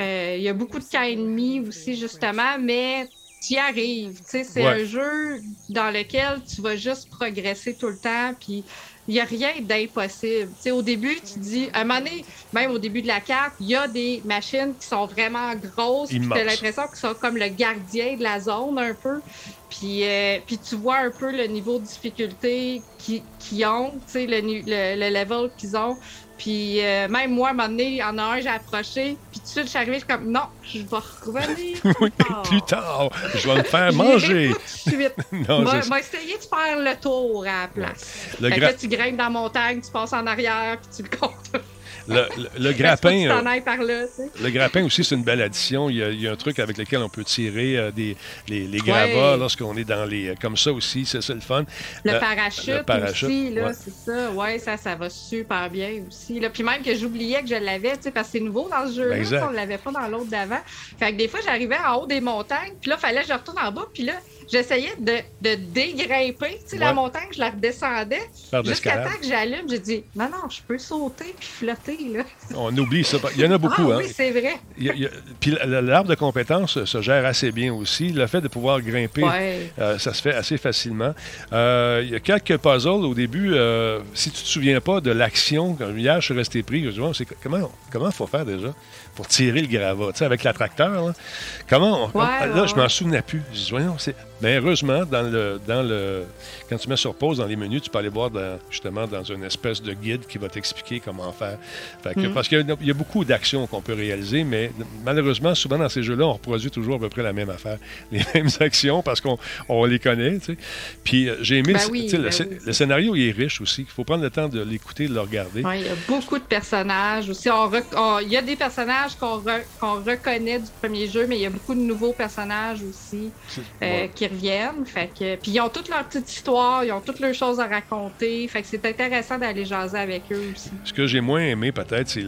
Euh, Il y a beaucoup de cas ennemis aussi, justement, mais tu y arrives. Tu sais, C'est Ouais. un jeu dans lequel tu vas juste progresser tout le temps. Puis il n'y a rien d'impossible. Tu sais, au début, tu dis, à un moment donné, même au début de la carte, il y a des machines qui sont vraiment grosses. Tu as l'impression qu'ils sont comme le gardien de la zone un peu. Puis, euh, puis tu vois un peu le niveau de difficulté qui- qu'ils ont, tu sais, le, ni- le, le level qu'ils ont. Puis euh, même moi, à un moment donné, il y en a un, j'ai approché. Puis tout de suite, je suis arrivée, je suis comme, non, je vais revenir. (laughs) oui, plus tard, je vais me faire manger. pas tout de suite. (laughs) non, Moi, c'est ça. moi, essayer de faire le tour à la place. Le Fait que gra- là, tu grimpes dans la montagne, tu passes en arrière, puis tu le (laughs) comptes. Le, le- grappin. que tu t'en euh, ailles par là, tu sais. Le grappin aussi, c'est une belle addition. Il y, a, il y a un truc avec lequel on peut tirer euh, des, les, les gravats Ouais. lorsqu'on est dans les. Comme ça aussi, c'est ça le fun. Le Euh, parachute, le parachute, aussi, là, ouais. c'est ça. Ouais, ça, ça va super bien aussi. Là. Puis même que j'oubliais que je l'avais, tu sais, parce que c'est nouveau dans ce jeu-là, Ben, on l'avait pas dans l'autre d'avant. Fait que des fois, j'arrivais en haut des montagnes, puis là, fallait que je retourne en bas, puis là, j'essayais de, de dégrimper, tu sais, la montagne, je la redescendais. Jusqu'à temps que j'allume, j'ai dit, non, non, je peux sauter puis flotter, là. On oublie ça. Il y en a beaucoup. ah, hein. oui, c'est vrai. Il y a- il y a- Puis l'arbre de compétences se gère assez bien aussi. Le fait de pouvoir grimper, Ouais. euh, ça se fait assez facilement. Euh, il y a quelques puzzles au début. euh, si tu te souviens pas de l'action, hier, je suis resté pris. Je me c'est co- comment comment faut faire déjà? Pour tirer le gravat, tu sais, avec l'attracteur. là? Comment on- Ouais, Là, ouais, je m'en souvenais plus. Je dis, voyons, c'est. Mais heureusement, dans le, dans le, quand tu mets sur pause dans les menus, tu peux aller voir dans- justement dans une espèce de guide qui va t'expliquer comment faire. Fait que- Mm. Parce qu'il y a- il y, a beaucoup d'actions qu'on peut réaliser, mais malheureusement, souvent dans ces jeux-là, on reproduit toujours à peu près la même affaire, (laughs) les mêmes actions parce qu'on on les connaît. tu sais. Puis euh, j'ai aimé Ben oui, le, ben oui, le scénario, il est riche aussi. Il faut prendre le temps de l'écouter, de le regarder. Ouais, il y a beaucoup de personnages aussi. On rec- on- Il y a des personnages qu'on re- qu'on reconnaît du premier jeu, mais il y a beaucoup de nouveaux personnages aussi euh, qui reviennent. Fait que... Puis ils ont toutes leurs petites histoires, ils ont toutes leurs choses à raconter. Fait que c'est intéressant d'aller jaser avec eux aussi. Ce que j'ai moins aimé, peut-être, c'est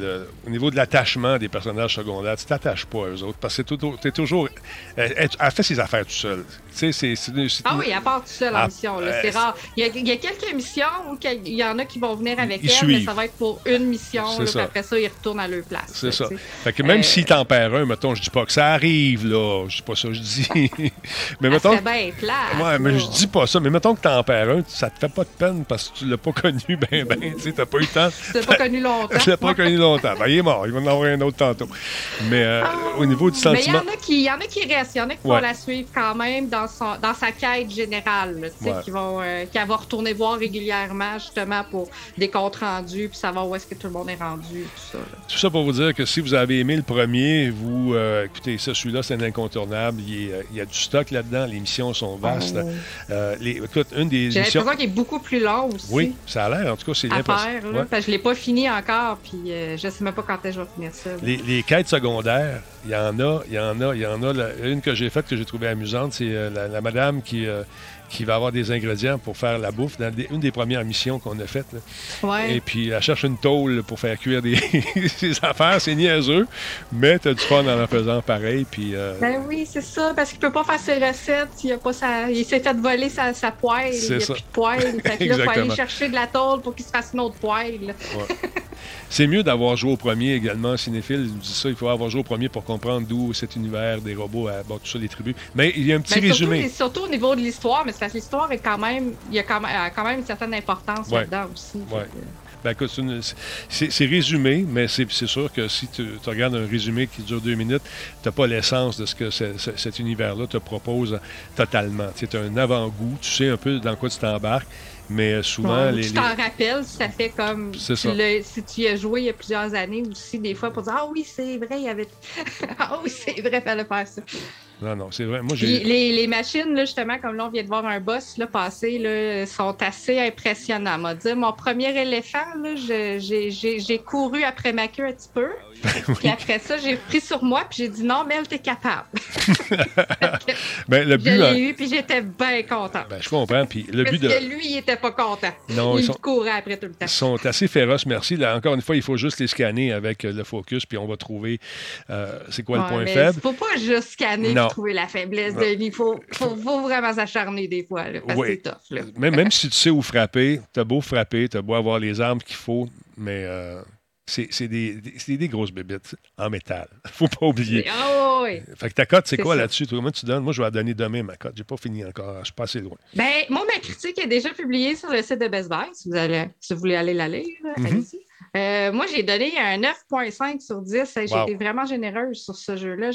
au niveau de l'attachement des personnages secondaires. Tu t'attaches pas à eux autres parce que tu es toujours. Elle, fait ses affaires tout seul. Tu sais, c'est. Ah oui, à part tout seul en Ah, mission. euh, c'est rare. Il y, a, il y a quelques missions où il y en a qui vont venir avec Ils elle, mais ça va être pour une mission. C'est là, ça. puis après ça, ils retournent à leur place. C'est ça. Fait que même Euh, s'il t'en perd un, mettons, je dis pas que ça arrive, là. Je dis pas ça, je dis. (laughs) mais mettons. serait bien plate. Ouais, mais je dis pas ça. Mais mettons que t'en perds un, ça te fait pas de peine parce que tu l'as pas connu (laughs) ben ben. Tu sais, t'as pas eu le temps. Tu l'as pas connu longtemps. (laughs) Tu l'as pas connu longtemps. Ben, il est mort. Il va en avoir un autre tantôt. Mais euh, au niveau du Mais il y sentiment. en a qui, il y en a qui restent, il y en a qui Ouais. vont la suivre quand même dans, son, dans sa quête générale, là, tu sais, Ouais. qui vont, euh, qu'elle va retourner voir régulièrement justement pour des comptes rendus puis savoir où est-ce que tout le monde est rendu, tout ça. là. Tout ça pour vous dire que si vous avez aimé le premier, vous euh, écoutez ça, celui-là, c'est un incontournable. Il, est, euh, il y a du stock là-dedans. Les missions sont vastes. Oh. Euh, les, écoute, une des J'ai missions. l'impression qu'il est beaucoup plus long aussi. Oui, ça a l'air. En tout cas, c'est À l'impression. Ouais. parce que je l'ai pas fini encore, puis euh, je sais même pas quand est-ce que je vais finir ça. Les, les quêtes secondaires, il y en a, il y en a, il y en a. La- une que j'ai faite que j'ai trouvée amusante, c'est euh, la, la madame qui, euh, qui va avoir des ingrédients pour faire la bouffe dans des- une des premières missions qu'on a faites. Ouais. Et puis, elle cherche une tôle pour faire cuire des, (laughs) ses affaires. C'est niaiseux, mais tu as du fun en en faisant pareil. Puis, euh, Ben oui, c'est ça, parce qu'il peut pas faire ses recettes. Il, a pas sa... il s'est fait voler sa, sa poêle. C'est Il n'y a ça. plus de poêle. Il faut (laughs) aller chercher de la tôle pour qu'il se fasse une autre poêle. Ouais. C'est mieux d'avoir joué au premier également. Cinéphile nous dit ça. Il faut avoir joué au premier pour comprendre d'où cet univers des robots, à, bon, tout ça, les tribus. Mais il y a un petit Ben, surtout, résumé. les- surtout au niveau de l'histoire, mais c'est parce que l'histoire est quand même. Il y a quand même, a quand même une certaine importance Ouais. là-dedans aussi. Ouais. Ben, c'est c'est c'est résumé, mais c'est c'est sûr que si tu, tu regardes un résumé qui dure deux minutes, tu n'as pas l'essence de ce que ce- ce- cet univers-là te propose totalement. As un avant-goût, tu sais un peu dans quoi tu t'embarques, mais euh, souvent, Ouais, les, tu les- t'en rappelles, ça fait comme. C'est ça. Si tu y as joué il y a plusieurs années aussi, des fois, pour dire Ah oui, c'est vrai, il y avait. (laughs) ah oui, c'est vrai, fallait faire ça. Non, non, c'est vrai. Moi, Puis les, les machines, là, justement, comme là, on vient de voir un boss là, passer, là, sont assez impressionnants. M'a dit, mon premier éléphant, là, je- j'ai- couru après ma queue un petit peu. (laughs) Puis après ça, j'ai pris sur moi, puis j'ai dit non, Mel, t'es capable. (laughs) Ben, le Je but. euh, l'ai eu, puis j'étais bien content. ben, je comprends. Puis le Parce but de. que lui, il était pas content. Non, ils il sont- courait après tout le temps. Ils sont assez féroces, merci. Là, encore une fois, il faut juste les scanner avec euh, le focus, puis on va trouver euh, c'est quoi le point mais faible. Faut pas juste scanner Non. Trouver la faiblesse de lui. Il faut, faut, faut vraiment s'acharner des fois. Là, parce que Oui. c'est tough. Là. Même, même si tu sais où frapper, t'as beau frapper, t'as beau avoir les armes qu'il faut, mais euh, c'est des, des- grosses bébites en métal. (laughs) faut pas oublier. Ah oui. Fait que ta cote, c'est quoi là-dessus? Comment tu donnes? Moi, je vais la donner demain, ma cote. J'ai pas fini encore. Je suis pas assez loin. Ben, moi, ma critique est déjà publiée sur le site de Best Buy. Si vous, allez, si vous voulez aller la lire, Mhm. allez-y. Euh, moi, j'ai donné un 9.5 sur 10. J'ai Wow. été vraiment généreuse sur ce jeu-là.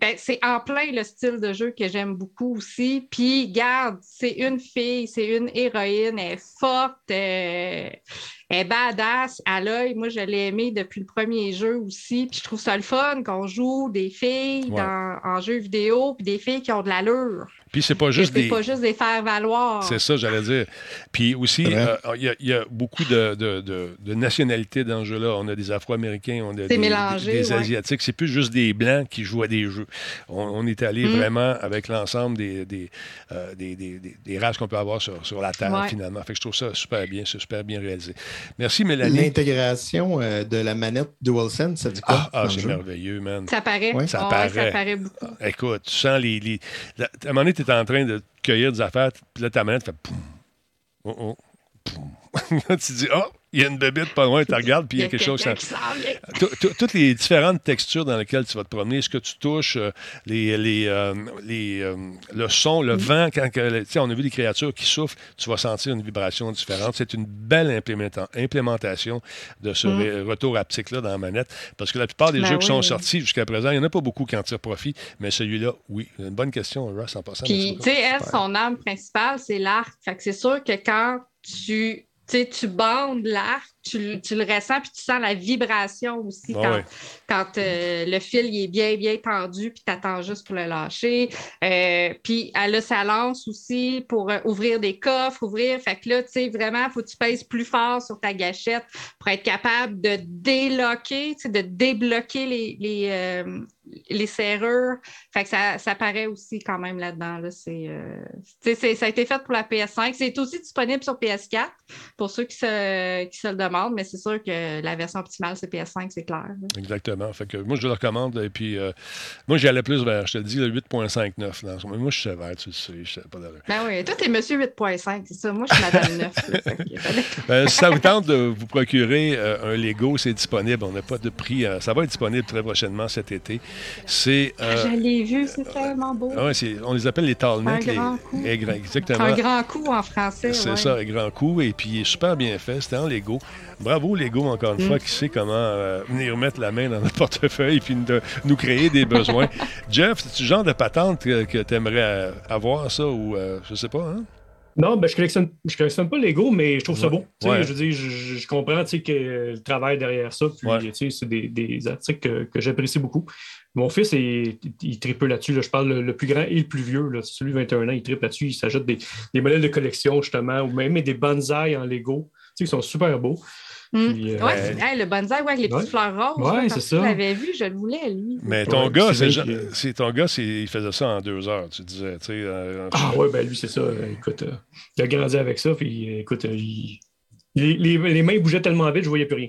Ben, c'est en plein le style de jeu que j'aime beaucoup aussi. Puis, garde, c'est une fille, c'est une héroïne, elle est forte, elle elle est badass à l'œil. Moi, je l'ai aimée depuis le premier jeu aussi. Puis, je trouve ça le fun qu'on joue des filles Ouais. dans- en jeu vidéo, puis des filles qui ont de l'allure. Puis c'est pas juste C'est des. pas juste des faire valoir. C'est ça, j'allais dire. Puis aussi, euh, il y, a- il y a beaucoup de, de- de- de nationalités dans ce jeu-là. On a des Afro-Américains, on a des, mélangé, des- des ouais. Asiatiques. C'est plus juste des Blancs qui jouent à des jeux. On, on est allé Mm. vraiment avec l'ensemble des, des, euh, des, des- des- des races qu'on peut avoir sur, sur la Terre, Ouais. finalement. Fait que je trouve ça super bien, c'est super bien réalisé. Merci, Mélanie. L'intégration euh, de la manette DualSense, ça dit quoi? Ah, ah, c'est merveilleux, man. Ça paraît. Ça paraît. ça paraît beaucoup. Écoute, tu sens les. les- à un moment donné, tu es en train de cueillir des affaires, puis là, ta manette fait poum. Oh, oh. poum. (laughs) Là, tu dis, oh, il y a une bébête pas loin, tu regardes, puis il y a quelque chose. Toutes les différentes textures dans lesquelles tu vas te promener, ce que tu touches, euh, les, les, euh, les, euh, le son, le vent, quand on a vu des créatures qui souffrent, tu vas sentir une vibration différente. C'est une belle implémenta- implémentation de ce ré- retour haptique-là dans la manette, parce que la plupart des Ben jeux qui sont sortis jusqu'à présent, il n'y en a pas beaucoup qui en tirent profit, mais celui-là, oui. Une bonne question, Russ, en passant. Puis, tu sais, son arme principale, c'est l'arc. Fait que c'est sûr que quand tu, tu sais, tu bandes l'arc, tu, le- tu le ressens, puis tu sens la vibration aussi Ah quand, ouais. quand euh, le fil il est bien, bien tendu, puis tu attends juste pour le lâcher. Euh, puis elle a sa lance aussi pour euh, ouvrir des coffres, ouvrir. Fait que là, tu sais, vraiment, il faut que tu pèses plus fort sur ta gâchette pour être capable de déloquer, tu sais, de débloquer les, les, euh, les serrures. Fait que ça, ça paraît aussi quand même là-dedans. Là. C'est, euh, ça a été fait pour la PS5. C'est aussi disponible sur PS4 pour ceux qui se, qui se le demandent, mais c'est sûr que la version optimale, c'est PS5, c'est clair. là. Exactement. Fait que moi, je le recommande. Et puis, euh, moi, j'allais plus vers, je te le dis, le 8.59. dans ce moment. Moi, je suis sévère, tu le sais. Je pas. Ben oui, toi, t'es monsieur 8.5, c'est ça. Moi, je suis madame 9. là. Fait (laughs) que- Ben, si ça vous tente de vous procurer euh, un Lego, c'est disponible. On n'a pas de prix. euh, ça va être disponible très prochainement cet été. C'est. euh, Je l'ai vu, c'est tellement beau. ah ouais, on les appelle les tallnecks. Un les- grand coup. les grands- exactement. Un grand coup en français. C'est ouais. ça, un grand coup. Et puis, il est super bien fait. C'était en Lego. Bravo, Lego, encore une Mm. fois, qui sait comment euh, venir mettre la main dans notre portefeuille et puis de nous créer des besoins. (laughs) Jeff, c'est le genre de patente que, tu aimerais avoir, ça, ou euh, je sais pas, hein? Non, ben, je collectionne, je collectionne pas Lego, mais je trouve ça Ouais. beau. Ouais. Je dire, je, comprends que le travail derrière ça, puis tu sais, c'est des, des articles que, que j'apprécie beaucoup. Mon fils, il, il tripe là-dessus. là. Je parle le, le plus grand et le plus vieux. Là. Celui de 21 ans, il tripe là-dessus. Il s'ajoute des, des modèles de collection, justement, ou même des bonsaïs en Lego. Tu sais, ils sont super beaux. Mm. Puis, euh, Ouais, c'est- hey, le bonsaï ouais, avec les petites fleurs roses. Ouais, c'est ça. Je l'avais vu, je le voulais, lui. Mais ton Ouais, gars, c'est que- ton gars, c'est, il faisait ça en deux heures, tu disais. tu sais, euh, Ah ouais, ben lui, c'est ça. Écoute, euh, il a grandi avec ça, puis euh, écoute, euh, il- les, les- les mains bougeaient tellement vite, je voyais plus rien.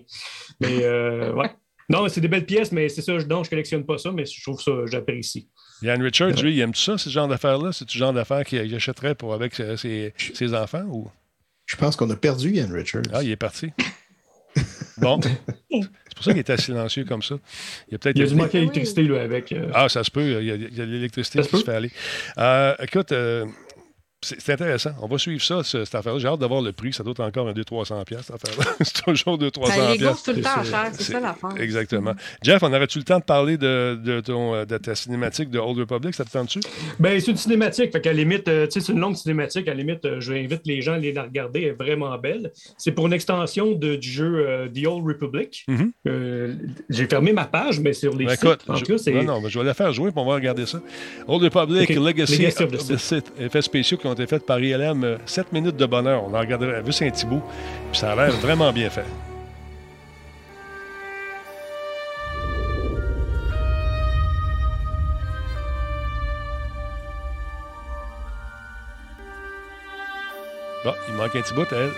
Mais euh, ouais. (laughs) Non, c'est des belles pièces, mais c'est ça, je, non, je collectionne pas ça, mais je trouve ça, j'apprécie. Yann Richards, lui, il aime ça, ce genre d'affaires-là? C'est ce genre d'affaires qu'il achèterait pour avec ses, ses- ses enfants? Ou... Je pense qu'on a perdu Ian Richards. Ah, il est parti. (laughs) Bon. C'est pour ça qu'il était silencieux comme ça. Il, a peut-être Il y a du été- manque d'électricité là, avec. euh, Ah, ça se peut. Il y a, il y a de l'électricité Ça qui se se fait aller. Euh, écoute, euh, C'est intéressant. On va suivre ça, ce- cette affaire-là. J'ai hâte d'avoir le prix. Ça doit être encore un 200-300$, piastres, cette affaire-là. (laughs) c'est toujours 200-300$. Ben, les tout le temps cher, c'est ça l'affaire. Exactement. Jeff, on aurait-tu le temps de parler de, de, ton, de ta cinématique de Old Republic? Ça te tente-tu? Ben, c'est une cinématique. Fait qu'à la limite, euh, tu sais, c'est une longue cinématique. À la limite, euh, je invite les gens à aller la regarder. Elle est vraiment belle. C'est pour une extension de- du jeu euh, The Old Republic. Euh, J'ai fermé ma page, mais sur les Ben, sites, écoute, en je, cas, non, non, mais je vais la faire jouer, puis on va regarder ça. Old Republic. Legacy, Legacy of the of the Sith, effets spéciaux qui ont été faits par ILM, 7 minutes de bonheur. On a regardé, vu Saint-Thibault, puis ça a l'air vraiment bien fait. Bon, il manque un petit bout elle.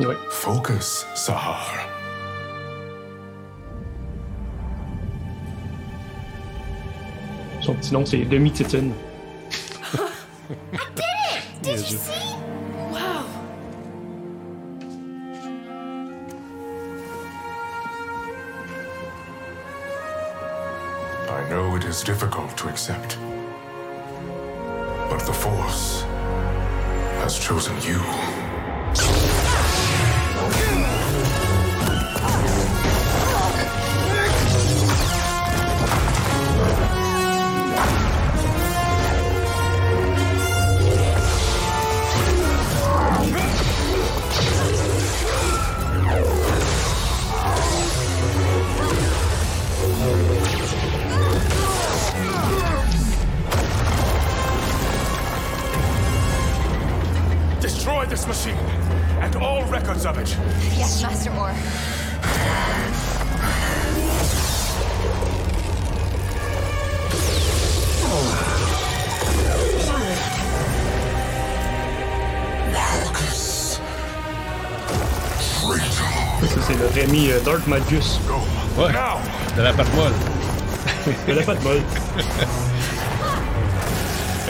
Oui. Focus, Sahar. Son petit nom, c'est Demi-Titine. (laughs) I did it! Did you see? Wow. I know it is difficult to accept. But the Force has chosen you. This machine and all records of it. Yes, Master Moore. Ça, c'est le Rémi euh, Dark Malgus. Ouais. De la patte molle. de la patte molle. (laughs)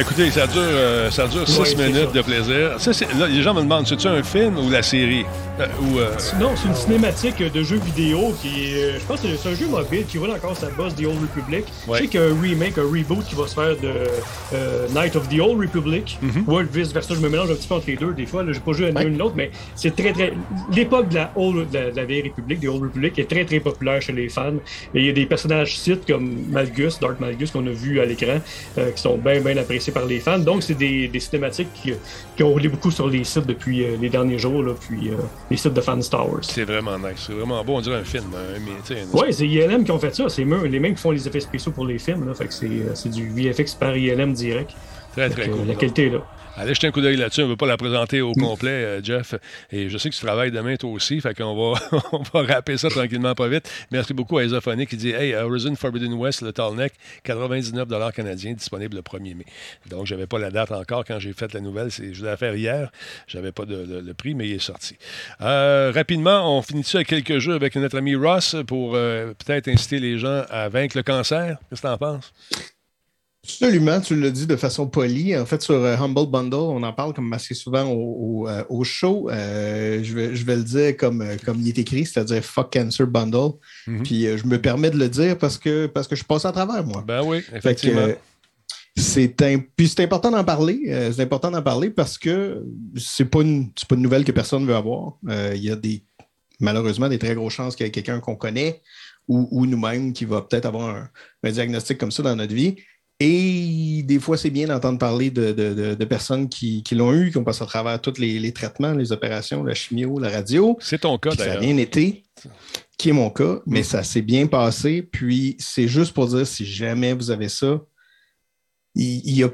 Écoutez, ça dure, euh, ça dure six Ouais, minutes de plaisir. Ça, là, les gens me demandent, c'est-tu un film ou la série? Euh, ou, euh, Non, c'est une cinématique de jeu vidéo qui est. euh, Je pense que c'est un jeu mobile qui roule encore sa bosse The Old Republic. Ouais. Je sais qu'il y a un remake, un reboot qui va se faire de Night of the Old Republic. Ou vice versa, je me mélange un petit peu entre les deux des fois. J'ai pas joué à l'un ni l'autre, mais c'est très très. L'époque de la Old, de la, de la vieille République, The Old Republic, est très très populaire chez les fans. Et il y a des personnages sites comme Malgus, Dark Malgus qu'on a vu à l'écran, qui sont bien bien appréciés par les fans. Donc c'est des, des cinématiques qui, qui ont roulé beaucoup sur les sites depuis euh, les derniers jours, là, puis euh, les sites de Fan Star Wars. c'est vraiment nice. C'est vraiment beau. On dirait un film. hein, mais, Ouais, c'est ILM qui ont fait ça. C'est les mêmes qui font les effets spéciaux pour les films. Là. Fait que c'est, euh, c'est du VFX par ILM direct. Très, très que, cool. La qualité est là. Allez jeter un coup d'œil là-dessus. On ne veut pas la présenter au complet, euh, Jeff. Et je sais que tu travailles demain, toi aussi. Fait qu'on va, (laughs) on va ça tranquillement, pas vite. Merci beaucoup à Esophonic qui dit Hey, Horizon Forbidden West, le Tallneck, 99 canadiens, disponible le 1er mai. Donc, je n'avais pas la date encore quand j'ai fait la nouvelle. C'est, je l'ai fait hier. Je n'avais pas le prix, mais il est sorti. Euh, rapidement, on finit ça avec quelques jeux avec notre ami Ross pour euh, peut-être inciter les gens à vaincre le cancer. Qu'est-ce que tu en penses? Absolument, tu l'as dit de façon polie. En fait, sur euh, Humble Bundle, on en parle comme assez souvent au, au, euh, au show. Euh, je, vais, je vais le dire comme, comme il est écrit, c'est-à-dire Fuck Cancer Bundle. Puis euh, je me permets de le dire parce que, parce que je passe à travers, moi. Ben oui, effectivement. c'est un- Puis c'est important d'en parler. euh, c'est important d'en parler parce que c'est pas une pas une nouvelle que personne veut avoir. Euh, Il y a des malheureusement des très grosses chances qu'il y ait quelqu'un qu'on connaît ou, ou nous-mêmes qui va peut-être avoir un, un diagnostic comme ça dans notre vie. Et des fois, c'est bien d'entendre parler de, de- de- de personnes qui, qui l'ont eu, qui ont passé à travers tous les, les traitements, les opérations, la chimio, la radio. C'est ton cas, Puis Ça a d'ailleurs. bien été, qui est mon cas, mais ça s'est bien passé. Puis c'est juste pour dire, si jamais vous avez ça, il,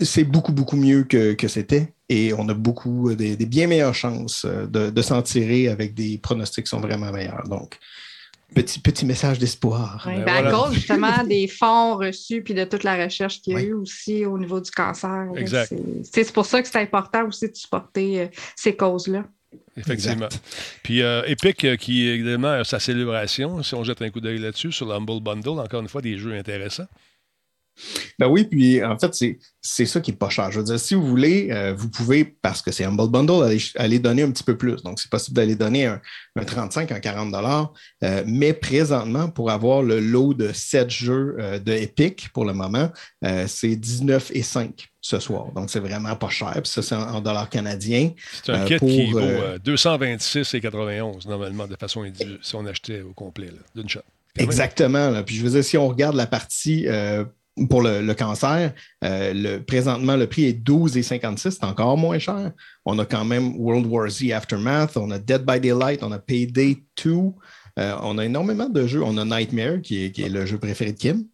c'est beaucoup, beaucoup mieux que, que c'était. Et on a beaucoup, euh, des, des bien meilleures chances euh, de, de s'en tirer avec des pronostics qui sont vraiment meilleurs. Donc, petit, petit message d'espoir. Ouais, ben, À cause justement (laughs) des fonds reçus puis de toute la recherche qu'il y a eu aussi au niveau du cancer. Exact. c'est- C'est pour ça que c'est important aussi de supporter euh, ces causes-là. Effectivement. Puis euh, Epic, euh, qui évidemment a sa célébration, si on jette un coup d'œil là-dessus, sur l'Humble Bundle, encore une fois, des jeux intéressants. Ben oui, puis en fait, c'est, ça qui est pas cher. Je veux dire, si vous voulez, euh, vous pouvez, parce que c'est Humble Bundle, aller, aller donner un petit peu plus. Donc, c'est possible d'aller donner un, un 35, un 40 euh, mais présentement, pour avoir le lot de 7 jeux euh, de Epic pour le moment, euh, c'est 19 et 5 ce soir. Donc, c'est vraiment pas cher. Puis ça, c'est en, en dollars canadiens. C'est un kit pour, qui vaut euh, euh, 226,91 normalement, de façon individuelle, si on achetait au complet, d'une shot. Exactement. là. Puis je veux dire, si on regarde la partie euh, pour le, le cancer, euh, le, présentement, le prix est 12,56, c'est encore moins cher. On a quand même World War Z Aftermath, on a Dead by Daylight, on a Payday 2, euh, on a énormément de jeux. On a Nightmare, qui est, qui est le jeu préféré de Kim.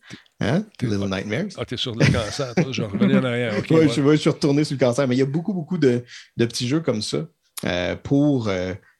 Hein? Little Nightmares. Ah, t'es sur le cancer, toi, je revenais en arrière. (laughs) OK, Ouais, ouais. je, ouais, je suis retourné sur le cancer, mais il y a beaucoup, beaucoup de, de petits jeux comme ça euh, pour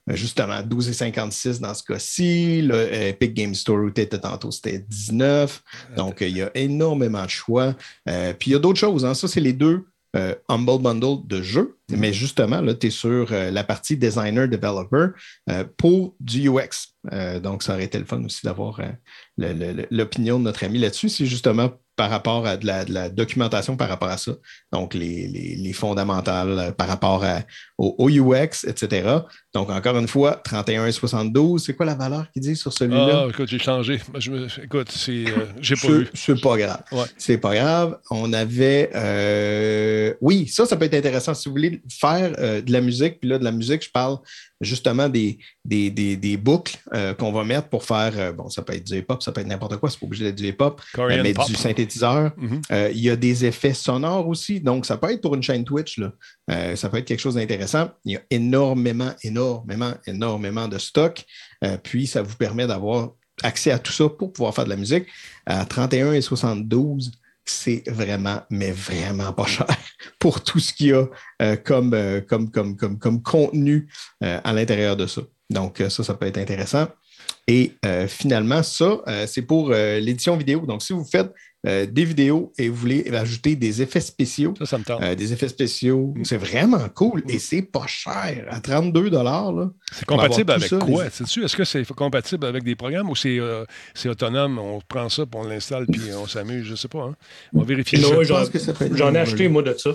justement 12,56 dans ce cas-ci. Le euh, Epic Game Store où tu étais tantôt, c'était 19. Donc, euh, il y a énormément de choix. Euh, puis, il y a d'autres choses. hein. Ça, c'est les deux euh, Humble Bundle de jeux. Mais justement, là, tu es sur euh, la partie Designer Developer euh, pour du UX. Euh, donc, ça aurait été le fun aussi d'avoir euh, l'opinion de notre ami là-dessus. C'est justement par rapport à de la, de la documentation par rapport à ça. Donc, les, les- les fondamentales euh, par rapport à- au, au UX, etc. Donc, encore une fois, 31,72. C'est quoi la valeur qu'il dit sur celui-là? Ah, écoute, j'ai changé. Je me- Écoute, c'est, euh, j'ai pas vu. C'est pas grave. Ouais. C'est pas grave. On avait. euh, Oui, ça, ça peut être intéressant. Si vous voulez faire euh, de la musique, puis là, de la musique, je parle justement des, des, des, des boucles euh, qu'on va mettre pour faire. euh, bon, ça peut être du hip-hop, ça peut être n'importe quoi, c'est pas obligé d'être du hip-hop, euh, mais pop. du synthétiseur. Mhm. Euh, il y a des effets sonores aussi. Donc, ça peut être pour une chaîne Twitch. Là. Ça peut être quelque chose d'intéressant. Il y a énormément, énormément, énormément de stock. Puis, ça vous permet d'avoir accès à tout ça pour pouvoir faire de la musique. À 31 et 72, c'est vraiment, mais vraiment pas cher (laughs) pour tout ce qu'il y a euh, comme, euh, comme, comme, comme, comme contenu euh, à l'intérieur de ça. Donc, ça, ça peut être intéressant. Et finalement, ça, c'est pour l'édition vidéo. Donc, si vous faites euh, des vidéos et vous voulez ajouter des effets spéciaux, euh, des effets spéciaux, c'est vraiment cool et c'est pas cher. À 32 là, C'est compatible avec ça, quoi? les-? Est-ce que c'est compatible avec des programmes ou c'est euh, c'est autonome? On prend ça, puis on l'installe, puis on s'amuse, je sais pas. hein? On va vérifier ça. j'en j'en ai acheté, moi, de ça.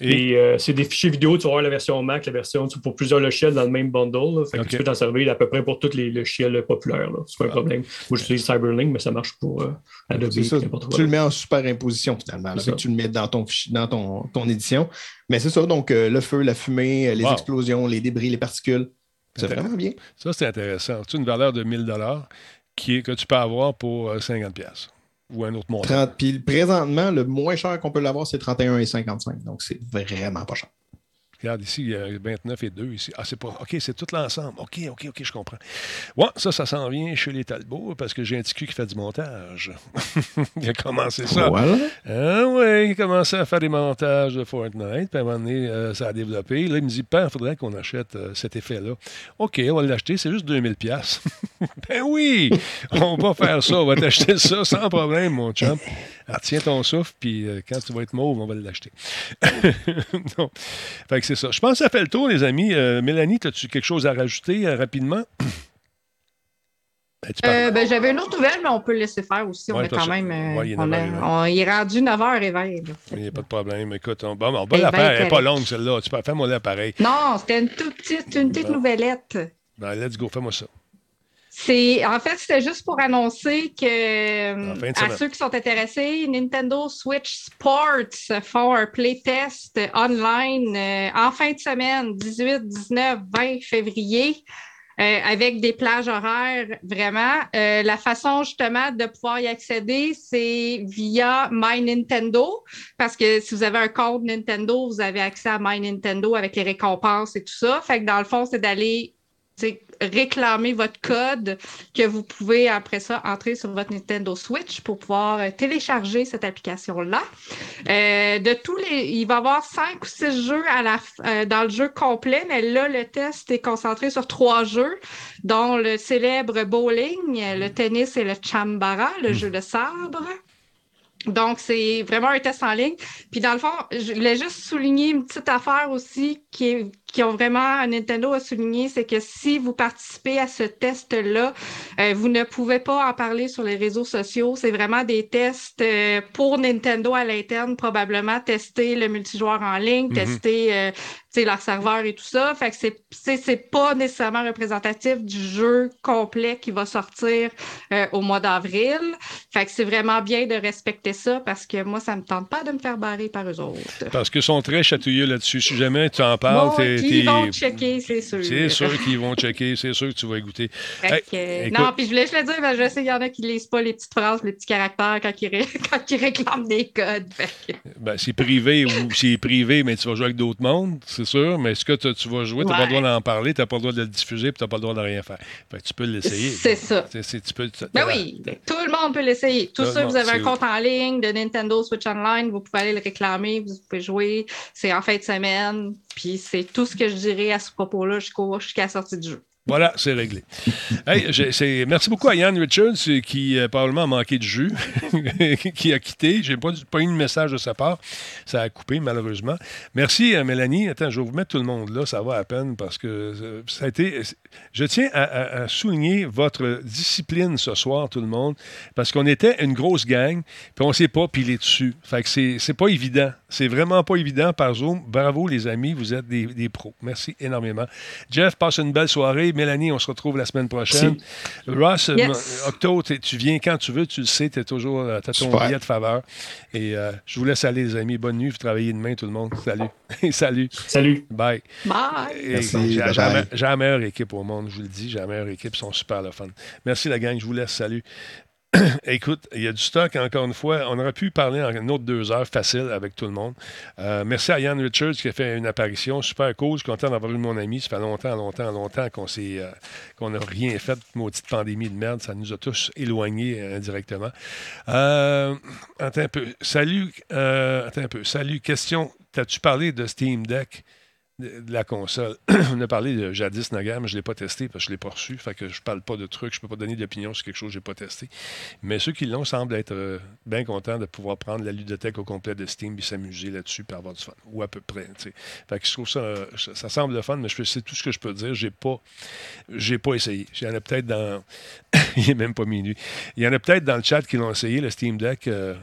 Et- Et, euh, c'est des fichiers vidéo. Tu vas avoir la version Mac, la version pour plusieurs logiciels dans le même bundle. là. Fait que Ok. tu peux t'en servir à peu près pour tous les logiciels populaires. C'est pas un problème. Moi, j'utilise Cyberlink, mais ça marche pour euh, Adobe, C'est ça, n'importe quoi. Mets en superimposition finalement. là. Que tu le mets dans ton dans ton, ton édition. Mais c'est ça, donc euh, le feu, la fumée, euh, les Wow. explosions, les débris, les particules. C'est vraiment bien. Ça, c'est intéressant. C'est une valeur de 1000 qui est, que tu peux avoir pour euh, 50 pièces ou un autre montant. 30, puis présentement, le moins cher qu'on peut l'avoir, c'est 31,55. Donc, c'est vraiment pas cher. Regarde ici, il y a 29 et 2 ici. Ah, c'est pas. OK, c'est tout l'ensemble. OK, OK, OK, je comprends. Ouais, ça, ça s'en vient chez les Talbots parce que j'ai un petit cul qui fait du montage. (laughs) il a commencé ça. Voilà. Ah oui, il a commencé à faire des montages de Fortnite. Puis à un moment donné, euh, ça a développé. Là, il me dit, Père, il faudrait qu'on achète euh, cet effet-là. OK, on va l'acheter, c'est juste 2000 pièces. (laughs) ben oui, on va faire ça. On va t'acheter ça sans problème, mon chum. Alors, tiens ton souffle, puis euh, quand tu vas être mauve, on va l'acheter. (laughs) non. Fait que c'est ça. Je pense que ça fait le tour, les amis. Euh, Mélanie, as-tu quelque chose à rajouter euh, rapidement? (clears throat) Ben. Euh, ben, J'avais une autre nouvelle, mais on peut le laisser faire aussi. on Ouais, parce- quand même. euh, ouais, il est on, a- 9h20. on- il est rendu 9h20. Il n'y a pas de problème. Écoute, on, bon, on va la faire. Elle n'est pas longue, celle-là. Tu peux fais-moi la pareil. Non, c'était une toute petite, une petite Bon. nouvellette. Ben, let's go, fais-moi ça. C'est en fait c'était juste pour annoncer que de à ceux qui sont intéressés, Nintendo Switch Sports font un playtest online euh, en fin de semaine, 18, 19, 20 février. euh, avec des plages horaires, vraiment. Euh, la façon justement de pouvoir y accéder, c'est via My Nintendo, parce que si vous avez un compte Nintendo, vous avez accès à My Nintendo avec les récompenses et tout ça. Fait que dans le fond, c'est d'aller réclamer votre code que vous pouvez après ça entrer sur votre Nintendo Switch pour pouvoir euh, télécharger cette application-là. Euh, de tous les, il va y avoir cinq ou six jeux à la, euh, dans le jeu complet, mais là, le test est concentré sur trois jeux, dont le célèbre bowling, le tennis et le chambara, le jeu de sabre. Donc, c'est vraiment un test en ligne. Puis, dans le fond, je voulais juste souligner une petite affaire aussi qui est, qui ont vraiment, Nintendo a souligné, c'est que si vous participez à ce test-là, euh, vous ne pouvez pas en parler sur les réseaux sociaux. C'est vraiment des tests euh, pour Nintendo à l'interne, probablement tester le multijoueur en ligne, Mhm. tester euh, leur serveur et tout ça. Fait que c'est- pas nécessairement représentatif du jeu complet qui va sortir euh, au mois d'avril. Fait que c'est vraiment bien de respecter ça parce que moi, ça me tente pas de me faire barrer par eux autres. Parce qu'ils sont très chatouilleux là-dessus. Si jamais tu en parles, Bon, ils vont checker, c'est sûr. C'est sûr qu'ils vont checker, c'est sûr que tu vas Hey, que, écoute, non, puis je voulais juste le dire, que je sais qu'il y en a qui lisent pas les petites phrases, les petits caractères quand ils, ré- (laughs) quand ils réclament des codes. Que- ben, c'est privé ou c'est privé, mais tu vas jouer avec d'autres mondes, c'est sûr. Mais est-ce que tu vas jouer, tu n'as pas le droit d'en parler, tu n'as pas le droit de le diffuser, puis tu n'as pas le droit de rien faire. Fait que tu peux l'essayer. C'est ça. C'est- c'est- tu peux, Ben oui, ben, tout le monde peut l'essayer. Tout monde, vous avez un compte en ligne de Nintendo Switch Online, vous pouvez aller le réclamer, vous pouvez jouer. C'est en fin de semaine. Puis c'est tout ce que je dirais à ce propos-là jusqu'à la sortie du jeu. Voilà, c'est réglé. Merci beaucoup à Yann Richards euh, qui euh, probablement a manqué de jus, (laughs) qui a quitté. J'ai pas, pas eu de message de sa part. Ça a coupé, malheureusement. Merci, euh, Mélanie. Attends, je vais vous mettre tout le monde là. Ça va à peine parce que euh, ça a été. Je tiens à, à- à souligner votre discipline ce soir, tout le monde, parce qu'on était une grosse gang, puis on ne s'est pas pilé dessus. Fait que c'est pas évident. C'est vraiment pas évident par Zoom. Bravo, les amis. Vous êtes des pros. Merci énormément. Jeff, passe une belle soirée. Mélanie, on se retrouve la semaine prochaine. Ross, Yes. m- Octo, tu viens quand tu veux, tu le sais, tu as toujours euh, t'as ton Super. billet de faveur. Et euh, je vous laisse aller, les amis. Bonne nuit. Vous travaillez demain, tout le monde. Salut. (laughs) Salut. Salut. Bye. Bye. J'ai la meilleure équipe au monde, je vous le dis. J'ai la meilleure équipe, ils sont super le fun. Merci la gang, je vous laisse. Salut. (clears throat) Écoute, il y a du stock, encore une fois. On aurait pu parler en une autre deux heures facile avec tout le monde. Euh, merci à Yann Richards qui a fait une apparition super cool. Je suis content d'avoir eu mon ami. Ça fait longtemps, longtemps, longtemps qu'on euh, qu'on n'a rien fait. Maudite pandémie de merde, ça nous a tous éloignés euh, indirectement. Attends un peu. Salut. attends un peu. Salut. Question. T'as-tu parlé de Steam Deck? De la console. (clears throat) On a parlé de jadis Nagar, mais je ne l'ai pas testé parce que je ne l'ai pas reçu. Fait que je parle pas de trucs, je ne peux pas donner d'opinion sur quelque chose que je n'ai pas testé. Mais ceux qui l'ont semblent être euh, bien contents de pouvoir prendre la ludothèque au complet de Steam et s'amuser là-dessus et avoir du fun. Ou à peu près. Fait que je trouve ça, euh, ça, ça semble le fun, mais c'est tout ce que je peux dire. J'ai pas, j'ai pas essayé. Il y en a peut-être dans. (laughs) Il n'est même pas minuit. Il y en a peut-être dans le chat qui l'ont essayé, le Steam Deck. Euh,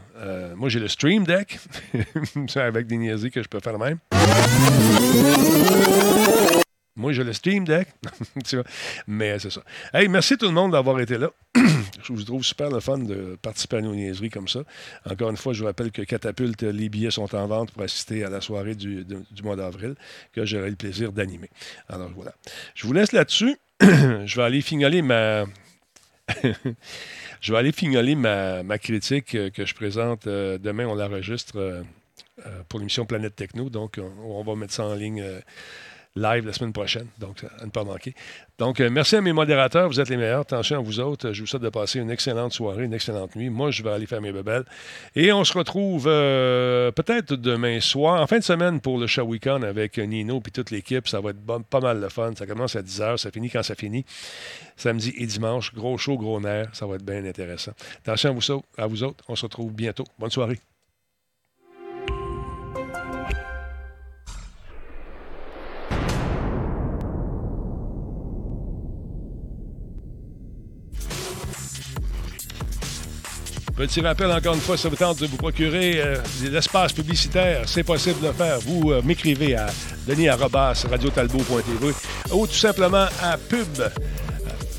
moi, j'ai le Stream Deck. (laughs) Avec des niaiseries que je peux faire même. Moi, j'ai le Steam Deck. Mais c'est ça. Hey, merci tout le monde d'avoir été là. (clears throat) je vous trouve super le fun de participer à nos niaiseries comme ça. Encore une fois, je vous rappelle que Catapulte, les billets sont en vente pour assister à la soirée du, mois d'avril que j'aurai le plaisir d'animer. Alors voilà. Je vous laisse là-dessus. (clears throat) je vais aller fignoler ma. (laughs) je vais aller fignoler ma, ma critique que je présente euh, demain. On l'enregistre euh, pour l'émission Planète Techno. Donc, on, on va mettre ça en ligne euh, live la semaine prochaine. Donc, à ne pas manquer. Donc, euh, merci à mes modérateurs. Vous êtes les meilleurs. Attention à vous autres. Je vous souhaite de passer une excellente soirée, une excellente nuit. Moi, je vais aller faire mes bebelles. Et on se retrouve euh, peut-être demain soir, en fin de semaine, pour le show week-end avec Nino et toute l'équipe. Ça va être pas mal de fun. Ça commence à 10h, ça finit quand ça finit. Samedi et dimanche, gros show, gros nerf. Ça va être bien intéressant. Attention à vous autres. On se retrouve bientôt. Bonne soirée. Petit rappel encore une fois, ça vous tente de vous procurer euh, de l'espace publicitaire, c'est possible de le faire. Vous euh, m'écrivez à denis.radiotalbo.tv ou tout simplement à pub.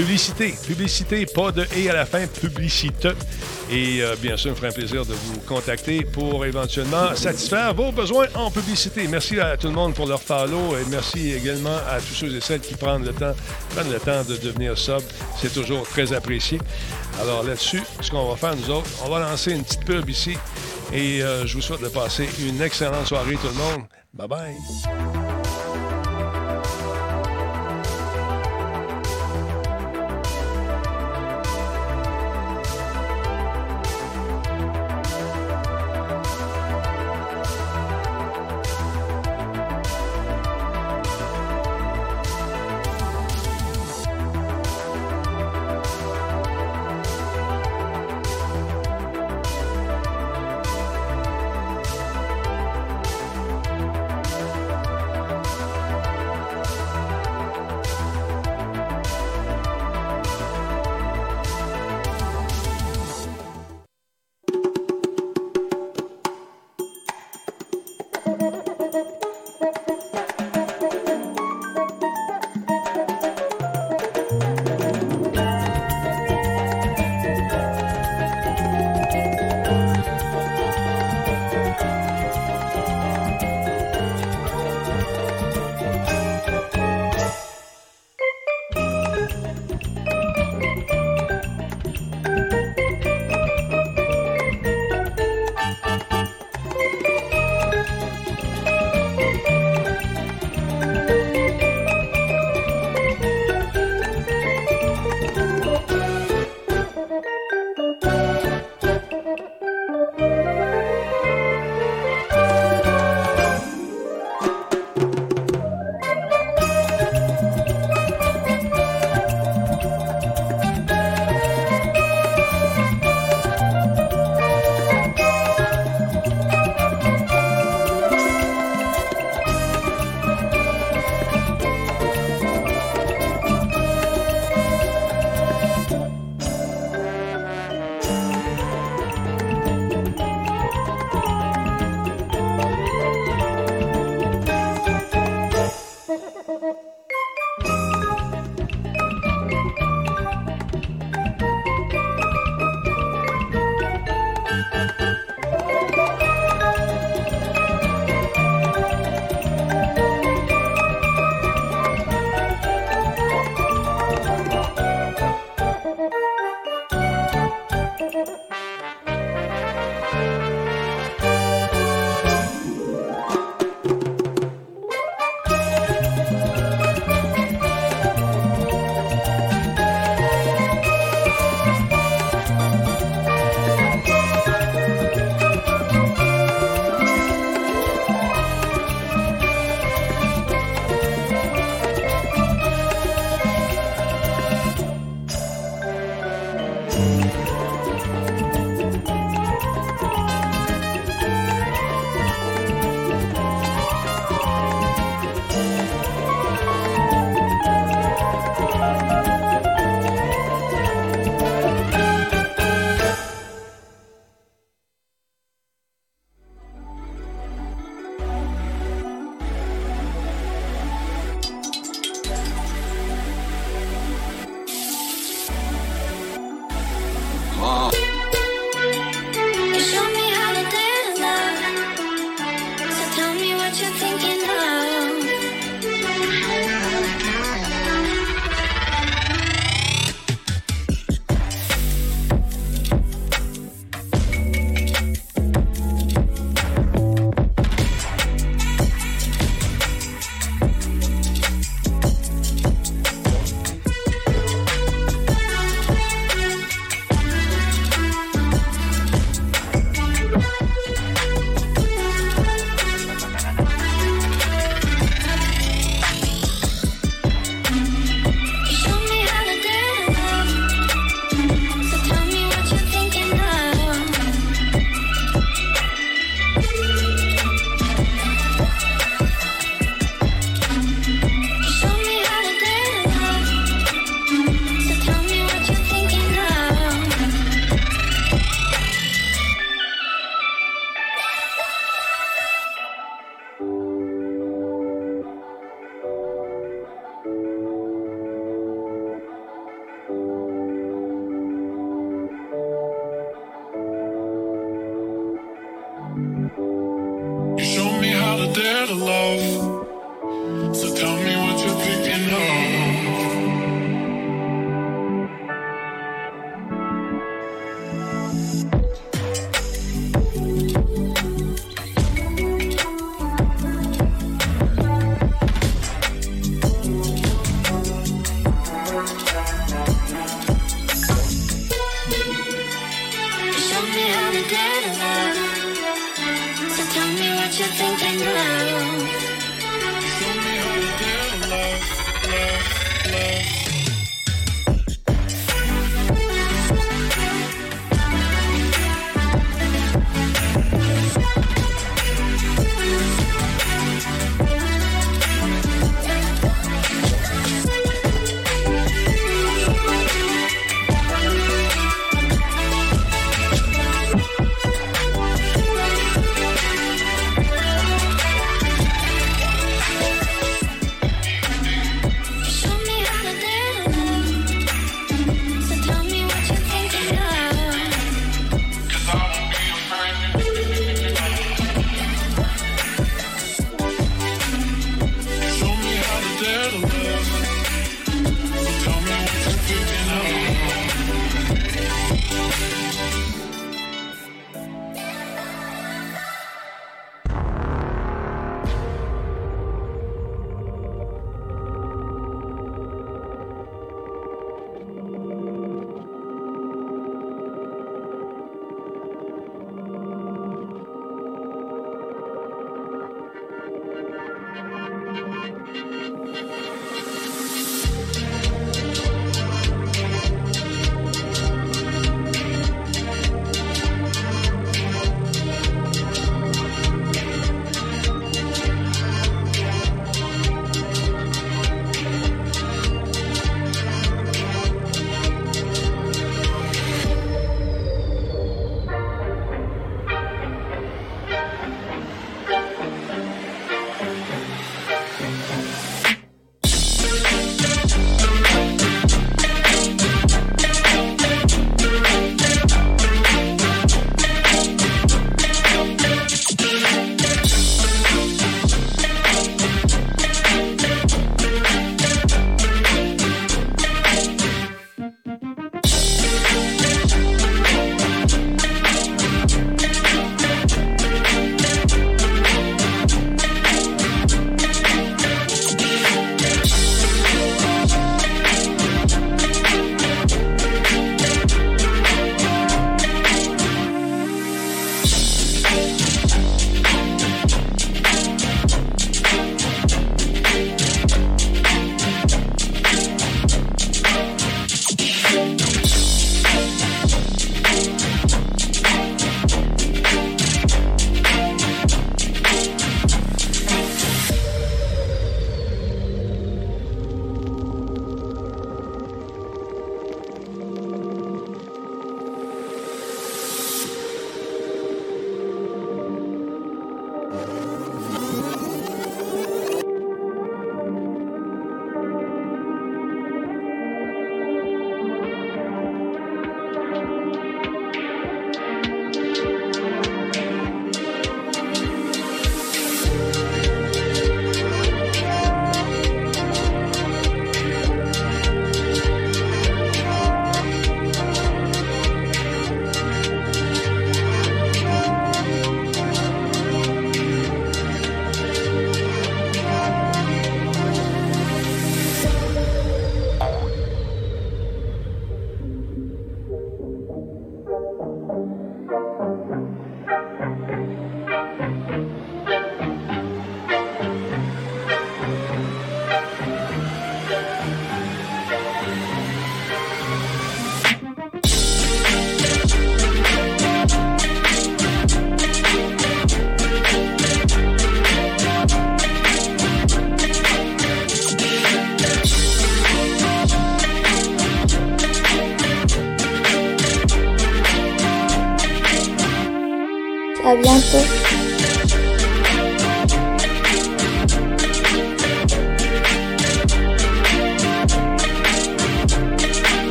Publicité, publicité, pas de et à la fin, publicité. Et euh, bien sûr, il me ferait un plaisir de vous contacter pour éventuellement satisfaire vos besoins en publicité. Merci à tout le monde pour leur follow et merci également à tous ceux et celles qui prennent le temps, prennent le temps de devenir sub. C'est toujours très apprécié. Alors là-dessus, ce qu'on va faire, nous autres, on va lancer une petite pub ici et euh, je vous souhaite de passer une excellente soirée tout le monde. Bye bye.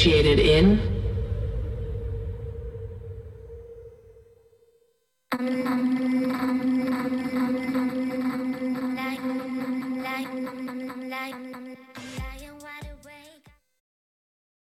Initiated in